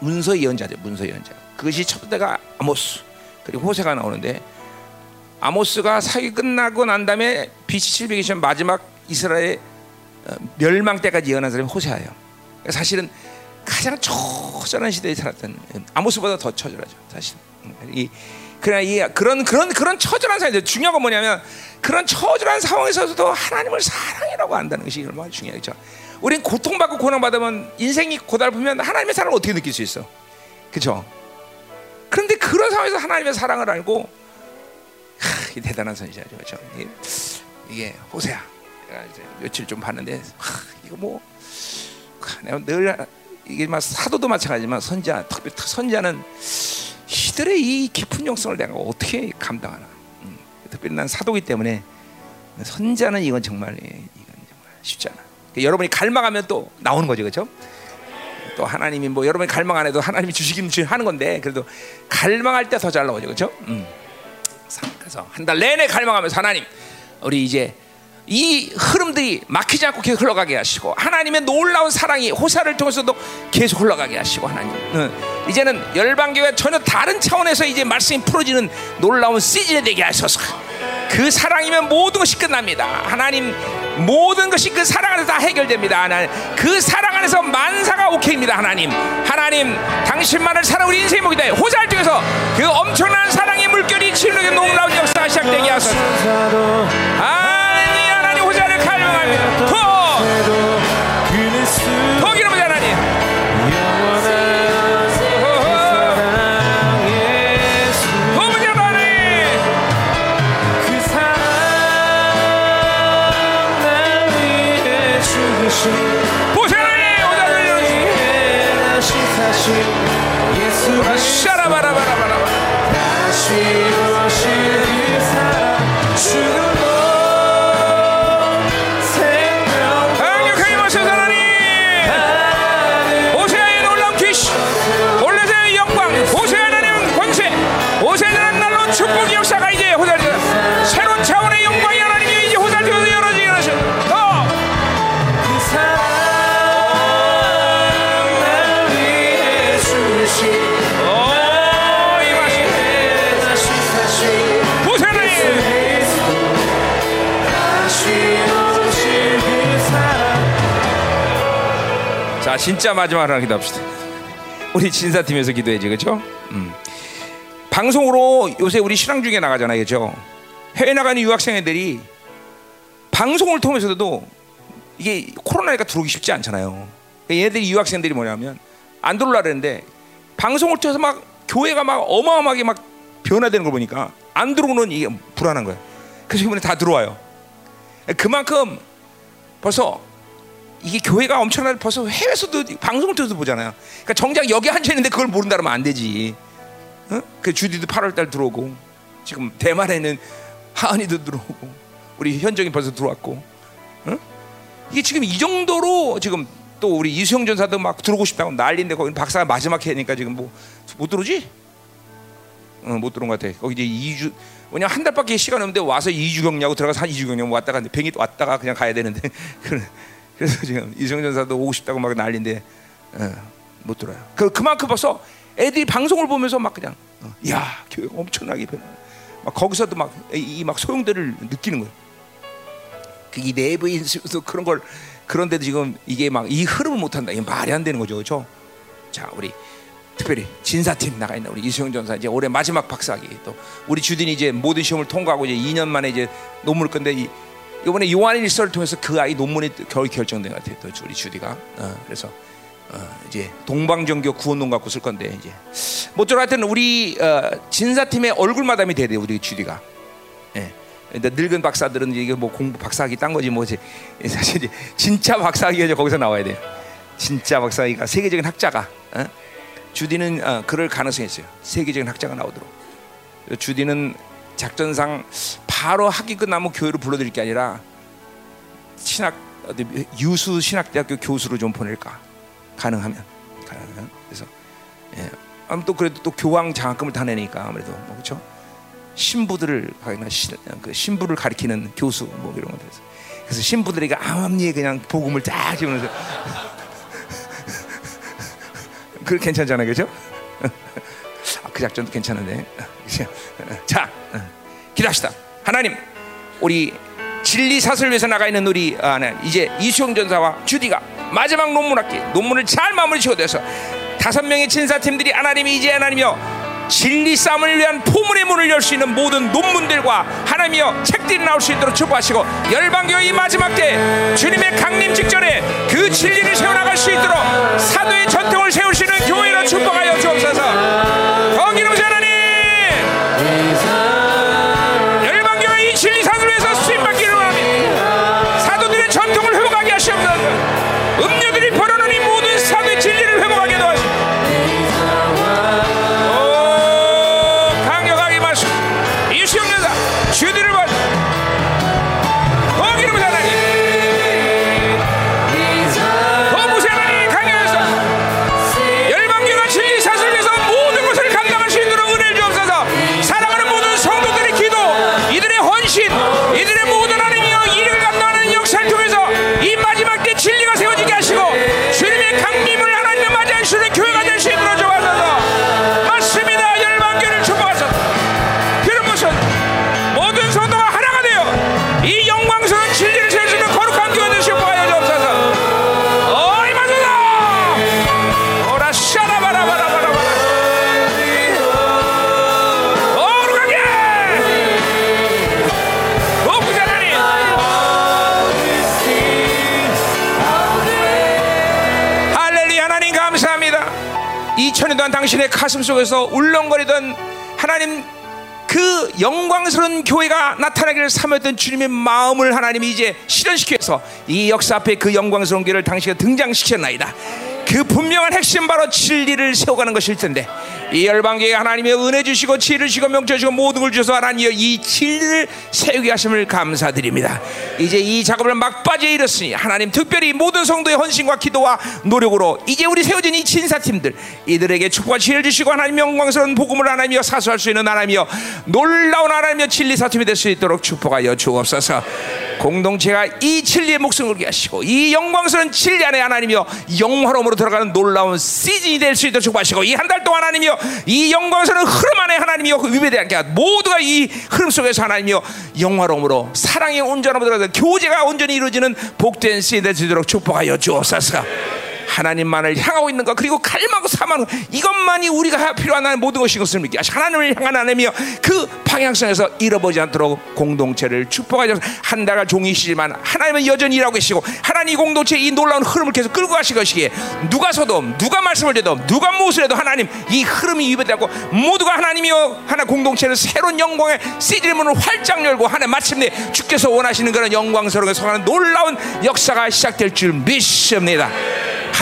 문서 예언자죠. 문서 예언자. 그것이 첫 번째가 아모스 그리고 호세가 나오는데 아모스가 사기 끝나고 난 다음에 BC 700년 마지막 이스라엘 어, 멸망 때까지 예언한 사람이 호세아예요. 그러니까 사실은 가장 처절한 시대에 살았던 아모스보다 더 처절하죠. 사실. 이 그러나 이 그런 그런 그런 처절한 상황 중요한 건 뭐냐면 그런 처절한 상황에서도 하나님을 사랑이라고 안다는 것이 얼마나 중요하죠. 우린 고통받고 고난받으면 인생이 고달프면 하나님의 사랑을 어떻게 느낄 수 있어? 그렇죠? 그런데 그런 상황에서 하나님의 사랑을 알고 하, 이 대단한 선지자죠, 그렇죠? 이게 호세야. 내가 이제 며칠 좀 봤는데 하, 이거 뭐 하, 내가 늘 이게 막 사도도 마찬가지지만 선지자 특히 선지자는 이들의 이 깊은 영성을 내가 어떻게 감당하나? 음, 특별히 난 사도기 때문에 선지자는 이건 정말 예, 이건 정말 쉽지 않아. 그러니까 여러분이 갈망하면 또 나오는 거죠, 그렇죠? 또 하나님이 뭐 여러분이 갈망 안 해도 하나님이 주시긴 주 하는 건데 그래도 갈망할 때 더 잘 나오죠, 그렇죠? 음. 그래서 한 달 내내 갈망하면서 하나님 우리 이제 이 흐름들이 막히지 않고 계속 흘러가게 하시고 하나님의 놀라운 사랑이 호사를 통해서도 계속 흘러가게 하시고 하나님. 응. 이제는 열방교회 전혀 다른 차원에서 이제 말씀이 풀어지는 놀라운 시즌이 되게 하셔서. 그 사랑이면 모든 것이 끝납니다. 하나님 모든 것이 그 사랑 안에서 다 해결됩니다 하나님. 그 사랑 안에서 만사가 오케이입니다 하나님. 하나님 당신만을 사랑 우리 인생의 목이다. 호사를 통해서 그 엄청난 사랑의 물결이 치르는 놀라운 역사가 시작되게 하소서. 하 호자를 갈망합니다 더! 진짜 마지막으로 기도합시다 우리 진사팀에서 기도해지 그렇죠? 음. 방송으로 요새 우리 신앙 중에 나가잖아요 그렇죠? 해외 나가는 유학생 애들이 방송을 통해서도 이게 코로나니까 들어오기 쉽지 않잖아요 얘네들이 유학생들이 뭐냐면 안 들어오려 그랬는데 방송을 통해서 막 교회가 막 어마어마하게 막 변화되는 걸 보니까 안 들어오는 이게 불안한 거예요 그래서 이번에 다 들어와요 그만큼 벌써 이게 교회가 엄청나게 벌써 해외에서도 방송을 통해서 보잖아요. 그러니까 정작 여기 앉아 있는데 그걸 모른다 그러면 안 되지. 어? 그 주디도 8월 달 들어오고 지금 대만에는 하은이도 들어오고 우리 현정이 벌써 들어왔고 어? 이게 지금 이 정도로 지금 또 우리 이수영 전사도 막 들어오고 싶다고 난리인데 거기 박사가 마지막 해니까 지금 뭐 못 들어오지? 어, 못 들어온 것 같아. 거기 이제 2주 왜냐 한 달밖에 시간 없는데 와서 2주 격리하고 들어가서 한 2주 격리하고 왔다가 병이 왔다가 그냥 가야 되는데 그래. 그래서 지금 이성 전사도 오고 싶다고 막 난리인데 어, 못 들어요. 그 그만큼 벌써 애들이 방송을 보면서 막 그냥 어, 야 교회가 엄청나게 변화. 막 거기서도 막 이막 소용들을 느끼는 거예요. 그이 내부인도 그런 걸 그런데도 지금 이게 막 이 흐름을 못 한다. 이게 말이 안 되는 거죠, 그렇죠? 자 우리 특별히 진사팀 나가 있는 우리 이수영 전사 이제 올해 마지막 박사학위 또 우리 주딘이 이제 모든 시험을 통과하고 이제 2년 만에 이제 논문을 건데 이 이번에 요한일서를 통해서 그 아이 논문이 결 결정된 것 같아요. 또 우리 주디가 어, 그래서 어, 이제 동방정교 구원론 갖고 쓸 건데 이제 뭐쪼록 하여튼 우리 어, 진사팀의 얼굴 마담이 돼야 돼 우리 주디가. 예. 근데 늙은 박사들은 이게 뭐 공부 박사학위 딴 거지 뭐지 사실 이제 진짜 박사학위가 거기서 나와야 돼요. 진짜 박사학위가 세계적인 학자가 어? 주디는 어, 그럴 가능성이 있어요. 세계적인 학자가 나오도록. 주디는 작전상 바로 학위 끝나면 교회로 불러드릴 게 아니라 신학 유수 신학대학교 교수로 좀 보낼까? 가능하면 가능하면. 그래서 예. 아무튼 또 그래도 또 교황 장학금을 타내니까 아무래도 뭐 그렇죠 신부들을 그 신부를 가리키는 교수 뭐 이런 것들. 그래서 신부들에게 암암리에 그냥 복음을 딱 집으면서 그 괜찮잖아요. 그죠? 아, 그 작전도 괜찮은데. 자 기도합시다. 하나님 우리 진리 사슬을 위해서 나가 있는 우리 아, 네, 이제 이수영 전사와 주디가 마지막 논문 학기 논문을 잘 마무리 지어돼서 다섯 명의 진사팀들이 하나님이 이제 하나님이여 진리 싸움을 위한 포문의 문을 열 수 있는 모든 논문들과 하나님이여 책들이 나올 수 있도록 축복하시고 열방교회 이 마지막 때 주님의 강림 직전에 그 진리를 세워나갈 수 있도록 사도의 전통을 세우시는 교회로 축복하여 주옵소서 당신의 가슴 속에서 울렁거리던 하나님 그 영광스러운 교회가 나타나기를 삼았던 주님의 마음을 하나님이 이제 실현시켜서 이 역사 앞에 그 영광스러운 교회를 당신이 등장시켰나이다. 그 분명한 핵심 바로 진리를 세워가는 것일 텐데 이 열방계에 하나님의 은혜 주시고 지혜를 주시고 명철 주시고 모든 걸 주셔서 하나님이 이 진리를 세우게 하심을 감사드립니다. 이제 이 작업을 막바지에 이르으니 하나님 특별히 모든 성도의 헌신과 기도와 노력으로 이제 우리 세워진 이 진사팀들 이들에게 축복과 지혜를 주시고 하나님 영광스러운 복음을 하나님이여 사수할 수 있는 하나님이여 놀라운 하나님이여 진리 사팀이 될 수 있도록 축복하여 주옵소서. 공동체가 이 진리의 목숨을 걸게 하시고 이 영광스러운 진리 안에 하나님이여 영화로움으로 들어가는 놀라운 시즌이 될 수 있도록 축복하시고 이 한 달 동안 하나님이여 이 영광스러운 흐름 안에 하나님이여 위배되게 하게 모두가 이 흐름 속에서 하나님이여 영화로움으로 사랑의 온전함으로 교제가 온전히 이루어지는 복된 수 있도록 축복하여 주옵소서. 하나님만을 향하고 있는 것 그리고 갈망하고 사망 이것만이 우리가 필요한 모든 것인 것을 하시 하나님을 향한 하나님이여 그 방향성에서 잃어버리지 않도록 공동체를 축복하셔서 한 달간 종이시지만 하나님은 여전히 일하고 계시고 하나님 이 공동체 이 놀라운 흐름을 계속 끌고 가실 것이기에 누가 서도 누가 말씀을 해도 누가 무엇을 해도 하나님 이 흐름이 위배되고 모두가 하나님이여 하나 공동체를 새로운 영광의 시즌의 문을 활짝 열고 하나 마침내 주께서 원하시는 그런 영광스러운 성하는 놀라운 역사가 시작될 줄 믿습니다.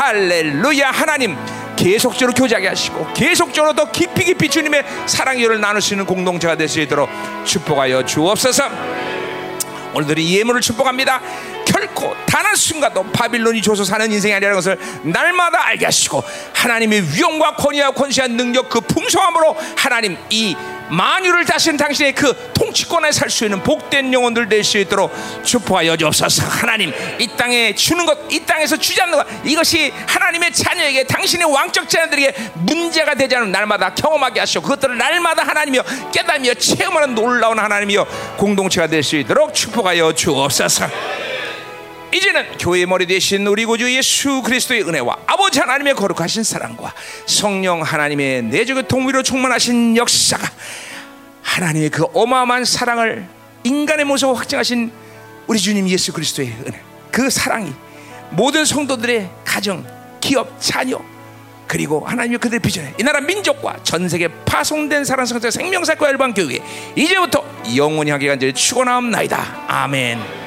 할렐루야 하나님. 계속적으로 교제하게 하시고 계속적으로 더 깊이 깊이 주님의 사랑을 나눌 수 있는 공동체가 될 수 있도록 축복하여 주옵소서. 오늘들이 이 예물을 축복합니다 결코 단 한 순간도 바빌론이 줘서 사는 인생이 아니라는 것을 날마다 알게 하시고 하나님의 위엄과 권위와 권세한 능력 그 풍성함으로 하나님 이 만유를 다스리는 당신의 그 통치권에 살 수 있는 복된 영혼들 될 수 있도록 축복하여 주옵소서. 하나님 이 땅에 주는 것 이 땅에서 주지 않는 것 이것이 하나님의 자녀에게 당신의 왕적 자녀들에게 문제가 되지 않는 날마다 경험하게 하시고 그것들을 날마다 하나님이여 깨닫며 체험하는 놀라운 하나님이여 공동체가 될 수 있도록 축복하여 주옵소서 이제는 교회의 머리 대신 우리 구주 예수 그리스도의 은혜와 아버지 하나님의 거룩하신 사랑과 성령 하나님의 내적의 통위로 충만하신 역사가 하나님의 그 어마어마한 사랑을 인간의 모습으로 확증하신 우리 주님 예수 그리스도의 은혜 그 사랑이 모든 성도들의 가정, 기업, 자녀 그리고 하나님의 그들의 비전에 이 나라 민족과 전 세계 파송된 사랑 성자 생명사과 열방 교회 이제부터 영원히 하게 간절히 축원하옵나이다 아멘.